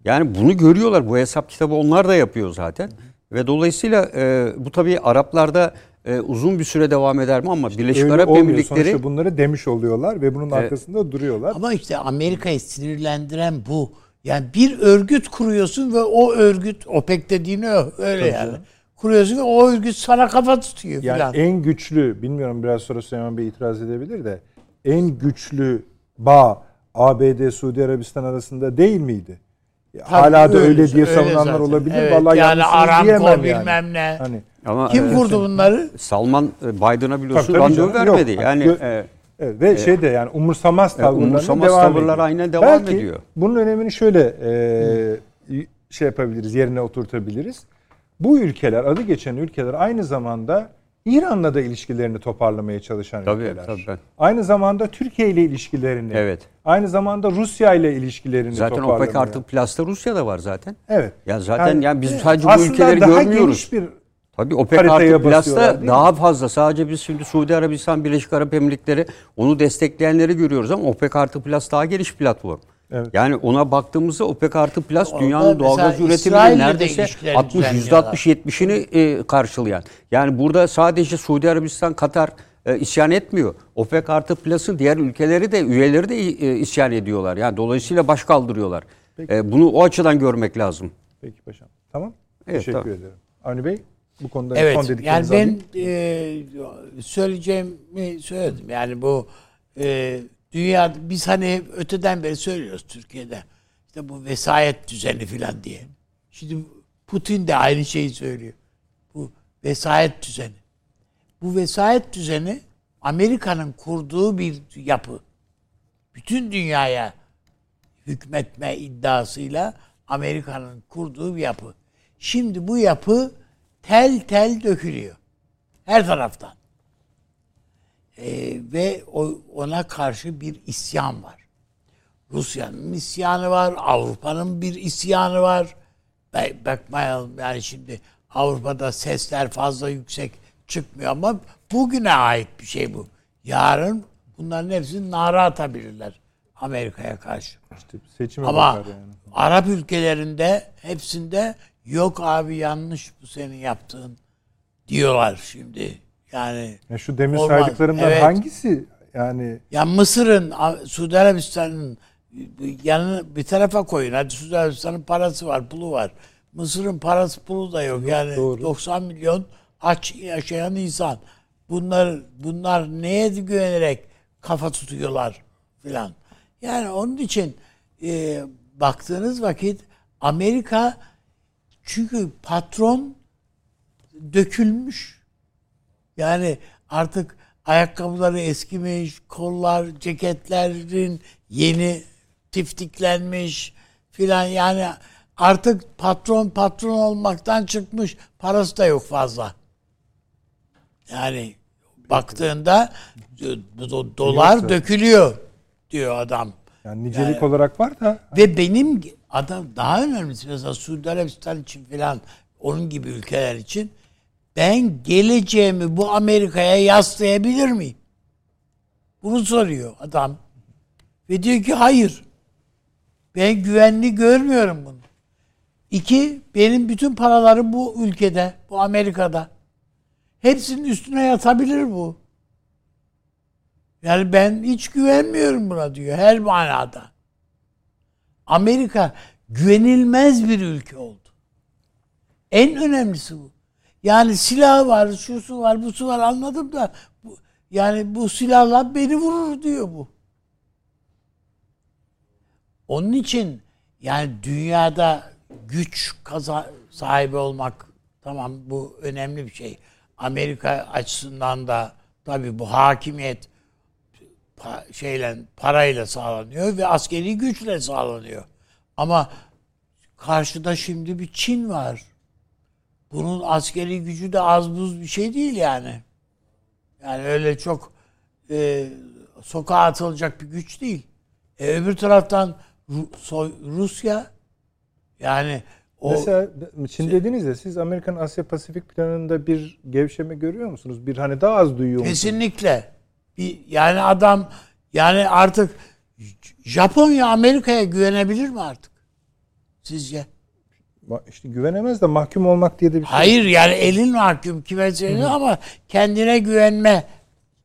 Yani bunu görüyorlar. Bu hesap kitabı onlar da yapıyor zaten. Ve dolayısıyla e, bu tabii Araplarda e, uzun bir süre devam eder mi ama Birleşik Öyle Arap olmuyor. Emirlikleri Sonuçta bunları demiş oluyorlar ve bunun Evet. arkasında duruyorlar. Ama işte Amerika'yı sinirlendiren bu. Yani bir örgüt kuruyorsun ve o örgüt OPEC dediğini öyle yani. Kuruyorsun ve o örgüt sana kafa tutuyor yani filan. en güçlü, bilmiyorum biraz sonra Süleyman Bey itiraz edebilir de en güçlü bağ ABD Suudi Arabistan arasında değil miydi? Hala da öyle, diye savunanlar zaten. olabilir. Evet, Vallahi yani Aramco yani. bilmem ne. Hani ama Kim e, vurdu bunları? Salman e, Biden'a biliyorsun Tabii, randevu vermedi. yok. Yani e, Evet, ve şey de yani umursamaz tavırlarına umursamaz devam tavırlar ediyor. aynen devam Belki ediyor. bunun önemini şöyle e, şey yapabiliriz, yerine oturtabiliriz. Bu ülkeler, adı geçen ülkeler aynı zamanda İran'la da ilişkilerini toparlamaya çalışan Tabii, ülkeler. tabii ben. Aynı zamanda Türkiye ile ilişkilerini, Evet. aynı zamanda Rusya ile ilişkilerini zaten toparlamaya. OPEC artı Plus'ta Rusya da var zaten. Evet. Ya zaten yani biz evet, sadece bu ülkeleri daha görmüyoruz. geniş bir Tabii OPEC artı değil daha fazla. Sadece biz şimdi Suudi Arabistan, Birleşik Arap Emirlikleri onu destekleyenleri görüyoruz ama OPEC artı Plus daha geniş platform. Evet. Yani ona baktığımızda OPEC artı plus Orada dünyanın doğalgaz üretiminin neredeyse ilişkilerini 60 %60-70'ini e, karşılayan. Yani burada sadece Suudi Arabistan, Katar e, isyan etmiyor. OPEC artı plus'ın diğer ülkeleri de üyeleri de e, isyan ediyorlar. Yani dolayısıyla baş kaldırıyorlar. E, bunu o açıdan görmek lazım. Peki paşam. Tamam. Evet, Teşekkür tamam. ederim. Avni Bey bu konuda Evet. son Yani dediklerinizi ben alayım. e, söyleyeceğimi söyledim. Yani bu e, dünya biz hani öteden beri söylüyoruz Türkiye'de. İşte bu vesayet düzeni filan diye. Şimdi Putin de aynı şeyi söylüyor. Bu vesayet düzeni. Bu vesayet düzeni Amerika'nın kurduğu bir yapı. Bütün dünyaya hükmetme iddiasıyla Amerika'nın kurduğu bir yapı. Şimdi bu yapı tel tel dökülüyor. Her taraftan. Ee, ve o, ona karşı bir isyan var. Rusya'nın isyanı var, Avrupa'nın bir isyanı var. Bakmayalım yani şimdi Avrupa'da sesler fazla yüksek çıkmıyor ama bugüne ait bir şey bu. Yarın bunların hepsini nara atabilirler Amerika'ya karşı. İşte seçime Ama bakar yani. Arap ülkelerinde hepsinde yok abi yanlış bu senin yaptığın diyorlar şimdi. Yani Ya şu demin Olmaz. saydıklarımdan Evet. hangisi yani ya Mısır'ın, Suudi Arabistan'ın yanını bir tarafa koyun. Hadi Suudi Arabistan'ın parası var, pulu var. Mısır'ın parası pulu da yok. Yani doğru. 90 milyon aç yaşayan insan. Bunlar bunlar neye güvenerek kafa tutuyorlar filan. Yani onun için e, baktığınız vakit Amerika çünkü patron dökülmüş. Yani artık ayakkabıları eskimiş, kollar, ceketlerin yeni tiftiklenmiş filan yani artık patron patron olmaktan çıkmış. Parası da yok fazla. Yani baktığında do- dolar Yoksa- dökülüyor diyor adam. yani nicelik olarak var da Ve benim adam daha önemlisi mesela Suudi Arabistan için filan onun gibi ülkeler için ben geleceğimi bu Amerika'ya yaslayabilir miyim? Bunu soruyor adam. Ve diyor ki hayır. Ben güvenli görmüyorum bunu. İki, benim bütün paralarım bu ülkede, bu Amerika'da. Hepsinin üstüne yatabilir bu. Yani ben hiç güvenmiyorum buna diyor her manada. Amerika güvenilmez bir ülke oldu. En önemlisi bu. Yani silah var, şusu var, busu var anladım da bu, yani bu silahla beni vurur diyor bu. Onun için yani dünyada güç kaza sahibi olmak tamam bu önemli bir şey. Amerika açısından da tabii bu hakimiyet pa- şeyle parayla sağlanıyor ve askeri güçle sağlanıyor. Ama karşıda şimdi bir Çin var. Bunun askeri gücü de az buz bir şey değil yani. Yani öyle çok e, sokağa atılacak bir güç değil. E, öbür taraftan Ru- Soy- Rusya yani o mesela Çin dediniz ya siz Amerikan Asya Pasifik planında bir gevşeme görüyor musunuz? Bir hani daha az duyuyor musunuz? kesinlikle bir yani adam yani artık Japonya Amerika'ya güvenebilir mi artık? Sizce? İşte güvenemez de mahkum olmak diye de bir şey. Hayır yani elin mahkum kime söylüyor ama kendine güvenme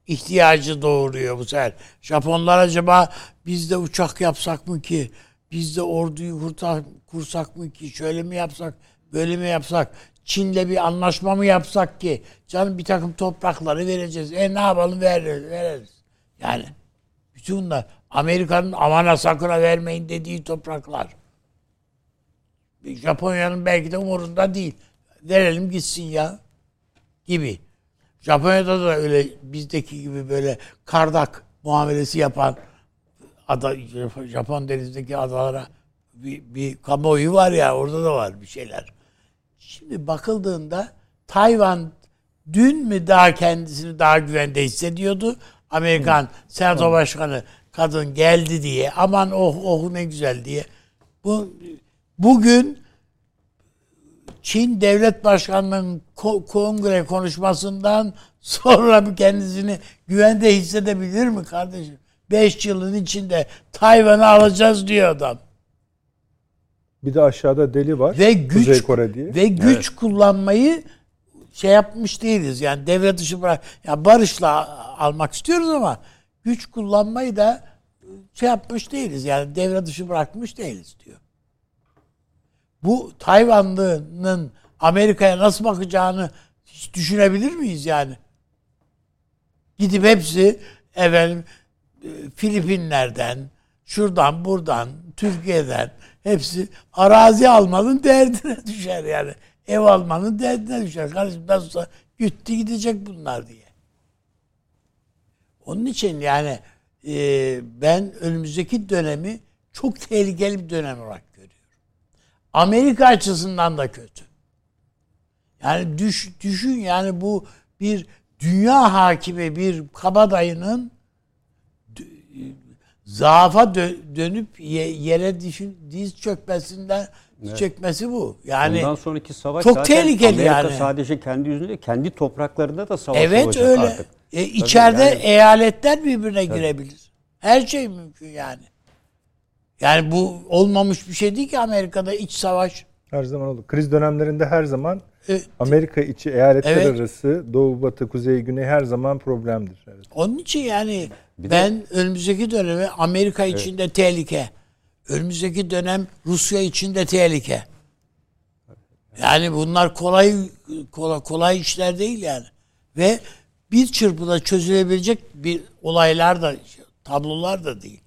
ihtiyacı doğuruyor bu sefer. Japonlar acaba biz de uçak yapsak mı ki? Biz de orduyu kurtar, kursak mı ki? Şöyle mi yapsak? Böyle mi yapsak? Çin'le bir anlaşma mı yapsak ki? Canım bir takım toprakları vereceğiz. E ne yapalım veririz. veririz. Yani bütün bunlar Amerika'nın amana sakına vermeyin dediği topraklar. Japonya'nın belki de umurunda değil. Verelim gitsin ya gibi. Japonya'da da öyle bizdeki gibi böyle kardak muamelesi yapan ada, Japon denizindeki adalara bir, bir kamuoyu var ya orada da var bir şeyler. Şimdi bakıldığında Tayvan dün mü daha kendisini daha güvende hissediyordu? Amerikan Senato Başkanı kadın geldi diye aman oh oh ne güzel diye. Bu bugün Çin Devlet Başkanlığı'nın ko- kongre konuşmasından sonra kendisini güvende hissedebilir mi kardeşim? 5 yılın içinde Tayvan'ı alacağız diyor adam. Bir de aşağıda deli var. Ve güç Kuzey Kore diye. ve güç kullanmayı şey yapmış değiliz. Yani devre dışı bırak. Ya barışla almak istiyoruz ama güç kullanmayı da şey yapmış değiliz. Yani devre dışı bırakmış değiliz diyor. Bu Tayvanlı'nın Amerika'ya nasıl bakacağını hiç düşünebilir miyiz yani? Gidip hepsi efendim e, Filipinler'den, şuradan buradan, Türkiye'den hepsi arazi almanın derdine düşer yani. Ev almanın derdine düşer. Kardeşim nasılsa gitti gidecek bunlar diye. Onun için yani e, ben önümüzdeki dönemi çok tehlikeli bir dönem olarak. Amerika açısından da kötü. Yani düş, düşün yani bu bir dünya hakimi bir kabadayının zaafa dö- dönüp ye- yere düşün, diz çökmesinden çökmesi bu. Yani Bundan sonraki savaş çok zaten tehlikeli Amerika yani. sadece kendi yüzünde kendi topraklarında da savaş evet olacak öyle. artık. E, içeride yani. eyaletler birbirine girebilir. Her şey mümkün yani. Yani bu olmamış bir şey değil ki Amerika'da iç savaş. Her zaman olur. Kriz dönemlerinde her zaman E, Amerika içi eyaletler Evet. arası doğu batı kuzey güney her zaman problemdir. Evet. Onun için yani Bir ben önümüzdeki dönemi Amerika için de tehlike. Önümüzdeki dönem Rusya için de tehlike. Yani bunlar kolay kolay, kolay işler değil yani. Ve bir çırpıda çözülebilecek bir olaylar da tablolar da değil.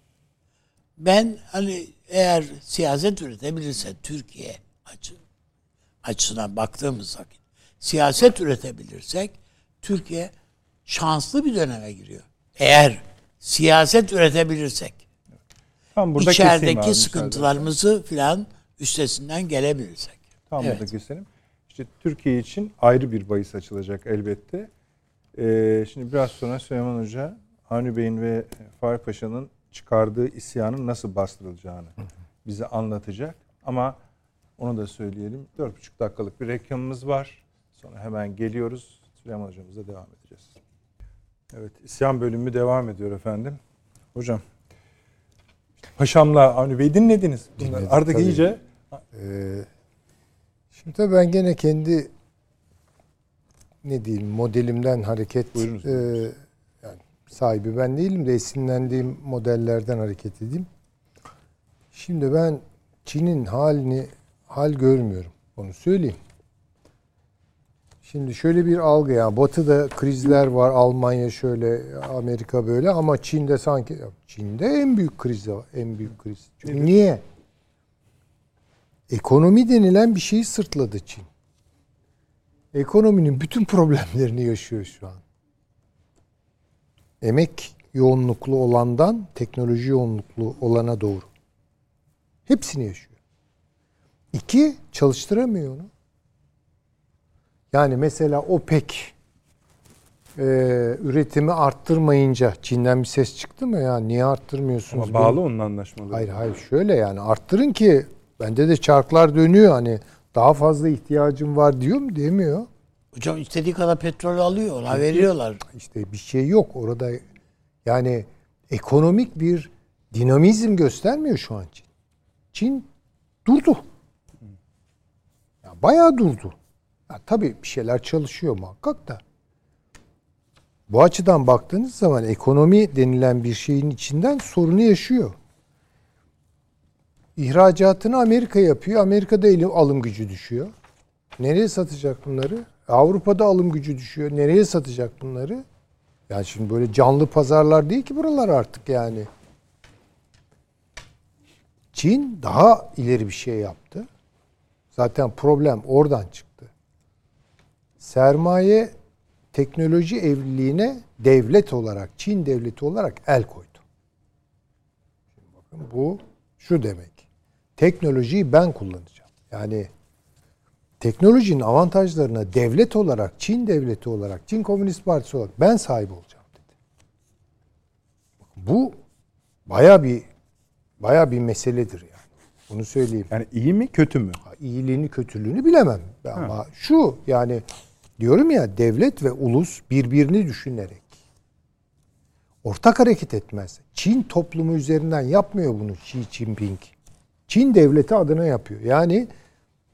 Ben hani eğer siyaset üretebilirse Türkiye açı, açısından baktığımız vakit siyaset üretebilirsek Türkiye şanslı bir döneme giriyor. Eğer siyaset üretebilirsek Tam burada içerideki sıkıntılarımızı filan üstesinden gelebilirsek. Tam Evet. burada keselim. İşte Türkiye için ayrı bir bahis açılacak elbette. Ee, şimdi biraz sonra Süleyman Hoca, Avni Bey'in ve Fahri Paşa'nın çıkardığı isyanın nasıl bastırılacağını bize anlatacak. Ama onu da söyleyelim. 4,5 dakikalık bir reklamımız var. Sonra hemen geliyoruz. Süleyman Hocamızla devam edeceğiz. Evet, isyan bölümü devam ediyor efendim. Hocam, Paşam'la Avni Bey'i dinlediniz. Bunlar Dinledik, artık tabii. iyice Ee, şimdi tabii ben gene kendi ne diyeyim modelimden hareket Buyurunuz, e, sahibi ben değilim de esinlendiğim modellerden hareket edeyim. Şimdi ben Çin'in halini hal görmüyorum. Onu söyleyeyim. Şimdi şöyle bir algı ya Batı'da krizler var. Almanya şöyle, Amerika böyle ama Çin'de sanki Çin'de en büyük kriz var. En büyük kriz. Çünkü niye? Ekonomi denilen bir şeyi sırtladı Çin. Ekonominin bütün problemlerini yaşıyor şu an. Emek yoğunluklu olandan teknoloji yoğunluklu olana doğru. Hepsini yaşıyor. İki, çalıştıramıyor onu. Yani mesela OPEC e, üretimi arttırmayınca Çin'den bir ses çıktı mı ya niye arttırmıyorsunuz? ama bağlı onun anlaşmaları. Hayır hayır şöyle yani arttırın ki bende de çarklar dönüyor hani daha fazla ihtiyacım var diyor mu demiyor. Hocam istediği kadar petrol alıyor. Ona veriyorlar. İşte bir şey yok orada yani ekonomik bir dinamizm göstermiyor şu an Çin. Çin durdu. Ya bayağı durdu. Ya tabii bir şeyler çalışıyor muhakkak da. Bu açıdan baktığınız zaman ekonomi denilen bir şeyin içinden sorunu yaşıyor. İhracatını Amerika yapıyor. Amerika'da alım gücü düşüyor. Nereye satacak bunları? Avrupa'da alım gücü düşüyor. Nereye satacak bunları? Yani şimdi böyle canlı pazarlar değil ki buralar artık yani. Çin daha ileri bir şey yaptı. Zaten problem oradan çıktı. Sermaye teknoloji evliliğine devlet olarak, Çin devleti olarak el koydu. Bakın bu şu demek. Teknolojiyi ben kullanacağım. Yani teknolojinin avantajlarına devlet olarak, Çin devleti olarak, Çin Komünist Partisi olarak ben sahip olacağım dedi. Bu baya bir baya bir meseledir yani. Bunu söyleyeyim. Yani iyi mi kötü mü? İyiliğini kötülüğünü bilemem. Ama şu yani diyorum ya devlet ve ulus birbirini düşünerek ortak hareket etmez. Çin toplumu üzerinden yapmıyor bunu Xi Jinping. Çin devleti adına yapıyor. Yani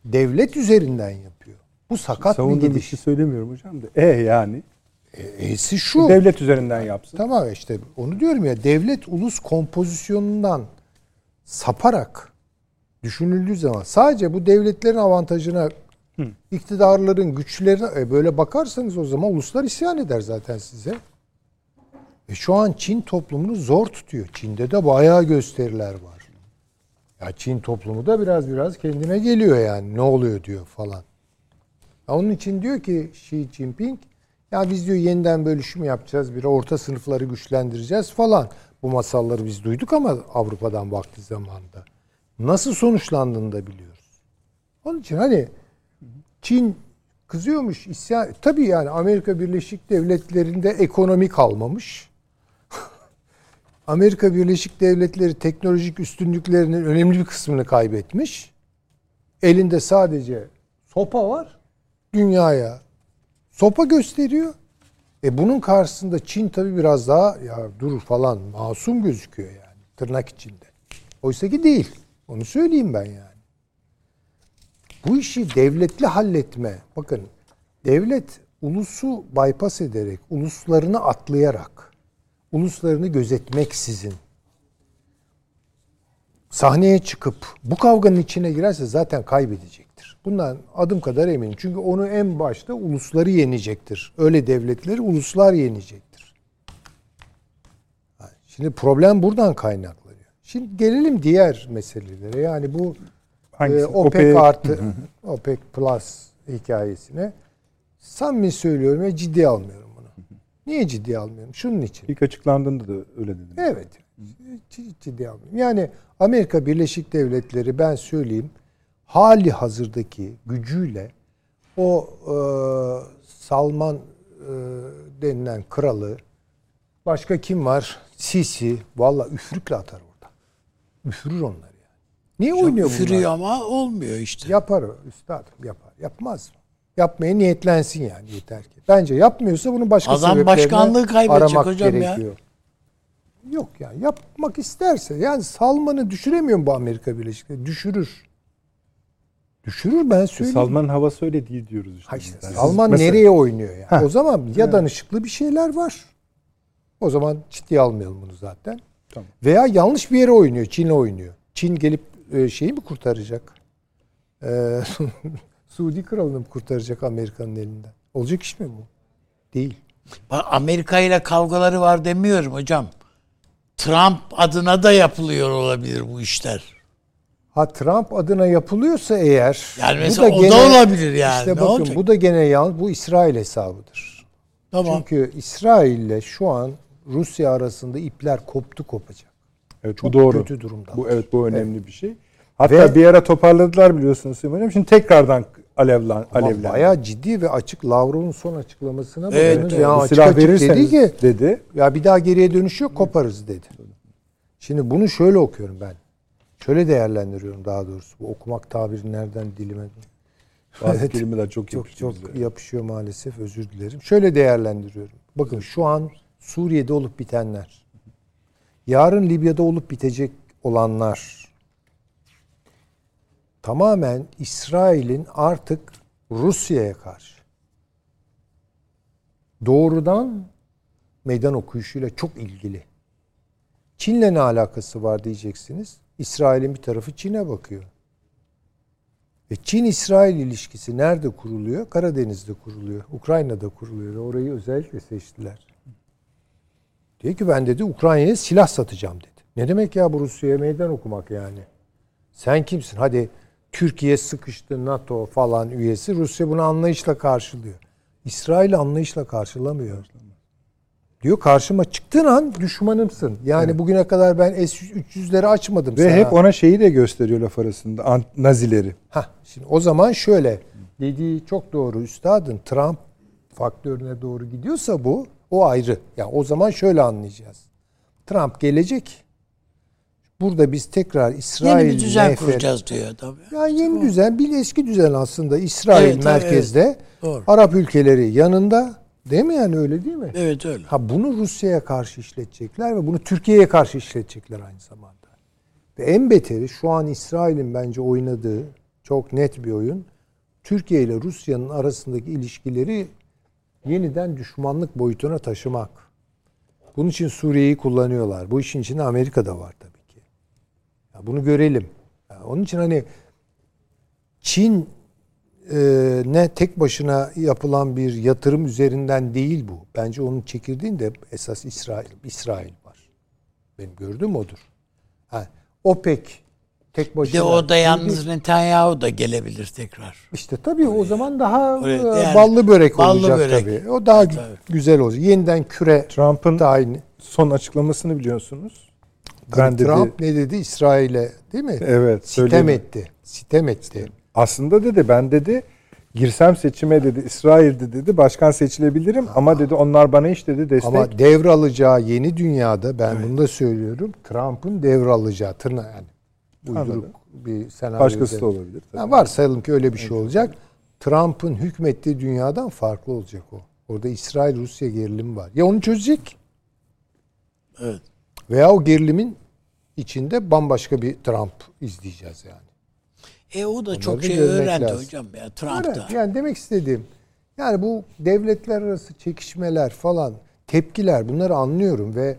devlet üzerinden yapıyor. Bu sakat bir Savunduğum bir gidiş. şey söylemiyorum hocam da. E yani. E'si şu. Devlet üzerinden yapsın. Tamam işte onu diyorum ya devlet ulus kompozisyonundan saparak düşünüldüğü zaman sadece bu devletlerin avantajına iktidarların güçlerine e, böyle bakarsanız o zaman uluslar isyan eder zaten size. E şu an Çin toplumunu zor tutuyor. Çin'de de bayağı gösteriler var. Ya Çin toplumu da biraz biraz kendine geliyor yani ne oluyor diyor falan. Ya Onun için diyor ki Xi Jinping ya biz diyor yeniden bölüşüm yapacağız. Bir orta sınıfları güçlendireceğiz falan. Bu masalları biz duyduk ama Avrupa'dan vakti zamanında. Nasıl sonuçlandığını da biliyoruz. Onun için hani Çin kızıyormuş isyan. Tabii yani Amerika Birleşik Devletleri'nde ekonomi kalmamış. Amerika Birleşik Devletleri teknolojik üstünlüklerinin önemli bir kısmını kaybetmiş. Elinde sadece sopa var. Dünyaya sopa gösteriyor. E bunun karşısında Çin tabii biraz daha ya dur falan masum gözüküyor yani tırnak içinde. Oysa ki değil. Onu söyleyeyim ben yani. Bu işi devletli halletme. Bakın devlet ulusu bypass ederek, uluslarını atlayarak, uluslarını gözetmeksizin sahneye çıkıp bu kavganın içine girerse zaten kaybedecektir. Bundan adım kadar eminim. Çünkü onu en başta ulusları yenecektir. Öyle devletleri uluslar yenecektir. Şimdi problem buradan kaynaklanıyor. Şimdi gelelim diğer meselelere. Yani bu Hangisi? e, OPEC OPEC artı OPEC Plus hikayesine samimi söylüyorum ve ciddi almıyorum. Niye ciddi almıyorum? Şunun için. İlk açıklandığında da öyle dedim. Evet. Ciddi, almıyorum. Yani Amerika Birleşik Devletleri ben söyleyeyim hali hazırdaki gücüyle o e, Salman e, denilen kralı başka kim var? Sisi valla üfürükle atar orada. Üfürür onları yani. Niye oynuyor bunlar? Üfürüyor ama olmuyor işte. Yapar üstadım yapar. Yapmaz mı? Yapmaya niyetlensin yani yeter ki. Bence yapmıyorsa bunu başka Adam sebeplerine başkanlığı kaybedecek aramak hocam ya. gerekiyor. Yok yani yapmak isterse yani Salman'ı düşüremiyor mu bu Amerika Birleşik Devletleri? Düşürür. Düşürür ben söyleyeyim. Salman'ın havası öyle değil diyoruz işte. Ha işte Salman mesela- nereye oynuyor yani? O zaman ya danışıklı bir şeyler var. O zaman ciddiye almayalım bunu zaten. Tamam. Veya yanlış bir yere oynuyor. Çin'e oynuyor. Çin gelip e, şeyi mi kurtaracak? E, Suudi kralını mı kurtaracak Amerika'nın elinden? Olacak iş mi bu? Değil. Amerika ile kavgaları var demiyorum hocam. Trump adına da yapılıyor olabilir bu işler. Ha Trump adına yapılıyorsa eğer Yani bu mesela o da olabilir yani. İşte Ne bakın olacak? bu da gene yan bu İsrail hesabıdır. Tamam. Çünkü İsrail ile şu an Rusya arasında ipler koptu kopacak. Evet Çok bu doğru. kötü durumda. Bu evet bu önemli bir şey. Hatta Ve- bir ara toparladılar biliyorsunuz Sayın Hocam. Şimdi tekrardan alevlen, alevlendi. bayağı ciddi ve açık Lavrov'un son açıklamasına Evet, bakınız. evet. Ya Bu açık silah açık dedi ki dedi. ya bir daha geriye dönüş yok koparız dedi. Şimdi bunu şöyle okuyorum ben. Şöyle değerlendiriyorum daha doğrusu. Bu okumak tabiri nereden dilime Bazı Evet. kelimeler çok çok çok bize. yapışıyor maalesef özür dilerim. Şöyle değerlendiriyorum. Bakın şu an Suriye'de olup bitenler. Yarın Libya'da olup bitecek olanlar. Tamamen İsrail'in artık Rusya'ya karşı doğrudan meydan okuyuşuyla çok ilgili. Çin'le ne alakası var diyeceksiniz. İsrail'in bir tarafı Çin'e bakıyor. Ve Çin-İsrail ilişkisi nerede kuruluyor? Karadeniz'de kuruluyor. Ukrayna'da kuruluyor ve orayı özellikle seçtiler. Diyor ki ben dedi Ukrayna'ya silah satacağım dedi. Ne demek ya bu Rusya'ya meydan okumak yani? Sen kimsin? Hadi Türkiye sıkıştı NATO falan üyesi. Rusya bunu anlayışla karşılıyor. İsrail anlayışla karşılamıyor. Diyor karşıma çıktığın an düşmanımsın. Yani bugüne kadar ben S-300'leri açmadım Ve sana. hep ona şeyi de gösteriyor laf arasında. Nazileri. Hah, şimdi o zaman şöyle dediği çok doğru üstadın Trump faktörüne doğru gidiyorsa bu o ayrı. Yani o zaman şöyle anlayacağız. Trump gelecek. Burada biz tekrar İsrail Yeni bir düzen nefer- kuracağız diyor tabii. Yani yeni düzen bir eski düzen aslında İsrail Evet, merkezde Doğru. Arap ülkeleri yanında Değil mi yani öyle değil mi? Evet öyle. Ha bunu Rusya'ya karşı işletecekler ve bunu Türkiye'ye karşı işletecekler aynı zamanda. Ve en beteri şu an İsrail'in bence oynadığı çok net bir oyun. Türkiye ile Rusya'nın arasındaki ilişkileri yeniden düşmanlık boyutuna taşımak. Bunun için Suriye'yi kullanıyorlar. Bu işin içinde Amerika da var tabii. Ya bunu görelim. Onun için hani Çin e, ne tek başına yapılan bir yatırım üzerinden değil bu. Bence onun çekirdeğinde esas İsrail İsrail var. Benim gördüğüm odur. Ha, OPEC tek Bir başına. de orada değil. yalnız Netanyahu da gelebilir tekrar. İşte tabii o zaman daha Oraya- e, yani ballı börek ballı olacak börek. tabii. O daha Tabii. güzel olacak. Yeniden küre Trump'ın son açıklamasını biliyorsunuz. Tabii dedi- Trump ne dedi? İsrail'e değil mi? Evet, Sitem etti. Sitem etti. Aslında dedi ben dedi girsem seçime dedi İsrail'de dedi başkan seçilebilirim ama dedi onlar bana hiç dedi destek Ama devralacağı yeni dünyada ben bunu da söylüyorum. Trump'ın devralacağı tırna yani. Uyduruk Anladım. bir senaryo. başkası da olabilir. tabii. Ha, varsayalım ki öyle bir şey olacak. Trump'ın hükmettiği dünyadan farklı olacak o. Orada İsrail-Rusya gerilimi var. Ya onu çözecek Evet. Veya o gerilimin içinde bambaşka bir Trump izleyeceğiz yani. E o da Onları çok da şey öğrendi lazım. hocam ya Trump da. yani demek istediğim yani bu devletler arası çekişmeler falan tepkiler bunları anlıyorum ve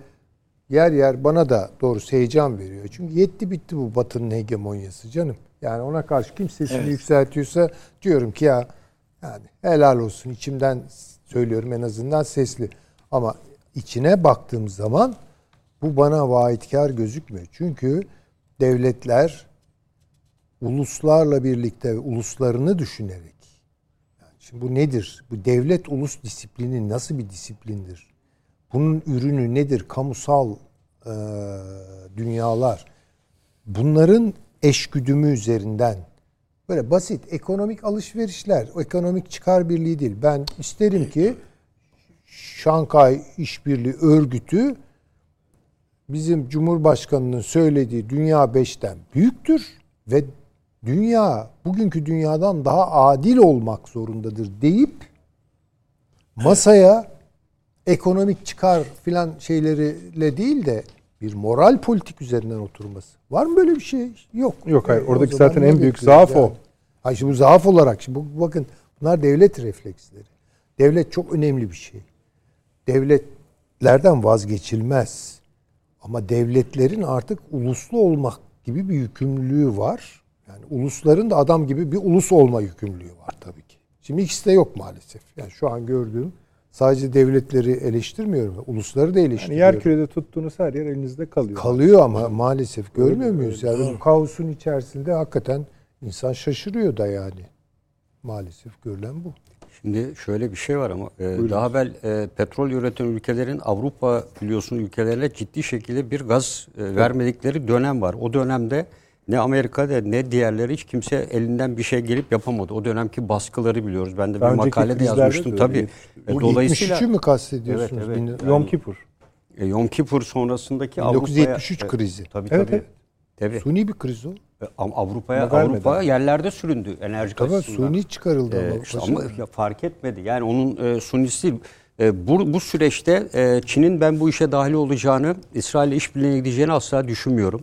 yer yer bana da doğrusu heyecan veriyor. Çünkü yetti bitti bu batının hegemonyası canım. Yani ona karşı kim sesini Evet. yükseltiyorsa diyorum ki ya yani helal olsun içimden söylüyorum en azından sesli. Ama içine baktığım zaman bu bana vaatkar gözükmüyor. Çünkü devletler uluslarla birlikte uluslarını düşünerek yani şimdi bu nedir? Bu devlet ulus disiplini nasıl bir disiplindir? Bunun ürünü nedir? Kamusal e, dünyalar. Bunların eşgüdümü üzerinden böyle basit ekonomik alışverişler, ekonomik çıkar birliği değil. Ben isterim ki Şankay İşbirliği Örgütü bizim Cumhurbaşkanı'nın söylediği dünya beşten büyüktür ve dünya bugünkü dünyadan daha adil olmak zorundadır deyip masaya ekonomik çıkar filan şeyleriyle değil de bir moral politik üzerinden oturması. Var mı böyle bir şey? Yok. Yok, hayır. O Oradaki zaman zaten en büyük zaaf o. Hayır şimdi bu zaaf olarak şimdi bu, bakın bunlar devlet refleksleri. Devlet çok önemli bir şey. Devletlerden vazgeçilmez. Ama devletlerin artık uluslu olmak gibi bir yükümlülüğü var. Yani ulusların da adam gibi bir ulus olma yükümlülüğü var tabii ki. Şimdi ikisi de yok maalesef. Yani şu an gördüğüm sadece devletleri eleştirmiyorum. Ulusları da Yani eleştiriyorum. yer kürede tuttuğunuz her yer elinizde kalıyor. Kalıyor ama maalesef görmüyor muyuz? Yani bu kaosun içerisinde hakikaten insan şaşırıyor da yani. Maalesef görülen bu. Şimdi şöyle bir şey var ama e, daha evvel e, petrol üreten ülkelerin Avrupa biliyorsun ülkelerine ciddi şekilde bir gaz e, vermedikleri dönem var. O dönemde ne Amerika'da ne diğerleri hiç kimse elinden bir şey gelip yapamadı. O dönemki baskıları biliyoruz. Ben de bir önceki makalede krizlerde yazmıştım de tabii. E, Bu dolayısıyla 73'ü mü kastediyorsunuz? Evet, evet. Bin- Yom Kippur. e, Yom Kippur sonrasındaki 1973 Avrupa'ya krizi. Tabii Evet, tabii. evet. Tabii. Suni bir kriz o. E, Avrupa'ya Avrupa yerlerde süründü enerji Tabii açısından. suni çıkarıldı Ee, ama. işte paşam. ama ya fark etmedi. Yani onun e, sunisi. E, bu, bu süreçte e, Çin'in ben bu işe dahil olacağını, İsrail'le işbirliğine gideceğini asla düşünmüyorum.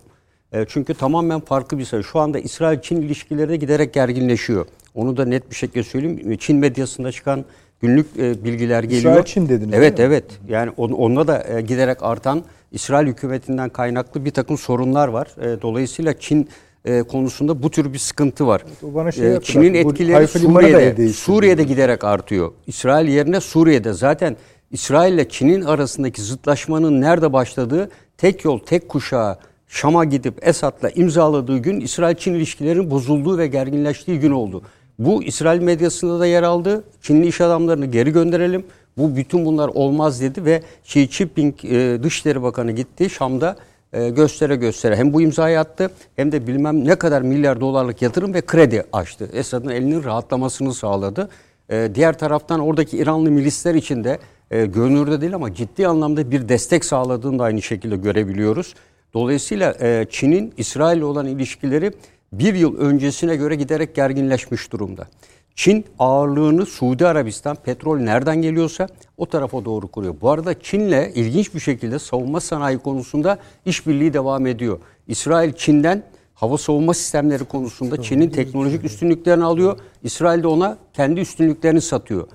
E, çünkü tamamen farklı bir şey. Şu anda İsrail-Çin ilişkileri de giderek gerginleşiyor. Onu da net bir şekilde söyleyeyim. Çin medyasında çıkan günlük e, bilgiler geliyor. İsrail-Çin dediniz, Evet evet. Yani on, onunla da e, giderek artan İsrail hükümetinden kaynaklı bir takım sorunlar var. E, dolayısıyla Çin e, konusunda bu tür bir sıkıntı var. bana şeyi E. Çin'in etkileri Suriye'de. Suriye'de giderek artıyor. İsrail yerine Suriye'de zaten İsrail ile Çin'in arasındaki zıtlaşmanın nerede başladığı tek yol, tek kuşağı Şam'a gidip Esad'la imzaladığı gün İsrail-Çin ilişkilerinin bozulduğu ve gerginleştiği gün oldu. Bu İsrail medyasında da yer aldı. Çinli iş adamlarını geri gönderelim. Bu bütün bunlar olmaz dedi ve Xi Jinping e, Dışişleri Bakanı gitti Şam'da e, göstere göstere hem bu imzayı attı hem de bilmem ne kadar milyar dolarlık yatırım ve kredi açtı. Esad'ın elinin rahatlamasını sağladı. E, diğer taraftan oradaki İranlı milisler için de e, görünürde değil ama ciddi anlamda bir destek sağladığını da aynı şekilde görebiliyoruz. Dolayısıyla e, Çin'in İsrail ile olan ilişkileri bir yıl öncesine göre giderek gerginleşmiş durumda. Çin ağırlığını Suudi Arabistan petrol nereden geliyorsa o tarafa doğru kuruyor. Bu arada Çin'le ilginç bir şekilde savunma sanayi konusunda işbirliği devam ediyor. İsrail Çin'den hava savunma sistemleri konusunda Çin'in teknolojik üstünlüklerini alıyor. İsrail de ona kendi üstünlüklerini satıyor.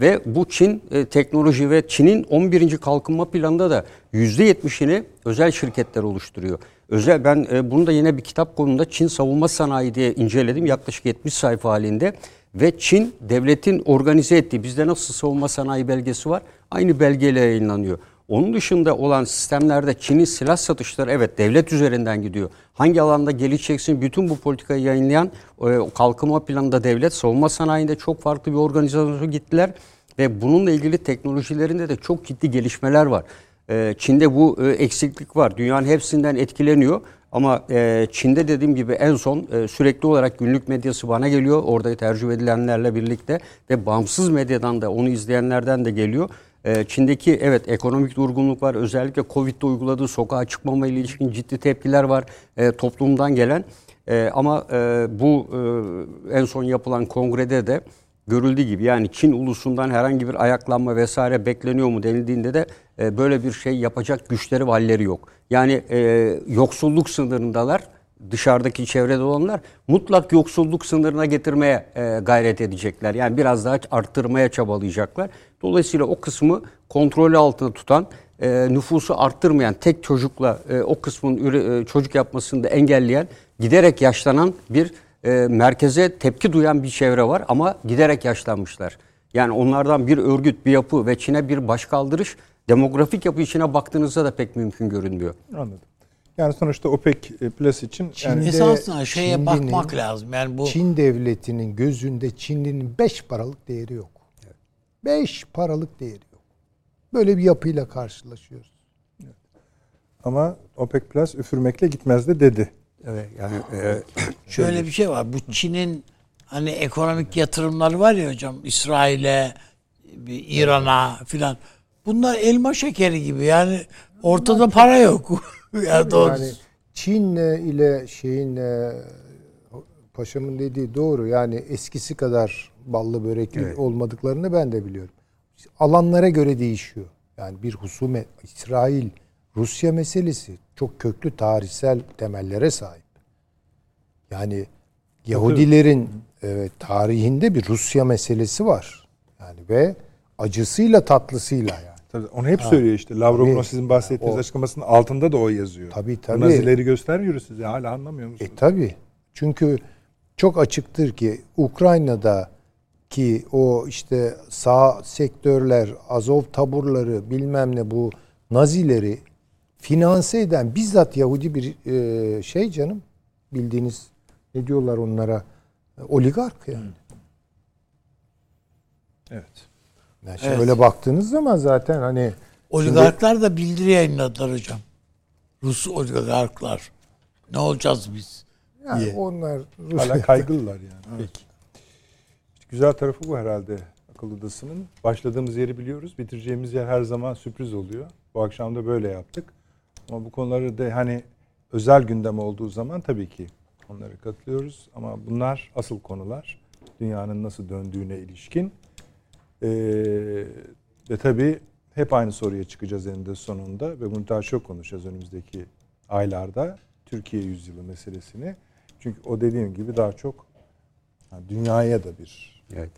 Ve bu Çin e, teknoloji ve Çin'in 11. kalkınma planında da %70'ini özel şirketler oluşturuyor. Özel ben e, bunu da yine bir kitap konumunda Çin savunma sanayi diye inceledim. Yaklaşık 70 sayfa halinde ve Çin devletin organize ettiği bizde nasıl savunma sanayi belgesi var? Aynı belgeyle yayınlanıyor. Onun dışında olan sistemlerde Çin'in silah satışları evet devlet üzerinden gidiyor. Hangi alanda gelişeceksin bütün bu politikayı yayınlayan e, kalkınma planında devlet savunma sanayinde çok farklı bir organizasyona gittiler. Ve bununla ilgili teknolojilerinde de çok ciddi gelişmeler var. E, Çin'de bu e, eksiklik var. Dünyanın hepsinden etkileniyor. Ama e, Çin'de dediğim gibi en son e, sürekli olarak günlük medyası bana geliyor. Orada tercih edilenlerle birlikte ve bağımsız medyadan da onu izleyenlerden de geliyor. E, Çin'deki evet ekonomik durgunluk var. Özellikle Covid'de uyguladığı sokağa çıkmama ile ilişkin ciddi tepkiler var e, toplumdan gelen. E, ama e, bu e, en son yapılan kongrede de görüldüğü gibi yani Çin ulusundan herhangi bir ayaklanma vesaire bekleniyor mu denildiğinde de e, böyle bir şey yapacak güçleri valleri yok. Yani e, yoksulluk sınırındalar dışarıdaki çevrede olanlar mutlak yoksulluk sınırına getirmeye e, gayret edecekler. Yani biraz daha arttırmaya çabalayacaklar. Dolayısıyla o kısmı kontrol altında tutan, e, nüfusu arttırmayan, tek çocukla e, o kısmın üre, e, çocuk yapmasını da engelleyen, giderek yaşlanan bir e, merkeze tepki duyan bir çevre var ama giderek yaşlanmışlar. Yani onlardan bir örgüt, bir yapı ve Çin'e bir başkaldırış demografik yapı içine baktığınızda da pek mümkün görünmüyor. Anladım. Yani sonuçta OPEC Plus için yani esasında şeye Çinli'nin, bakmak lazım. Yani bu Çin devletinin gözünde Çinli'nin 5 paralık değeri yok. 5 evet. paralık değeri yok. Böyle bir yapıyla karşılaşıyoruz. Evet. Ama OPEC Plus üfürmekle gitmez de dedi. Evet yani e, şöyle bir şey var. Bu Çin'in hani ekonomik yatırımları var ya hocam İsrail'e, İran'a filan. Bunlar elma şekeri gibi yani ortada para yok. yani, yani Çin ile şeyin e, paşamın dediği doğru. Yani eskisi kadar ballı börekli evet. olmadıklarını ben de biliyorum. Alanlara göre değişiyor. Yani bir husumet İsrail Rusya meselesi çok köklü tarihsel temellere sahip. Yani Yahudilerin evet, tarihinde bir Rusya meselesi var. Yani ve acısıyla tatlısıyla yani. Tabii onu hep ha. söylüyor işte. Lavrov'un sizin bahsettiğiniz o, açıklamasının altında da o yazıyor. Tabii tabii. Nazileri göstermiyor size. Hala anlamıyor musunuz? E tabii. Çünkü çok açıktır ki Ukrayna'da ki o işte sağ sektörler, Azov taburları bilmem ne bu Nazileri finanse eden bizzat Yahudi bir e, şey canım bildiğiniz ne diyorlar onlara oligark yani. Evet. Yani evet. öyle baktığınız zaman zaten hani oligarklar şimdi... da bildiri yayınladılar hocam. Rus oligarklar. Ne olacağız biz? Yani diye. onlar Rus hala kaygılılar yani. Peki. İşte güzel tarafı bu herhalde akıl odasının. Başladığımız yeri biliyoruz. Bitireceğimiz yer her zaman sürpriz oluyor. Bu akşam da böyle yaptık. Ama bu konuları da hani özel gündem olduğu zaman tabii ki onları katılıyoruz. Ama bunlar asıl konular. Dünyanın nasıl döndüğüne ilişkin. Ee, ve tabii hep aynı soruya çıkacağız eninde sonunda ve bunu daha çok konuşacağız önümüzdeki aylarda. Türkiye yüzyılı meselesini. Çünkü o dediğim gibi daha çok yani dünyaya da bir evet.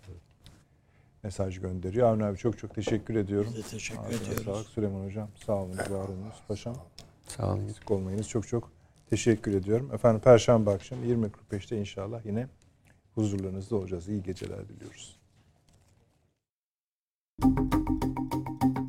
Mesaj gönderiyor. Avni abi çok çok teşekkür ediyorum. Biz de teşekkür Ağzına ediyoruz. Sağlık. Süleyman Hocam sağ olun, var olunuz. Paşam. Sağ olun. Eksik olmayınız. Çok çok teşekkür ediyorum. Efendim Perşembe akşam 20.45'te inşallah yine huzurlarınızda olacağız. İyi geceler diliyoruz. Thank you.